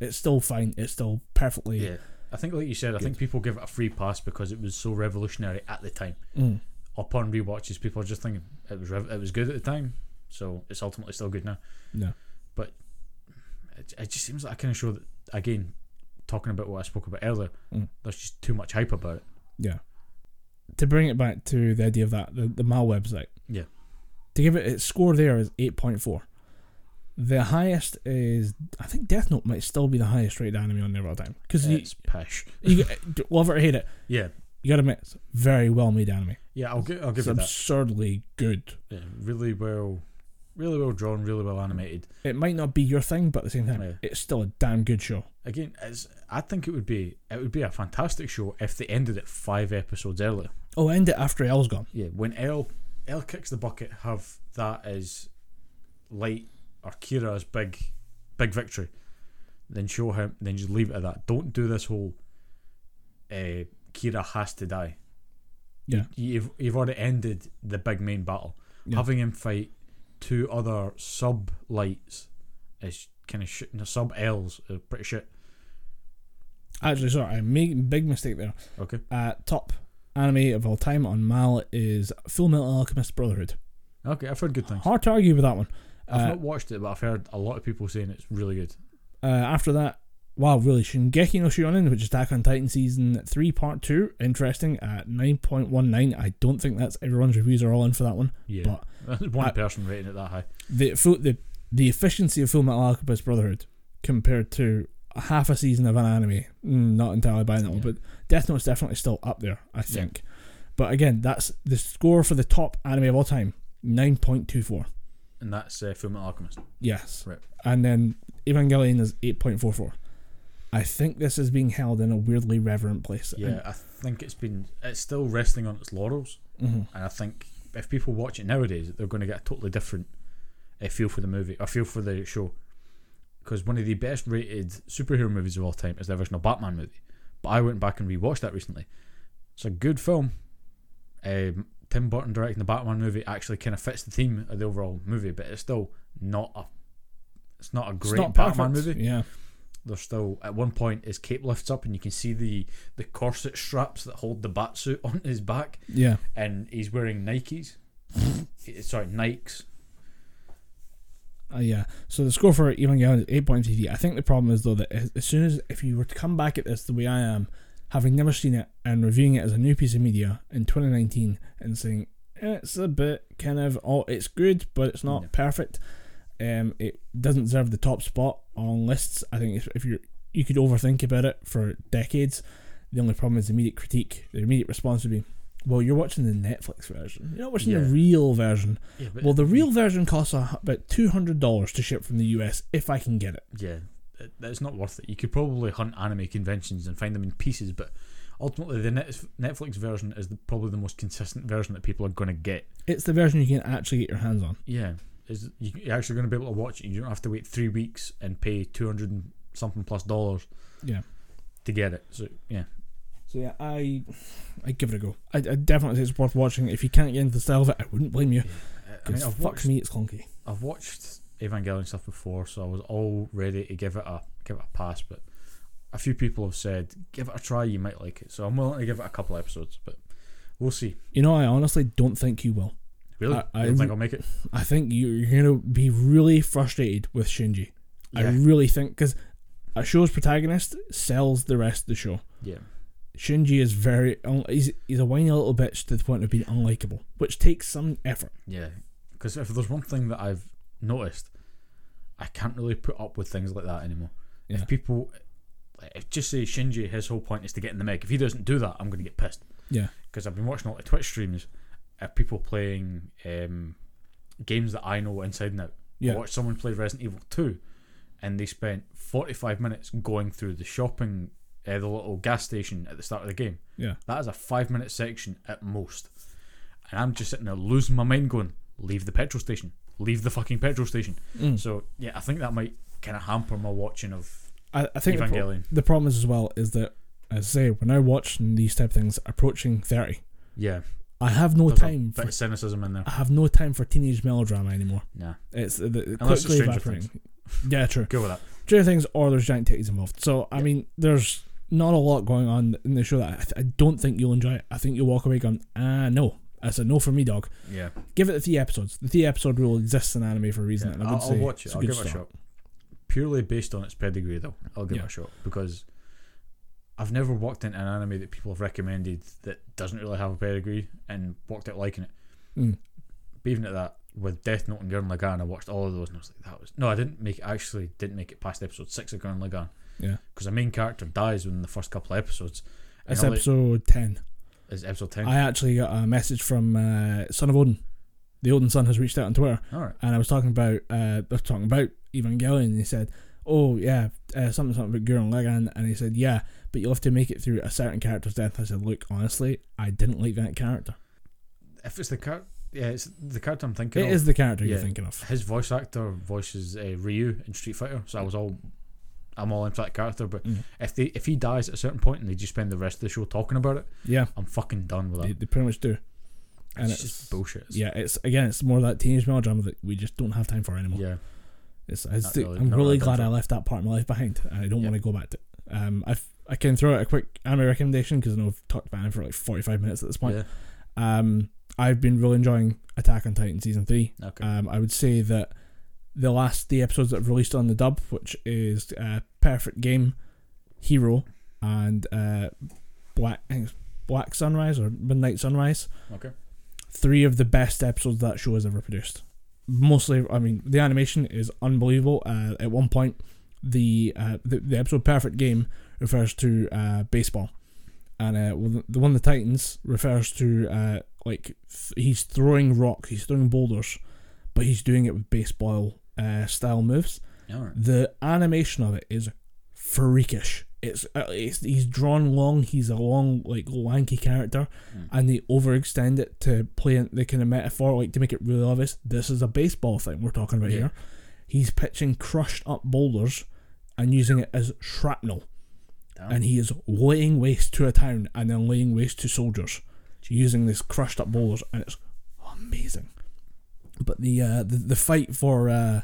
it's still fine. It's still perfectly. yeah, I think like you said, I think people give it a free pass because it was so revolutionary at the time. Mm. Upon rewatches, people are just thinking it was rev- it was good at the time, so it's ultimately still good now. No. it, it just seems like a kind of show that again talking about what I spoke about earlier Mm. there's just too much hype about it Yeah. To bring it back to the idea of that, the, the Mal website. Yeah. To give it its score there is 8.4. The highest is, I think Death Note might still be the highest rated anime on there all the time. Because you, it's pish you love it or hate it, yeah you gotta admit, it's very well made anime. yeah I'll, gi- I'll give It's you that absurdly good. yeah, really well really well drawn really well animated It might not be your thing, but at the same time, Yeah. it's still a damn good show. again it's, I think it would be it would be a fantastic show if they ended it five episodes earlier Oh, end it after L's gone. yeah when L L kicks the bucket have that as light or Kira's big big victory then show him then just leave it at that don't do this whole uh, Kira has to die. Yeah. You've you've already ended the big main battle. Yeah. Having him fight two other sub lights is kind of shit. No, sub L's is pretty shit. Actually, sorry, I made big mistake there. Okay. Uh, top anime of all time on Mal is Full Metal Alchemist Brotherhood. Okay, I've heard good things. Hard to argue with that one. I've Uh, not watched it, but I've heard a lot of people saying it's really good. Uh, after that, wow, really, Shingeki no Shonen, which is Attack on Titan season three, part two, interesting at nine point one nine. I don't think that's everyone's reviews are all in for that one. Yeah. But One I- person rating it that high. the the the efficiency of Full Metal Alchemist Brotherhood compared to half a season of an anime, mm, not entirely buying that one, but Death Note's definitely still up there, I think. But again, that's the score for the top anime of all time, nine point two four. And that's uh, Fullmetal Alchemist. Yes. Right. And then Evangelion is 8.44. I think this is being held in a weirdly reverent place. Yeah, I think it's been it's still resting on its laurels, hmm and I think if people watch it nowadays, they're going to get a totally different uh, feel for the movie or feel for the show. Because one of the best rated superhero movies of all time is the original Batman movie, but I went back and rewatched that recently. It's a good film. Um, Tim Burton directing the Batman movie actually kind of fits the theme of the overall movie, but it's still not a it's not a great not Batman perfect. movie. Yeah. There's still at one point his cape lifts up and you can see the the corset straps that hold the bat suit on his back, Yeah. and he's wearing Nikes. Sorry, Nikes. Uh, yeah. So the score for Evangelion is 8.33. I think the problem is, though, that as as soon as if you were to come back at this the way I am, having never seen it and reviewing it as a new piece of media in 2019 and saying it's a bit kind of, oh, it's good, but it's not Yeah. perfect. Um, it doesn't deserve the top spot on lists. I think if, if you're you could overthink about it for decades. The only problem is the immediate critique. The immediate response would be, "Well, you're watching the Netflix version. You're not watching the real version." Yeah, Well, the real version costs about two hundred dollars to ship from the US if I can get it. yeah, it's not worth it. You could probably hunt anime conventions and find them in pieces, but ultimately the Netflix version is the, probably the most consistent version that people are going to get. It's the version you can actually get your hands on. Yeah, is you- you're actually going to be able to watch it. You don't have to wait three weeks and pay two hundred and something plus dollars Yeah. to get it. So yeah, So yeah, I I give it a go. I, I definitely think it's worth watching. If you can't get into the style of it, I wouldn't blame you. I mean, I've fuck watched, me, it's clunky. I've watched Evangelion stuff before, so I was all ready to give it a give it a pass. But a few people have said give it a try, you might like it. So I'm willing to give it a couple episodes, but we'll see. You know, I honestly don't think you will. Really, I- I, think I'll make it. I think you- you're gonna be really frustrated with Shinji. I really think because a show's protagonist sells the rest of the show. yeah, Shinji is very he's he's a whiny little bitch to the point of being unlikable, which takes some effort. yeah. Because if there's one thing that I've noticed, I can't really put up with things like that anymore. Yeah. If people, if just say Shinji, his whole point is to get in the meg. If he doesn't do that, I'm going to get pissed. Yeah. because I've been watching a lot of Twitch streams of people playing um, games that I know inside and out. Yeah. I watched someone play Resident Evil 2 and they spent 45 minutes going through the shopping, uh, the little gas station at the start of the game. Yeah. That is a five minute section at most. And I'm just sitting there losing my mind going, leave the petrol station. Leave the fucking petrol station. Mm. So, yeah, I think that might kind of hamper my watching of I, I think the, pro- Evangelion. the problem is as well is that as I say when I watch these type of things approaching thirty, yeah, I have no there's time a bit for of cynicism in there. I have no time for teenage melodrama anymore. Nah, It's the, the Unless quickly Stranger evaporating. Yeah, true. go with that. Stranger Things or there's giant titties involved. So I mean, there's not a lot going on in the show that I, th- I don't think you'll enjoy it. I think you'll walk away going, ah, no. That's a no for me, dog. Yeah. Give it the three episodes. The three episode rule exists in anime for a reason, Yeah, and I I'll, would I'll say watch it. I'll give it a shot. Purely based on its pedigree, though, I'll give Yeah. it a shot because I've never walked into an anime that people have recommended that doesn't really have a pedigree and walked out liking it. Mm. But even at that, with Death Note and Gurren Lagann, I watched all of those and I was like, that was no, I didn't make it. Actually, didn't make it past episode six of Gurren Lagann Yeah. because the main character dies within the first couple of episodes. It's episode 10. Is episode ten. I actually got a message from uh, Son of Odin. The Odin Son has reached out on Twitter, all right. and I was talking about uh, I was talking about Evangelion, and he said, "Oh yeah, uh, something something about Gurren Lagann," and he said, "Yeah, but you'll have to make it through a certain character's death." I said, "Look, honestly, I didn't like that character. If it's the car, yeah, it's the character I'm thinking It of. is the character you're thinking of." his voice actor voices uh, Ryu in Street Fighter, so I was all, I'm all in for that character. But Mm. if they if he dies at a certain point and they just spend the rest of the show talking about it, Yeah, I'm fucking done with they, that. they pretty much do. And it's, just bullshit. It's- Yeah, it's again, it's more that teenage melodrama that we just don't have time for anymore. yeah. It's, it's the- really- I'm really really glad I left that part of my life behind, and I don't Yeah. want to go back to. it. Um, I I can throw out a quick anime recommendation because I know I've talked about it for like 45 minutes at this point. Yeah. Um, I've been really enjoying Attack on Titan season three. Okay. Um, I would say that the last the episodes that have released on the dub, which is uh, Perfect Game, Hero, and uh, Black I think it's Black Sunrise or Midnight Sunrise, okay. three of the best episodes that show has ever produced. Mostly, I mean, the animation is unbelievable. Uh, at one point, the, uh, the the episode "Perfect Game" refers to uh, baseball, and uh, the one the Titans refers to uh, like th- he's throwing rocks, he's throwing boulders, but he's doing it with baseball uh, style moves. Right. The animation of it is freakish. It's, uh, it's he's drawn long. He's a long, like lanky character, Mm. and they overextend it to play in the kind of metaphor, like to make it really obvious. This is a baseball thing we're talking about Yeah. here. He's pitching crushed up boulders and using it as shrapnel, Damn. and he is laying waste to a town and then laying waste to soldiers using this crushed up boulders, and it's amazing. But the uh, the the fight for uh,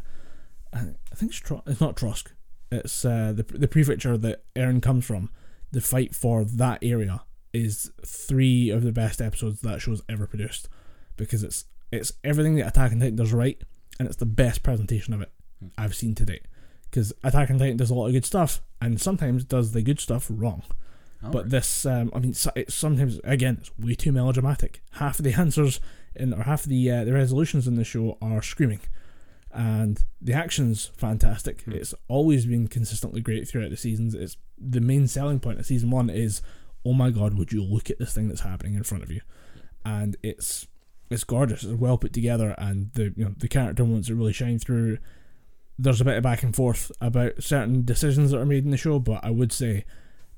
I think it's, Tro- it's not Trost. It's uh, the the prefecture that Eren comes from. The fight for that area is three of the best episodes that show's ever produced because it's it's everything that Attack on Titan does right, and it's the best presentation of it Hmm. I've seen to date. Because Attack on Titan does a lot of good stuff, and sometimes does the good stuff wrong. All But right. this, um, I mean, it's sometimes again, it's way too melodramatic. Half of the answers in, or half the uh, the resolutions in the show are screaming, and the action's fantastic. Hmm. It's always been consistently great throughout the seasons. It's the main selling point of season one is, oh my god, would you look at this thing that's happening in front of you, and it's it's gorgeous. It's well put together, and the you know the character moments that really shine through. There's a bit of back and forth about certain decisions that are made in the show, but I would say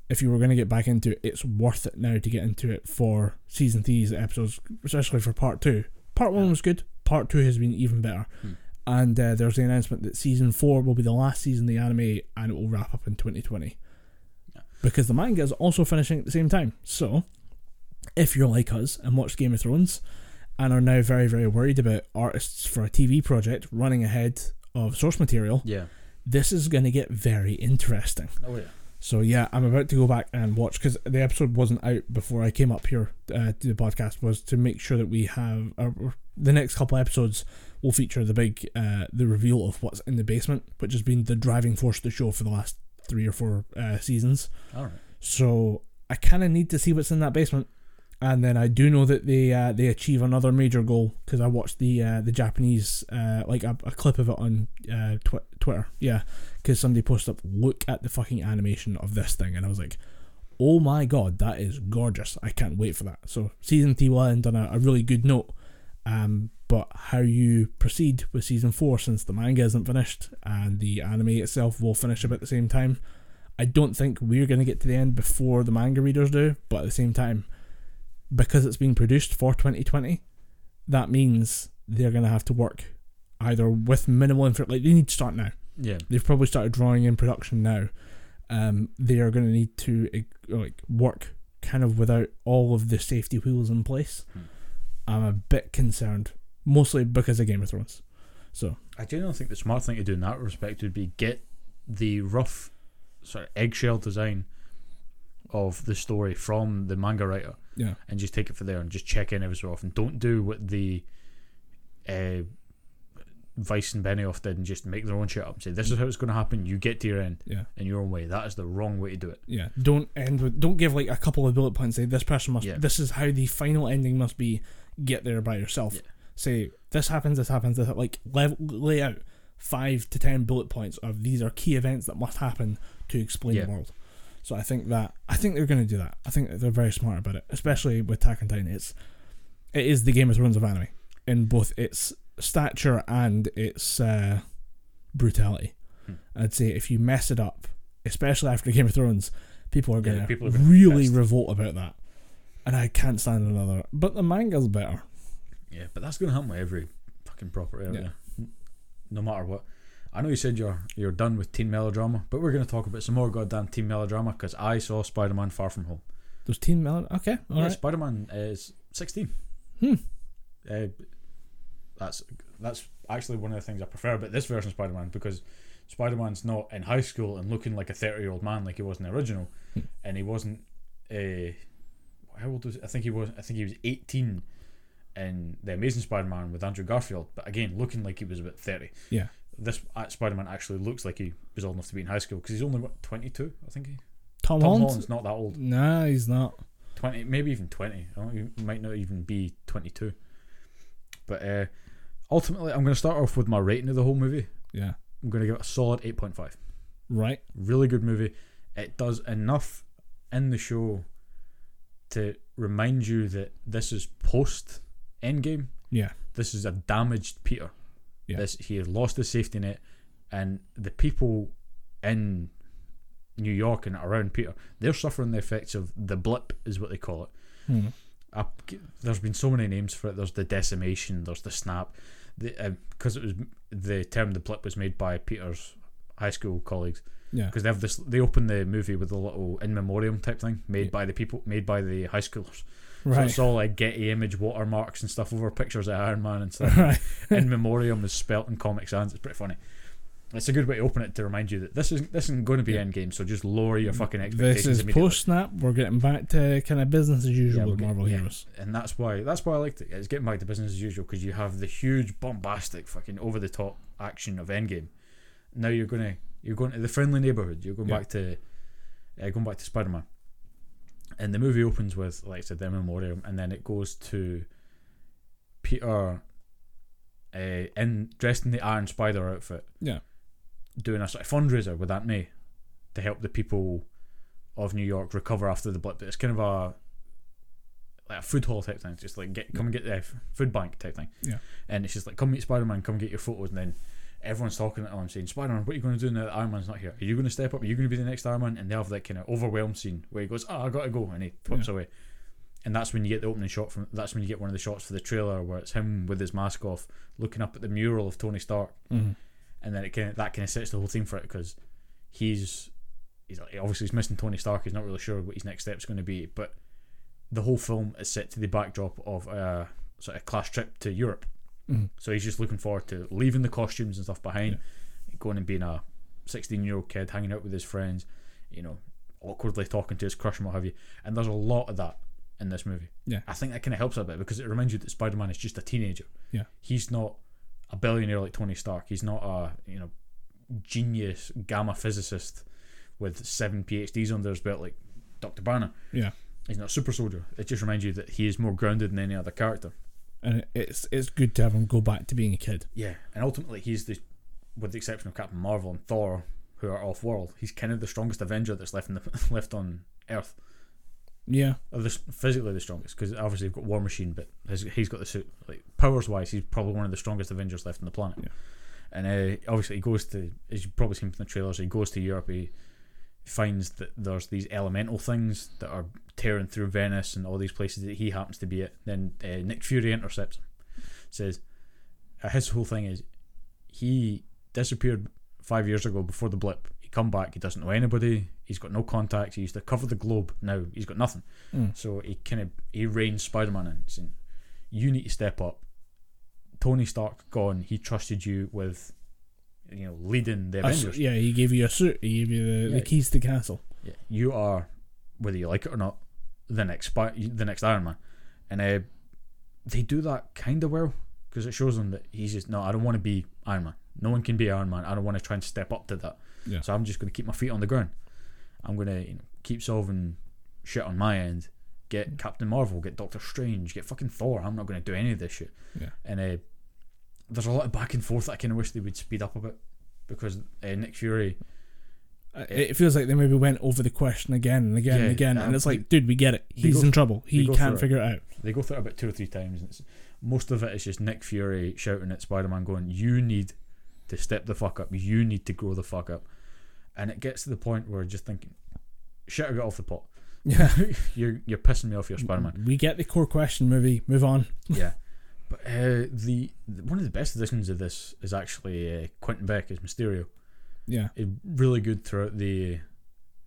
if you were going to get back into it, it's worth it now to get into it for season three's episodes, especially for part two. Part one was good. Part two has been even better. Hmm. And uh, there's the announcement that season four will be the last season of the anime, and it will wrap up in 2020. Yeah. Because the manga is also finishing at the same time. So, if you're like us and watched Game of Thrones, and are now very very worried about artists for a TV project running ahead of source material, yeah. this is going to get very interesting. Oh yeah. So yeah, I'm about to go back and watch because the episode wasn't out before I came up here uh, to the podcast. Was to make sure that we have uh, the next couple episodes will feature the big uh, the reveal of what's in the basement, which has been the driving force of the show for the last three or four uh, seasons. All right. So I kind of need to see what's in that basement, and then I do know that they uh, they achieve another major goal because I watched the uh, the Japanese uh, like a, a clip of it on uh, tw- Twitter. Yeah, because somebody posted up, look at the fucking animation of this thing, and I was like, oh my god, that is gorgeous! I can't wait for that. So season three will end on a, a really good note. Um, but how you proceed with season four, since the manga isn't finished and the anime itself will finish about the same time, I don't think we're going to get to the end before the manga readers do, but at the same time, because it's being produced for 2020, that means they're going to have to work either with minimal info, like they need to start now. Yeah. They've probably started drawing in production now. Um, they are going to need to eh, like work kind of without all of the safety wheels in place. Hmm. I'm a bit concerned, mostly because of Game of Thrones. So I genuinely think the smart thing to do in that respect would be get the rough sort of eggshell design of the story from the manga writer yeah, and just take it for there and just check in every so often. Don't do what the uh, Weiss and Benioff did and just make their own shit up and say this is how it's going to happen. You get to your end yeah. in your own way. That is the wrong way to do it. Yeah, don't end with don't give like a couple of bullet points. Say this person must. Yeah. This is how the final ending must be. Get there by yourself. Yeah. Say this happens. This happens. This like level, lay out five to ten bullet points of these are key events that must happen to explain Yeah. the world. So I think that I think they're going to do that. I think they're very smart about it, especially with Attack on Titan. It's it is the Game of Thrones of anime in both its stature and its uh, brutality. Hmm. I'd say if you mess it up, especially after Game of Thrones, people are going to people gonna really revolt about that. And I can't stand another. But the manga's better. Yeah, but that's going to happen with every fucking property Yeah. no matter what. I know you said you're you're done with teen melodrama, but we're going to talk about some more goddamn teen melodrama because I saw Spider-Man: Far From Home. Those teen melon. Okay, all yeah, right. Spider-Man is sixteen. Hmm. Uh, that's that's actually one of the things I prefer about this version of Spider-Man because Spider-Man's not in high school and looking like a thirty-year-old man like he was in the original, Hmm. and he wasn't. Uh, how old was? I think he was. I think he was eighteen in the Amazing Spider-Man with Andrew Garfield, but again looking like he was about thirty. Yeah. This uh, Spider-Man actually looks like he was old enough to be in high school because he's only what twenty-two. I think he. Tom, Tom Holland. Holland's not that old. Nah, he's not. 20 maybe even 20 I don't, he might not even be 22 but uh, ultimately i'm going to start off with my rating of the whole movie Yeah. i'm going to give it a solid 8.5 Right. really good movie it does enough in the show to remind you that this is post endgame Yeah. this is a damaged peter Yeah. this he has lost his safety net and the people in new york and around peter they're suffering the effects of the blip is what they call it. Hmm. I, there's been so many names for it. There's the decimation. There's the snap. Because uh, it was the term the blip was made by Peter's high school colleagues. Yeah. Because they have this. They open the movie with a little in memoriam type thing made Yeah. by the people, made by the high schoolers. So Right. it's all like Getty Image watermarks and stuff over pictures of Iron Man and stuff. right. in memoriam is spelt in Comic Sans. It's pretty funny. It's a good way to open it to remind you that this isn't this isn't going to be Yeah. Endgame. So just lower your fucking expectations This is post snap. We're getting back to kind of business as usual we're with getting- Marvel yeah. heroes. and that's why that's why I liked it. It's getting back to business as usual because you have the huge bombastic fucking over the top action of Endgame. Now you're gonna you're going to the friendly neighborhood. You're going Yeah. back to uh, going back to Spider Man, and the movie opens with like I said, the memoriam, and then it goes to Peter. Uh, in dressed in the Iron Spider outfit, Yeah. doing a sort of fundraiser with Aunt May to help the people of New York recover after the blip. But it's kind of a like a food hall type thing, just like get come and get the food bank type thing. Yeah. And it's just like come meet Spider Man, come get your photos, and then everyone's talking to him saying, Spider Man, what are you going to do now that Iron Man's not here? Are you going to step up? Are you going to be the next Iron Man? And they have that kind of overwhelmed scene where he goes, Oh, I gotta go, and he whips Yeah. away. And that's when you get the opening shot from. That's when you get one of the shots for the trailer where it's him with his mask off, looking up at the mural of Tony Stark hmm and then it kind of that kind of sets the whole theme for it because he's he's obviously he's missing Tony Stark. He's not really sure what his next step's going to be, but the whole film is set to the backdrop of a sort of class trip to Europe. Mhm. So he's just looking forward to leaving the costumes and stuff behind, going and being a sixteen-year-old kid, hanging out with his friends, you know, awkwardly talking to his crush and what have you. And there's a lot of that in this movie. Yeah. I think that kind of helps a bit because it reminds you that Spider-Man is just a teenager. Yeah. he's not a billionaire like Tony Stark. He's not a you know genius gamma physicist with seven PhDs under his belt like Doctor Banner. Yeah. He's not a super soldier. It just reminds you that he is more grounded than any other character. And it's it's good to have him go back to being a kid. Yeah, and ultimately he's the, with the exception of Captain Marvel and Thor, who are off world, he's kind of the strongest Avenger that's left in the left on Earth. Yeah. Or the, physically the strongest, because obviously you've got War Machine, but his, he's got the suit. Like powers wise, he's probably one of the strongest Avengers left on the planet. Yeah. And uh, obviously he goes to, as you've probably seen from the trailers, he goes to Europe. He finds that there's these elemental things that are tearing through Venice and all these places that he happens to be at. Then uh, Nick Fury intercepts him, says uh, his whole thing is he disappeared five years ago before the blip. He come back, he doesn't know anybody. He's got no contacts. He used to cover the globe. Now he's got nothing. Mm. So he kind of he reigns Spider Man in, saying, "You need to step up." Tony Stark gone. He trusted you with, you know, leading the A su- Avengers. yeah, he gave you a suit. He gave you the, Yeah. the keys to the castle. Yeah, you are, whether you like it or not, the next Spi- the next Iron Man, and uh, they do that kind of well because it shows them that he's just no, I don't want to be Iron Man. No one can be Iron Man. I don't want to try and step up to that. Yeah. So I'm just going to keep my feet on the ground. I'm going to you know, keep solving shit on my end. Get Captain Marvel, get Doctor Strange, get fucking Thor. I'm not going to do any of this shit. Yeah. And uh, there's a lot of back and forth that I kind of wish they would speed up a bit because uh, Nick Fury. It feels like they maybe went over the question again and again and again, and it's like, dude, we get it. He's in trouble. He can't through it. figure it out. They go through it about two or three times, and it's most of it is just Nick Fury shouting at Spider Man, going, "You need to step the fuck up. You need to grow the fuck up." And it gets to the point where just thinking, "Shit, I got off the pot. Yeah. you're you're pissing me off, your Spider Man." We get the core question movie. Move on. yeah, but Uh, the, the one of the best additions of this is actually uh, Quentin Beck as Mysterio. Yeah. He's really good throughout the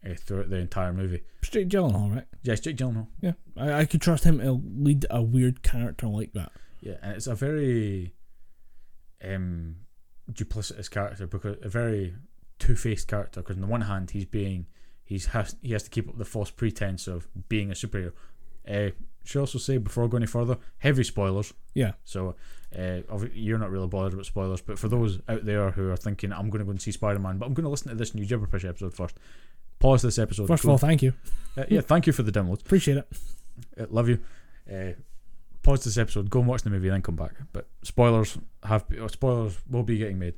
uh, throughout the entire movie. Straight Gyllenhaal, right? Yeah, it's Jake Gyllenhaal. Yeah. I, I could trust him to lead a weird character like that. Yeah, and it's a very um, duplicitous character because a very two-faced character. Because on the one hand, he's being he's has he has to keep up the false pretense of being a superhero. Uh, should also say before going any further, heavy spoilers. Yeah. So uh, you're not really bothered about spoilers, but for those out there who are thinking, I'm going to go and see Spider Man, but I'm going to listen to this new Gibberpish episode first. Pause this episode. First of all, thank you. uh, yeah, thank you for the downloads. Appreciate it. Uh, love you. Uh, pause this episode, go and watch the movie, then come back. But spoilers have or spoilers will be getting made.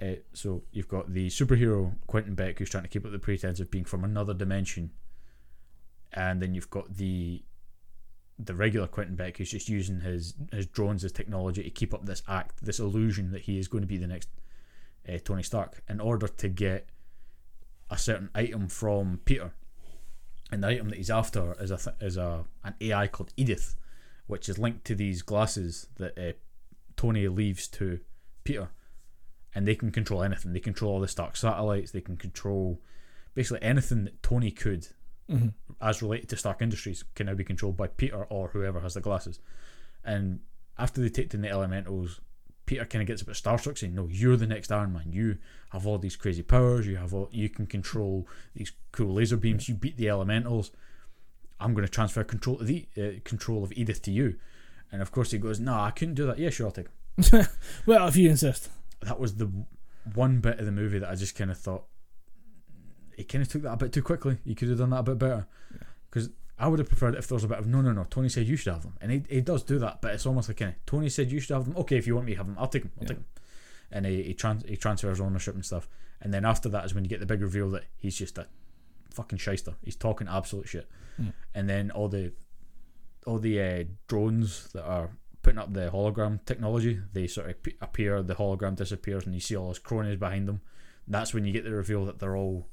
Uh, so you've got the superhero Quentin Beck who's trying to keep up the pretense of being from another dimension, and then you've got the the regular Quentin Beck is just using his his drones as technology to keep up this act, this illusion that he is going to be the next uh, Tony Stark, in order to get a certain item from Peter. And the item that he's after is a th- is a an AI called Edith, which is linked to these glasses that uh, Tony leaves to Peter, and they can control anything. They control all the Stark satellites. They can control basically anything that Tony could, hmm as related to Stark Industries, can now be controlled by Peter or whoever has the glasses. And after they take down the Elementals, Peter kind of gets a bit starstruck, saying, "No, you're the next Iron Man. You have all these crazy powers. You have all. You can control these cool laser beams. You beat the Elementals. I'm going to transfer control of the uh, control of Edith to you." And of course, he goes, "No, I couldn't do that. Yeah, sure, I'll take." Him. well, if you insist. That was the one bit of the movie that I just kind of thought he kind of took that a bit too quickly. He could have done that a bit better. Because I would have preferred if there was a bit of no, no, no. Tony said you should have them, and he, he does do that, but it's almost like kind of Tony said you should have them. Okay, if you want me to have them, I'll take them. I'll Yeah. take them. And he he, trans- he transfers ownership and stuff. And then after that is when you get the big reveal that he's just a fucking shyster. He's talking absolute shit. Hmm. And then all the all the uh, drones that are putting up the hologram technology, they sort of appear, the hologram disappears, and you see all those cronies behind them. That's when you get the reveal that they're all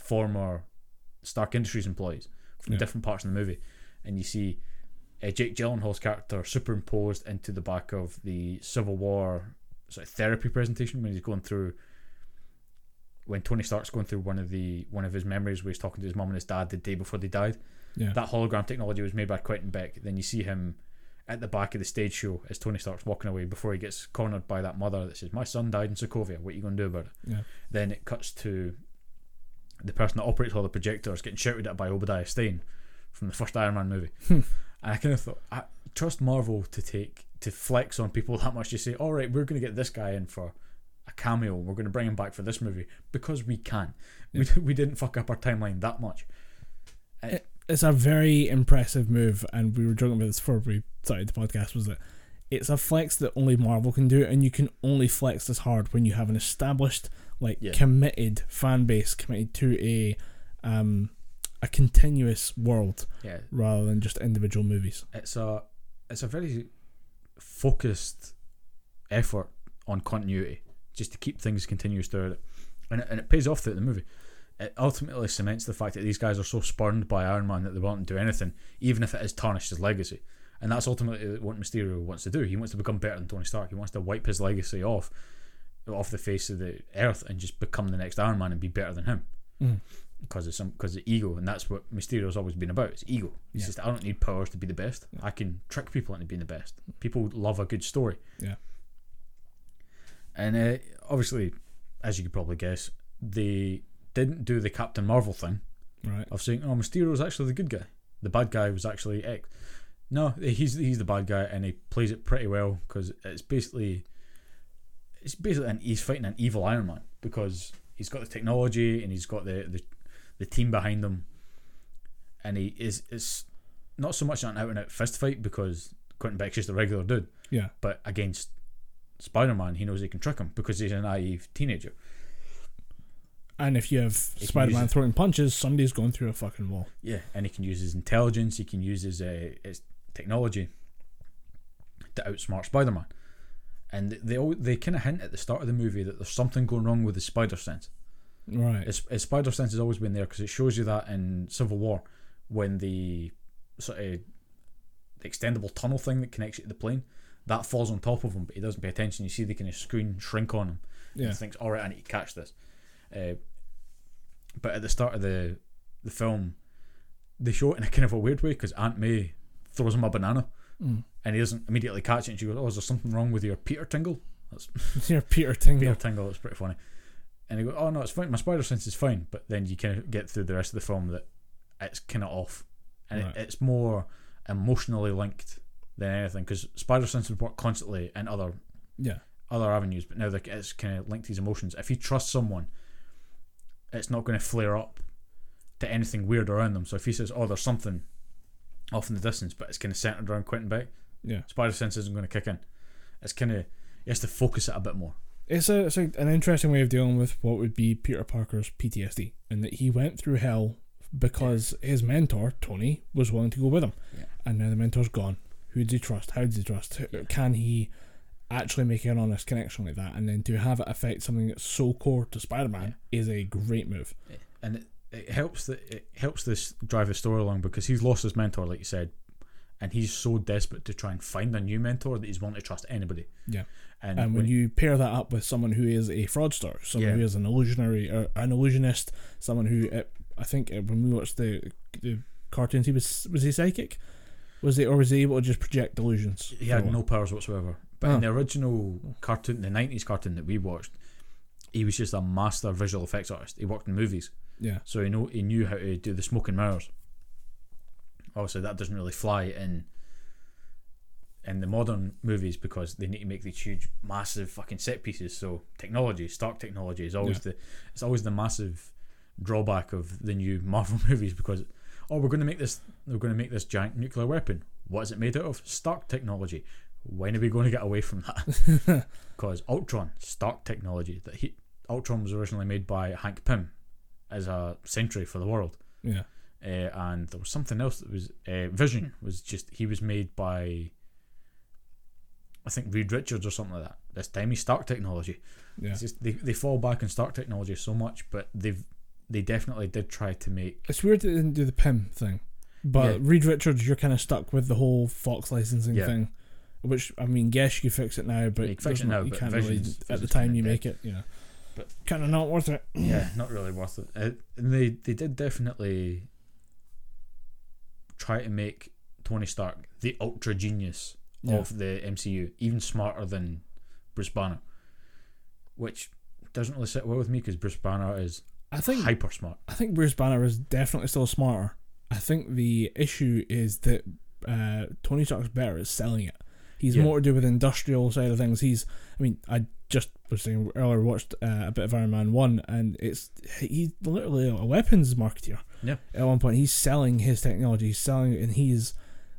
former Stark Industries employees from Yeah. different parts of the movie, and you see uh, Jake Gyllenhaal's character superimposed into the back of the Civil War sort of therapy presentation when he's going through when Tony Stark's going through one of the one of his memories where he's talking to his mum and his dad the day before they died. Yeah. That hologram technology was made by Quentin Beck. Then you see him at the back of the stage show as Tony Stark's walking away before he gets cornered by that mother that says, "My son died in Sokovia. What are you going to do about it?" Yeah. Then it cuts to the person that operates all the projectors getting shouted at by Obadiah Stane from the first Iron Man movie. Hmm. and I kind of thought, I trust Marvel to take to flex on people that much. You say, "All right, we're going to get this guy in for." A cameo. We're going to bring him back for this movie because we can. We, we didn't fuck up our timeline that much. It's a very impressive move, and we were joking about this before we started the podcast. Was that it's a flex that only Marvel can do, and you can only flex this hard when you have an established, like Yeah. committed fan base committed to a um a continuous world Yeah, rather than just individual movies. it's a it's a very focused effort on continuity, just to keep things continuous throughout it, and it, and it pays off throughout the movie. It ultimately cements the fact that these guys are so spurned by Iron Man that they won't do anything, even if it has tarnished his legacy. And that's ultimately what Mysterio wants to do. He wants to become better than Tony Stark. He wants to wipe his legacy off, off the face of the earth, and just become the next Iron Man and be better than him Mm. because of some because of ego, and that's what Mysterio's always been about. It's ego. It's Yeah. just I don't need powers to be the best. Yeah. I can trick people into being the best. People love a good story. Yeah. And uh, obviously, as you could probably guess, they didn't do the Captain Marvel thing Right. of saying, "Oh, Mysterio's actually the good guy. The bad guy was actually X." No, he's he's the bad guy, and he plays it pretty well because it's basically it's basically an, he's fighting an evil Iron Man because he's got the technology and he's got the the, the team behind him, and he is it's not so much an out and out fist fight because Quentin Beck's just a regular dude, Yeah. but against Spider Man, he knows he can trick him because he's a naive teenager. And if you have Spider Man throwing punches, somebody's going through a fucking wall. Yeah, and he can use his intelligence. He can use his uh, his technology to outsmart Spider Man. And they all, they kind of hint at the start of the movie that there's something going wrong with his spider sense. Right. His, his spider sense has always been there because it shows you that in Civil War when the sort of the extendable tunnel thing that connects you to the plane that falls on top of him, but he doesn't pay attention. You see the kind of screen shrink on him. Yeah. He thinks, all right, I need to catch this. Uh, but at the start of the the film, they show it in a kind of a weird way because Aunt May throws him a banana Mm. and he doesn't immediately catch it. And she goes, "Oh, is there something wrong with your Peter Tingle?" That's Here, Peter Tingle. Peter Tingle. It's pretty funny. And he goes, "Oh no, it's fine. My spider sense is fine." But then you kind of get through the rest of the film that it's kind of off, and Right. it, it's more emotionally linked than anything because spider sense would work constantly in other Yeah. other avenues, but now it's kind of linked to his emotions. If you trust someone, it's not going to flare up to anything weird around them. So if he says, "Oh, there's something off in the distance," but it's kind of centered around Quentin Beck, Yeah. spider sense isn't going to kick in. It's kind of he has to focus it a bit more. It's a it's a, an interesting way of dealing with what would be Peter Parker's PTSD, and that he went through hell because his mentor Tony was willing to go with him, Yeah. and now the mentor's gone. Who does he trust? How does he trust? Yeah. Can he actually make an honest connection like that? And then to have it affect something that's so core to Spider-Man is a great move. and it, it helps that it helps this drive the story along because he's lost his mentor, like you said, and he's so desperate to try and find a new mentor that he's willing to trust anybody. Yeah. and, And when you pair that up with someone who is a fraudster, someone Yeah. who is an illusionary, or an illusionist, someone who uh, I think uh, when we watched the the cartoons, he was was he psychic? Was he or was he able to just project illusions? he had no powers whatsoever. But Oh. in the original cartoon, the nineties cartoon that we watched, he was just a master visual effects artist. He worked in movies, Yeah, so he know he knew how to do the smoke and mirrors. Obviously, that doesn't really fly in in the modern movies because they need to make these huge, massive fucking set pieces. So technology, Stark technology, is always the it's always the massive drawback of the new Marvel movies because oh, we're going to make this we're going to make this giant nuclear weapon. What is it made out of? Stark technology. When are we going to get away from that? Because Ultron, Stark technology. That he, Ultron was originally made by Hank Pym as a sentry for the world. yeah, Uh, and there was something else that was uh, Vision was just he was made by I think Reed Richards or something like that. This time he's Stark technology. yeah. It's just they, they fall back on Stark technology so much, but they've they definitely did try to make It's weird they didn't do the Pym thing, but Yeah. Reed Richards, you're kind of stuck with the whole Fox licensing Yeah. thing. Which I mean, guess you could fix it now, but You can fix it now, you can't really at the time you make it. Yeah, But- kind of not worth it. yeah, not really worth it. Uh, and they they did definitely try to make Tony Stark the ultra genius Yeah. of the MCU, even smarter than Bruce Banner, which doesn't really sit well with me because Bruce Banner is I think hyper smart. I think Bruce Banner is definitely still smarter. I think the issue is that uh, Tony Stark's better at selling it. He's Yeah. more to do with the industrial side of things. He's, I mean, I just was saying earlier, watched uh, a bit of Iron Man 1, and it's he's literally a weapons marketeer. Yeah. At one point, he's selling his technology, he's selling it, and he's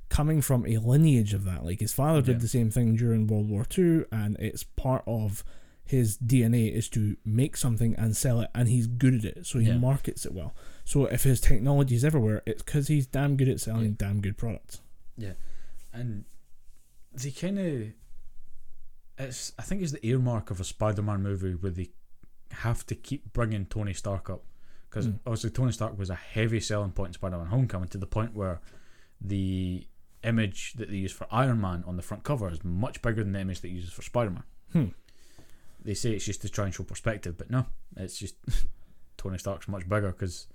coming from a lineage of that. Like his father did Yeah. the same thing during World War Two, and it's part of his DNA is to make something and sell it, and he's good at it, so he Yeah. markets it well. So if his technology is everywhere, it's because he's damn good at selling Yeah. damn good products. Yeah, and they kind of it's I think it's the earmark of a Spider-Man movie where they have to keep bringing Tony Stark up because Mm. obviously Tony Stark was a heavy selling point in Spider-Man Homecoming to the point where the image that they use for Iron Man on the front cover is much bigger than the image that they uses for Spider-Man. Hmm. They say it's just to try and show perspective, but no, it's just Tony Stark's much bigger because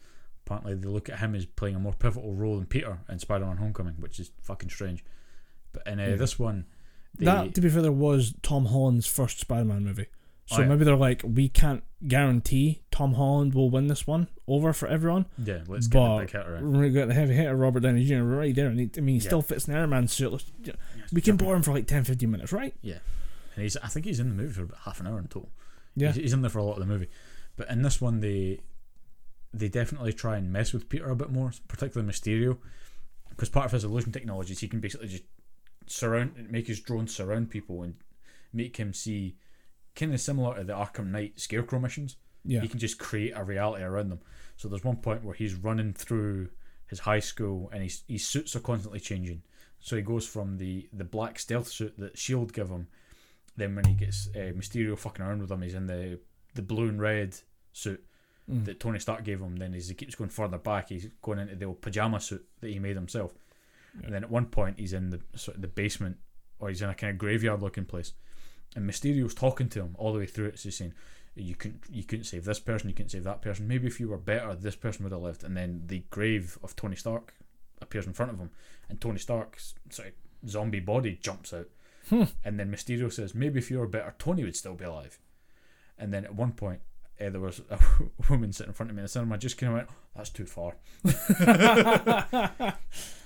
apparently they look at him as playing a more pivotal role than Peter in Spider-Man Homecoming, which is fucking strange. In uh, Yeah. this one, they, that, to be fair, there was Tom Holland's first Spider-Man movie. So Oh, yeah. maybe they're like, we can't guarantee Tom Holland will win this one over for everyone. yeah, let's get the big hitter we're gonna get the heavy hitter Robert Downey Jr. right there. And he, I mean, he Yeah. still fits in Iron Man suit. Let's- We can bore him for like 10, 15 minutes, right? Yeah, and he's, I think he's in the movie for about half an hour in total. Yeah. he's, he's in there for a lot of the movie. But in this one, they they definitely try and mess with Peter a bit more, particularly Mysterio, because part of his illusion technology is he can basically just surround, make his drone surround people and make him see, kind of similar to the Arkham Knight Scarecrow missions. Yeah. He can just create a reality around them. So there's one point where he's running through his high school and his his suits are constantly changing. So he goes from the the black stealth suit that Shield give him. Then when he gets uh, Mysterio fucking around with him, he's in the the blue and red suit Mm. that Tony Stark gave him. Then as he keeps going further back, he's going into the old pajama suit that he made himself. Yeah. And then at one point, he's in the sort of the basement or he's in a kind of graveyard looking place, and Mysterio's talking to him all the way through it. So he's saying, "You couldn't, you couldn't save this person, you couldn't save that person. Maybe if you were better, this person would have lived." And then the grave of Tony Stark appears in front of him, and Tony Stark's sorry, zombie body jumps out, Hmm. and then Mysterio says, "Maybe if you were better, Tony would still be alive." And then at one point, uh, there was a woman sitting in front of me in the cinema. I just kind of went, "That's too far."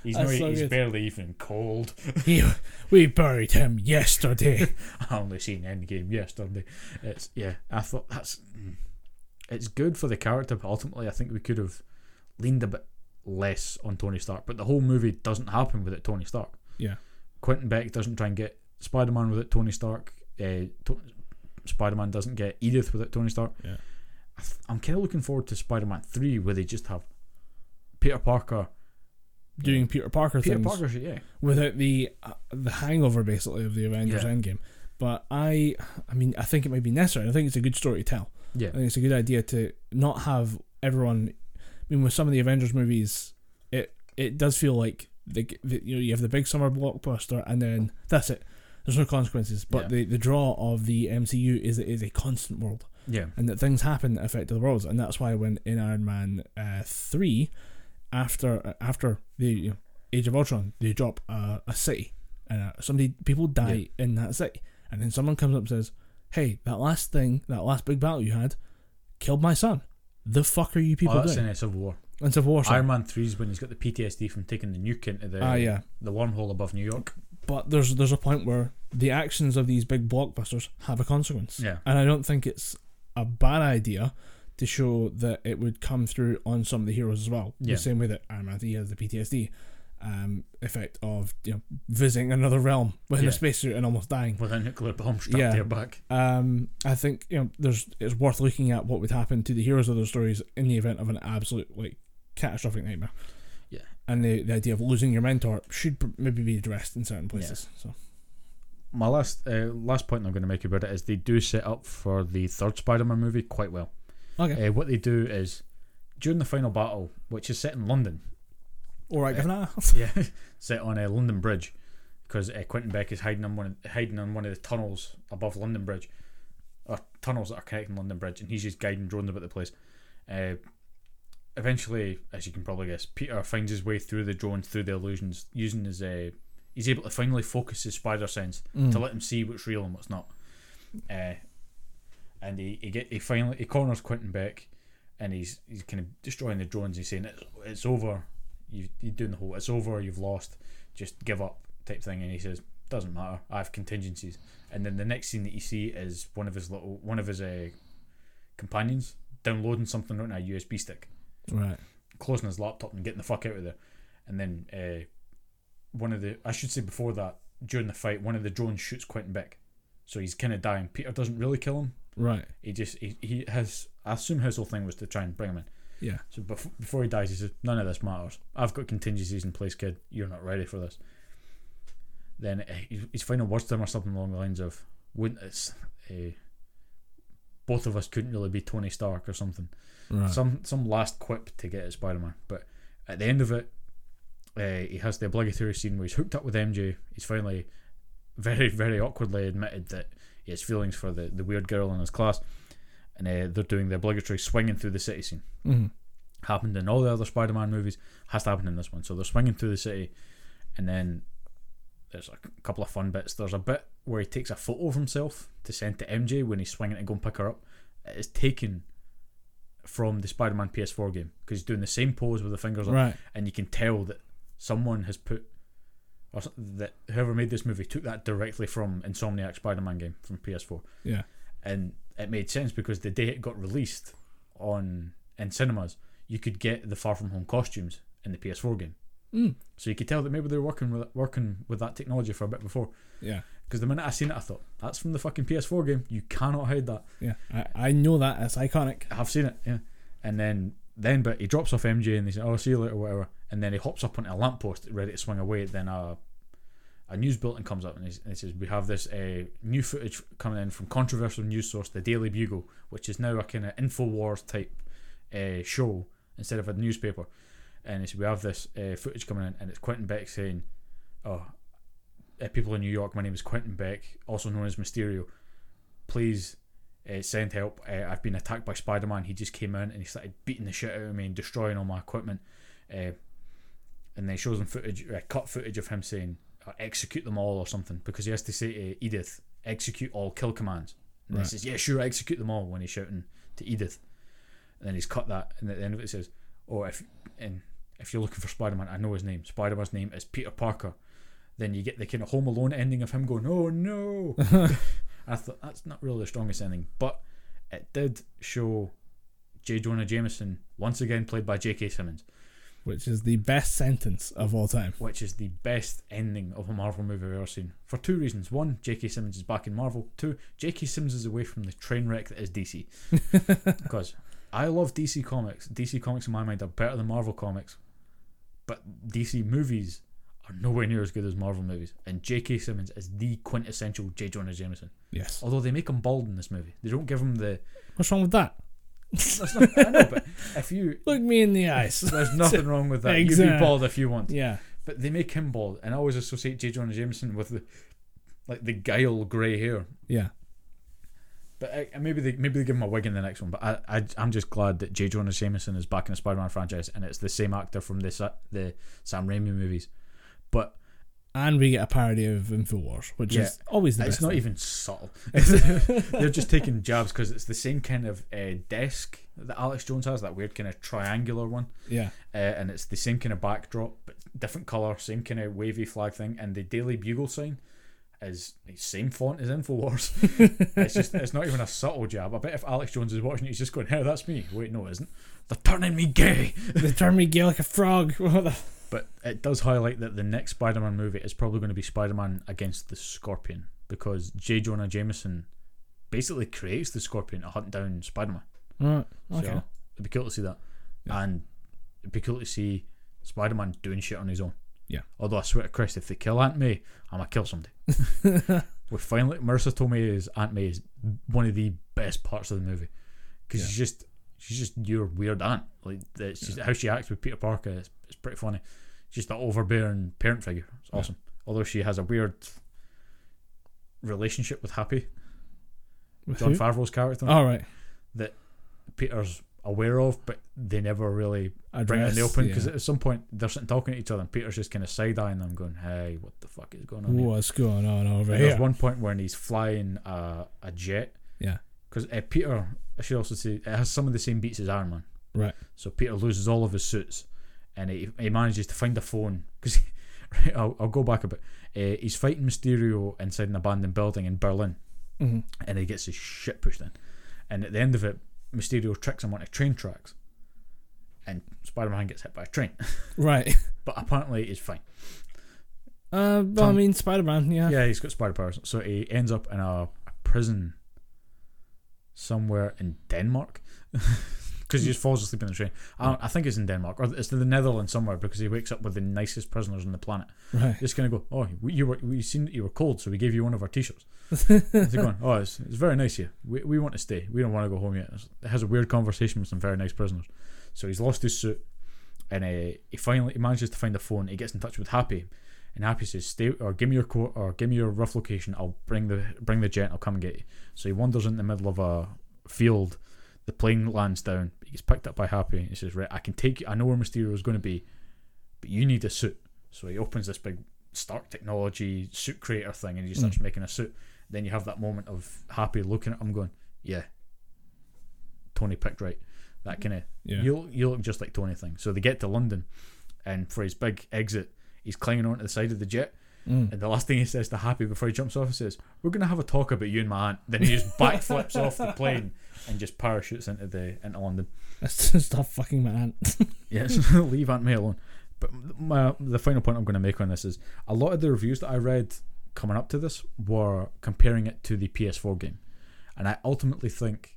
he's no, so he's good. barely even cold. He, we buried him yesterday. I only seen Endgame yesterday. It's yeah. I thought that's mm, it's good for the character, but ultimately, I think we could have leaned a bit less on Tony Stark. But the whole movie doesn't happen without Tony Stark. Yeah. Quentin Beck doesn't try and get Spider Man without Tony Stark. Uh, to- Spider Man doesn't get Edith without Tony Stark. Yeah. I th- I'm kind of looking forward to Spider Man Three, where they just have Peter Parker. Doing Peter Parker Peter things Parker, yeah. without the uh, the hangover basically of the Avengers Yeah. Endgame. But I, I mean, I think it might be necessary. I think it's a good story to tell. Yeah. I think it's a good idea to not have everyone. I mean, with some of the Avengers movies, it it does feel like the, the you know you have the big summer blockbuster and then that's it. There's no consequences. But Yeah. the, the draw of the MCU is it is a constant world Yeah. and that things happen that affect other worlds, and that's why when in Iron Man uh, three, after after the Age of Ultron, they drop uh, a city, and uh, somebody people die in that city, and then someone comes up and says, "Hey, that last thing, that last big battle you had, killed my son. The fuck are you people oh, that's doing?" in uh, Civil War. And Civil War. Iron Man 3 is when he's got the PTSD from taking the nuke into the Ah, yeah. the wormhole above New York. But there's there's a point where the actions of these big blockbusters have a consequence. Yeah. And I don't think it's a bad idea to show that it would come through on some of the heroes as well. Yeah. The same way that Iron Man 3 has the PTSD um, effect of you know visiting another realm within Yeah. a spacesuit and almost dying. With a nuclear bomb strapped Yeah. to your back. Um, I think you know there's it's worth looking at what would happen to the heroes of those stories in the event of an absolute like catastrophic nightmare. Yeah. And the, the idea of losing your mentor should pr- maybe be addressed in certain places. So My last uh, last point I'm going to make about it is they do set up for the third Spider-Man movie quite well. okay, Uh, what they do is during the final battle, which is set in London, all right, Governor. yeah, set on a London Bridge, because uh, Quentin Beck is hiding on one of, hiding on one of the tunnels above London Bridge, or tunnels that are connecting London Bridge, and he's just guiding drones about the place. Uh, eventually, as you can probably guess, Peter finds his way through the drones, through the illusions, using his. Uh, he's able to finally focus his spider sense Mm. to let him see what's real and what's not. Uh, and he, he get he finally he corners Quentin Beck, and he's he's kind of destroying the drones. He's saying it's, it's over. You you're doing the whole it's over. You've lost. Just give up type thing. And he says doesn't matter. I have contingencies. And then the next scene that you see is one of his little one of his uh, companions downloading something on a USB stick Right. closing his laptop and getting the fuck out of there. And then uh, one of the I should say before that during the fight, one of the drones shoots Quentin Beck, so he's kind of dying. Peter doesn't really kill him. Right. He just he, he has. I assume his whole thing was to try and bring him in. Yeah. So bef- before he dies, he says, "None of this matters. I've got contingencies in place, kid. You're not ready for this." Then uh, his- final words to him are something along the lines of, "Wouldn't it's uh, both of us couldn't really be Tony Stark or something." Right. some some last quip to get at Spider Man. But at the end of it, uh, he has the obligatory scene where he's hooked up with MJ. He's finally very very awkwardly admitted that he has feelings for the, the weird girl in his class, and uh, they're doing the obligatory swinging through the city scene. hmm Happened in all the other Spider Man movies, has to happen in this one. So they're swinging through the city, and then there's a c- couple of fun bits. There's a bit where he takes a photo of himself to send to MJ when he's swinging to go and pick her up. It is taken from the Spider-Man PS4 game because he's doing the same pose with the fingers up, Right. and you can tell that someone has put or that whoever made this movie took that directly from Insomniac Spider-Man game from PS4, Yeah. and it made sense because the day it got released on in cinemas, you could get the Far From Home costumes in the PS4 game, Mm. so you could tell that maybe they were working with working with that technology for a bit before. Yeah. Because the minute I seen it, I thought that's from the fucking PS4 game. You cannot hide that. Yeah. I, I know that. It's iconic. I've seen it, yeah. And then then but he drops off MJ and they say, Oh, see you later, whatever. And then he hops up onto a lamppost ready to swing away. Then a a news bulletin comes up and he, and he says, We have this uh, new footage coming in from controversial news source, the Daily Bugle, which is now a kind of InfoWars type uh, show instead of a newspaper. And he said, We have this uh, footage coming in and it's Quentin Beck saying, Oh, uh, people in New York. My name is Quentin Beck, also known as Mysterio. Please uh, send help. Uh, I've been attacked by Spider Man. He just came in and he started beating the shit out of me and destroying all my equipment. Uh, and then shows them footage, uh, cut footage of him saying, "Execute them all" or something, because he has to say to Edith, "Execute all kill commands." And Right. he says, "Yeah, sure, execute them all." When he's shouting to Edith, and then he's cut that, and at the end of it, it says, "Oh, if and if you're looking for Spider Man, I know his name. Spider Man's name is Peter Parker." Then you get the kind of Home Alone ending of him going, "Oh no!" I thought that's not really the strongest ending, but it did show J. Jonah Jameson once again played by J.K. Simmons, Which is the best sentence of all time. which is the best ending of a Marvel movie I've ever seen for two reasons. One, J.K. Simmons is back in Marvel. Two, J.K. Simmons is away from the train wreck that is DC. because I love DC comics. DC comics in my mind are better than Marvel comics, but DC movies are nowhere near as good as Marvel movies. And J.K. Simmons is the quintessential J. Jonah Jameson. Yes. Although they make him bald in this movie, they don't give him the. What's wrong with that? Not, I know, but if you Look me in the eyes. there's nothing wrong with that. You can be bald if you want, yeah. but they make him bald, and I always associate J. Jonah Jameson with the like the guile grey hair. Yeah. But uh, maybe they maybe they give him a wig in the next one. But I, I I'm just glad that J. Jonah Jameson is back in the Spider-Man franchise, and it's the same actor from the Sa- the Sam Raimi movies. But And we get a parody of Infowars, which Yeah. is always the it's not thing. even subtle. They're just taking jabs because it's the same kind of uh, desk that Alex Jones has, that weird kind of triangular one. Yeah. uh, and it's the same kind of backdrop, but different color, same kind of wavy flag thing, and the Daily Bugle sign is the same font as Infowars. it's just it's not even a subtle jab. I bet if Alex Jones is watching it, he's just going, "Hey, that's me." Wait, no, it isn't. They're turning me gay. They turn me gay like a frog. But it does highlight that the next Spider-Man movie is probably going to be Spider-Man against the Scorpion because J. Jonah Jameson basically creates the Scorpion to hunt down Spider-Man. Right. So Okay. it'd be cool to see that. Yeah. And it'd be cool to see Spider Man doing shit on his own. Yeah. Although I swear to Christ, if they kill Aunt May, I'm gonna kill somebody. we finally Marisa Tomei as Aunt May is one of the best parts of the movie. Because Yeah. she's just she's just your weird aunt. Like it's just how she acts with Peter Parker It's, is pretty funny. She's the overbearing parent figure. It's Yeah. awesome. Although she has a weird relationship with Happy, With John who? Favreau's character. All right. That Peter's aware of, but they never really bring it in the open because yeah. at some point they're sitting talking to each other, and Peter's just kind of side eyeing them, going, "Hey, what the fuck is going on?" here?" What's going on over And here? There's one point when he's flying a, a jet. Yeah. Because uh, Peter, I should also say, it has some of the same beats as Iron Man. Right. So Peter loses all of his suits, and he, he manages to find a phone. Because right, I'll, I'll go back a bit. Uh, he's fighting Mysterio inside an abandoned building in Berlin, Mhm. and he gets his shit pushed in. And at the end of it, Mysterio tricks him onto train tracks, and Spider Man gets hit by a train. Right. but apparently, he's fine. Uh, well, I mean, Spider Man, yeah. Yeah, he's got spider powers. So he ends up in a, a prison somewhere in Denmark. Because he just falls asleep in the train. I, don't, I think it's in Denmark, or it's in the Netherlands somewhere. Because he wakes up with the nicest prisoners on the planet. Right. Just gonna go. Oh, we- you were we seen that you were cold, so we gave you one of our t-shirts. They're going. Oh, it's, it's very nice here. We, we want to stay. We don't want to go home yet. It has a weird conversation with some very nice prisoners. So he's lost his suit, and uh, he finally he manages to find a phone. He gets in touch with Happy, and Happy says, "Stay or give me your coat or give me your rough location. I'll bring the bring the jet. I'll come and get you." So he wanders in the middle of a field. The plane lands down. He gets picked up by Happy. He says, "Right, I can take you. I know where Mysterio is going to be, but you need a suit." So he opens this big Stark Technology suit creator thing, and he starts making a suit. Then you have that moment of Happy looking at him, going, "Yeah, Tony picked right." That kind of Yeah. you you look just like Tony thing. So they get to London, and for his big exit, he's clinging onto the side of the jet. Mm. And the last thing he says to Happy before he jumps off, he says, "We're gonna have a talk about you and my aunt." Then he just backflips off the plane and just parachutes into the into London. Stop fucking my aunt. Yes, leave Aunt May alone. But my the final point I'm going to make on this is a lot of the reviews that I read coming up to this were comparing it to the PS4 game, and I ultimately think,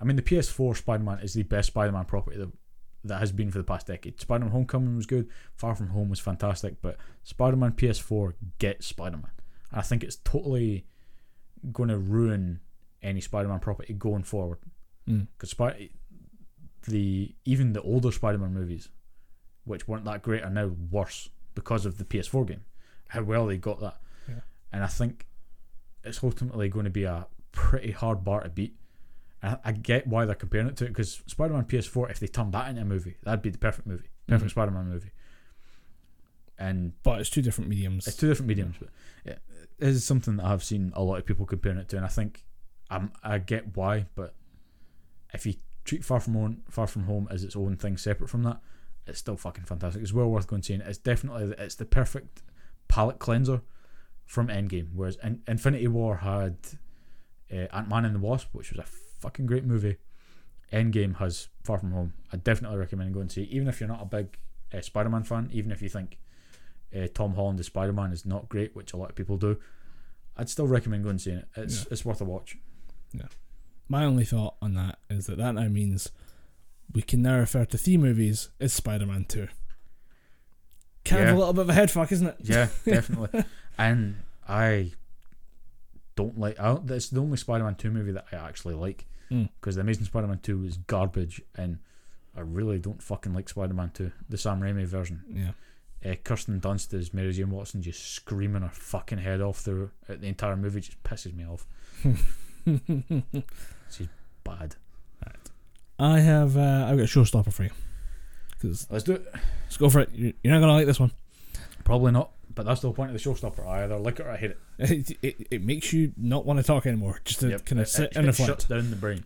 I mean, the PS4 Spider-Man is the best Spider-Man property that that has been for the past decade. Spider-Man: Homecoming was good, Far From Home was fantastic, but Spider-Man PS4 gets Spider-Man. And I think it's totally going to ruin any Spider-Man property going forward Mm. because Spider the even the older Spider-Man movies, which weren't that great, are now worse because of the PS4 game. How well they got that. and I think it's ultimately going to be a pretty hard bar to beat. I, I get why they're comparing it to it because Spider-Man PS4, if they turned that into a movie, that'd be the perfect movie, perfect Mhm. Spider-Man movie. And But it's two different mediums. it's two different mediums, but it is something that I've seen a lot of people comparing it to, and I think I'm, I get why. But if you treat Far From Home, Far From Home as its own thing separate from that, it's still fucking fantastic. It's well worth going seeing. It's definitely it's the perfect palate cleanser from Endgame. Whereas In- Infinity War had uh, Ant Man and the Wasp, which was a fucking great movie. Endgame has Far From Home. I definitely recommend going to see, it. even if you're not a big uh, Spider-Man fan, even if you think uh, Tom Holland as Spider-Man is not great, which a lot of people do. I'd still recommend going and seeing it. It's Yeah. it's worth a watch. My only thought on that is that that now means we can now refer to three movies as Spider-Man Two. Kind of a little bit of a head fuck, isn't it? Yeah, definitely. and I don't like. I don't, it's the only Spider-Man two movie that I actually like Mm. because the Amazing Spider-Man two is garbage, and I really don't fucking like Spider-Man two, the Sam Raimi version. Yeah. Uh, Kirsten Dunst as Mary Jane Watson just screaming her fucking head off through the entire movie just pisses me off. She's bad. I have. Uh, I've got a showstopper for you. Because Let's do it. let's go for it. You- You're not gonna like this one. Probably not, but that's the whole point of the showstopper. I either like it or I hate it. It, it, it makes you not want to talk anymore, just to Yep, kind of it- sit it, and it reflect. shuts down the brain.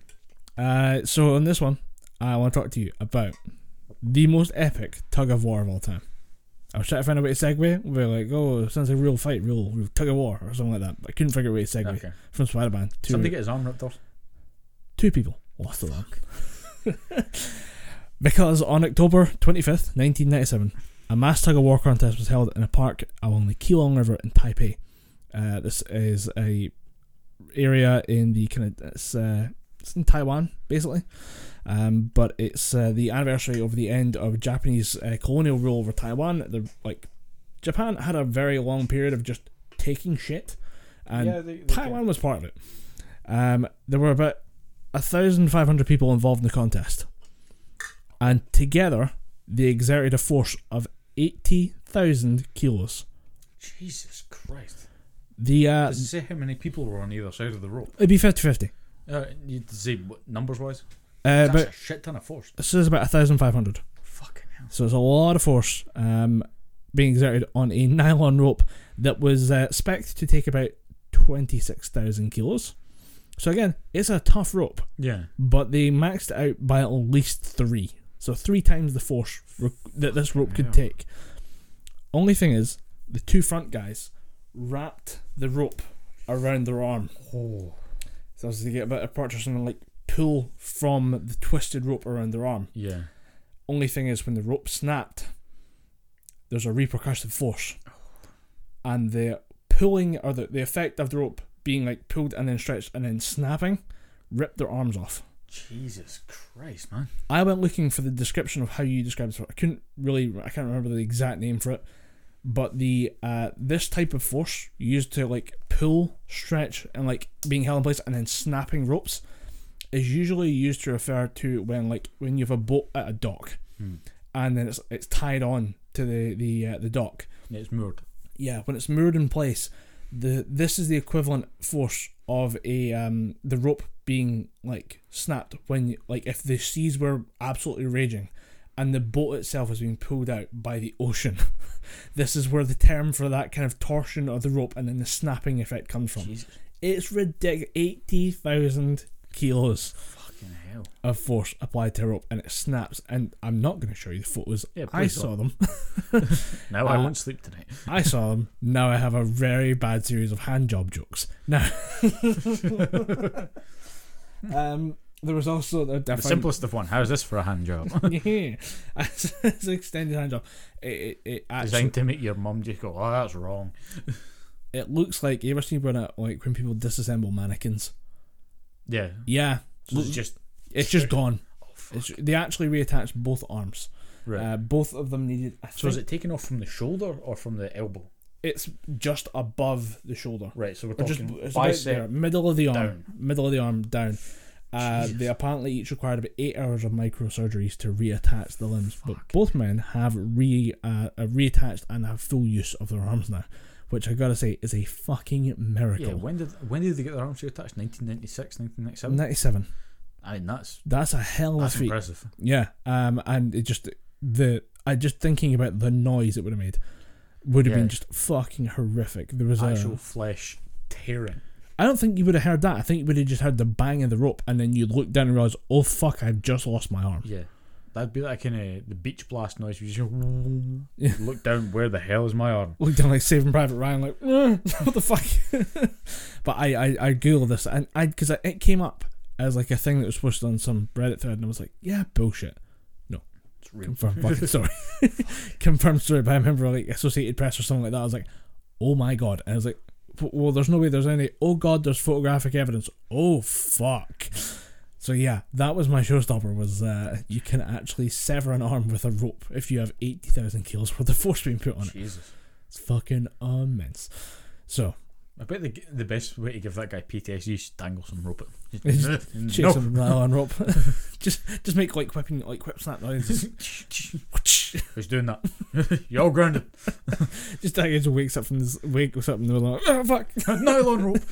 Uh, so on this one, I want to talk to you about the most epic tug of war of all time. I was trying to find a way to segue. We are like, oh, it sounds like a real fight, real, real tug of war, or something like that. But I couldn't figure a way to segue Okay. from Spider-Man to Somebody get his arm ripped off. two people lost their arm. because on October 25th, 1997, a mass tug of war contest was held in a park along the Keelung River in Taipei. Uh, this is a area in the kind of it's, uh, it's in Taiwan basically, um, but it's uh, the anniversary of the end of Japanese uh, colonial rule over Taiwan. The like Japan had a very long period of just taking shit, and they, they Taiwan was part of it. Um, there were about a thousand five hundred people involved in the contest, and together they exerted a force of eighty thousand kilos. Jesus Christ. The uh, Does it say how many people were on either side of the rope? it'd be 50-50. Uh, you say numbers wise? Uh, That's but a shit ton of force. this is about a thousand five hundred. Fucking hell. So it's a lot of force um, being exerted on a nylon rope that was uh, spec'd to take about twenty six thousand kilos. So again, it's a tough rope. Yeah. but they maxed it out by at least three. So three times the force that this rope could take. Only thing is, the two front guys wrapped the rope around their arm. Oh. So as they get a bit of purchase and like pull from the twisted rope around their arm. Yeah. Only thing is, when the rope snapped, there's a repercussive force, and the pulling or the, the effect of the rope being like pulled and then stretched and then snapping, ripped their arms off. Jesus Christ, man. I went looking for the description of how you described it. I couldn't really, I can't remember the exact name for it, but the uh, this type of force used to like pull, stretch, and like being held in place and then snapping ropes is usually used to refer to when like when you have a boat at a dock Hmm. and then it's it's tied on to the the uh, the dock. Yeah, it's moored. Yeah, when it's moored in place, the this is the equivalent force of a um the rope being like snapped when you, like if the seas were absolutely raging and the boat itself is being pulled out by the ocean. this is where the term for that kind of torsion of the rope and then the snapping effect comes from. Jesus It's ridiculous. Eighty thousand kilos fucking hell. of force applied to a rope and it snaps. And I'm not going to show you the photos. Yeah, I saw don't. them. Now I Uh, won't sleep tonight. I saw them. Now I have a very bad series of hand job jokes. Now, um, there was also the, The simplest of one. How's this for a hand job? yeah, it's an extended hand job. It it, it actually Designed to make your mum just go, oh, that's wrong. it looks like you ever seen when it, like when people disassemble mannequins? Yeah. Yeah, So it's just. it's just gone. Oh. It's, they actually reattached both arms. Right. Uh, both of them needed. I so is it taken off from the shoulder or from the elbow? It's just above the shoulder. Right, so we're Or just talking it's about there, middle of the arm, down. middle of the arm down. Uh, they apparently each required about eight hours of microsurgeries to reattach the limbs, but both men have re uh, uh, reattached and have full use of their arms now, which I gotta say is a fucking miracle. Yeah, when did when did they get their arms reattached? 1996, 1997? 97. I mean, that's That's a hell of a that's feat. impressive. Yeah, um, and it just the I just thinking about the noise it would have made would have Yeah. been just fucking horrific. There was Actual a flesh tearing. I don't think you would have heard that. I think you would have just heard the bang of the rope, and then you look down and realize, oh fuck, I've just lost my arm. Yeah. That'd be like kind of the beach blast noise. You just look down. Where the hell is my arm? Look down like Saving Private Ryan, like "Eh, what the fuck. but I I, I googled this and I because it came up as like a thing that was posted on some Reddit thread, and I was like, yeah, bullshit. No, it's real. Confirmed fucking story. Confirmed story. But I remember like Associated Press or something like that. I was like, oh my god. And I was like, well, there's no way there's any. Oh god, there's photographic evidence. Oh fuck. So yeah, that was my showstopper. Was uh, you can actually sever an arm with a rope if you have eighty thousand kilos worth of force being put on it. Jesus. It's fucking immense. So I bet the the best way to give that guy PTSD is dangle some rope at. Just him. chase no. him on rope. just just make like whipping like whip snap noises. Who's doing that? You're all grounded. just like he wakes up from this wakes up and they're like, oh fuck. Nylon rope.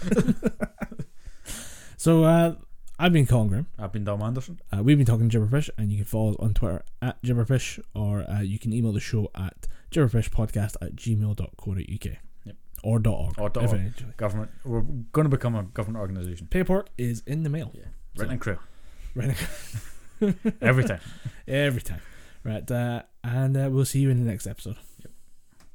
So uh, I've been Colin Graham. I've been Dom Anderson. Uh, we've been talking Gibberpish, and you can follow us on Twitter at Gibberpish, or uh, you can email the show at gibberpishpodcast at gmail.co.uk. Yep. Or dot .org. Or org. eventually. Government. We're going to become a government organisation. Paperwork is in the mail. Yeah. Written and crew. Right Every time. every time. Right, uh, and uh, we'll see you in the next episode.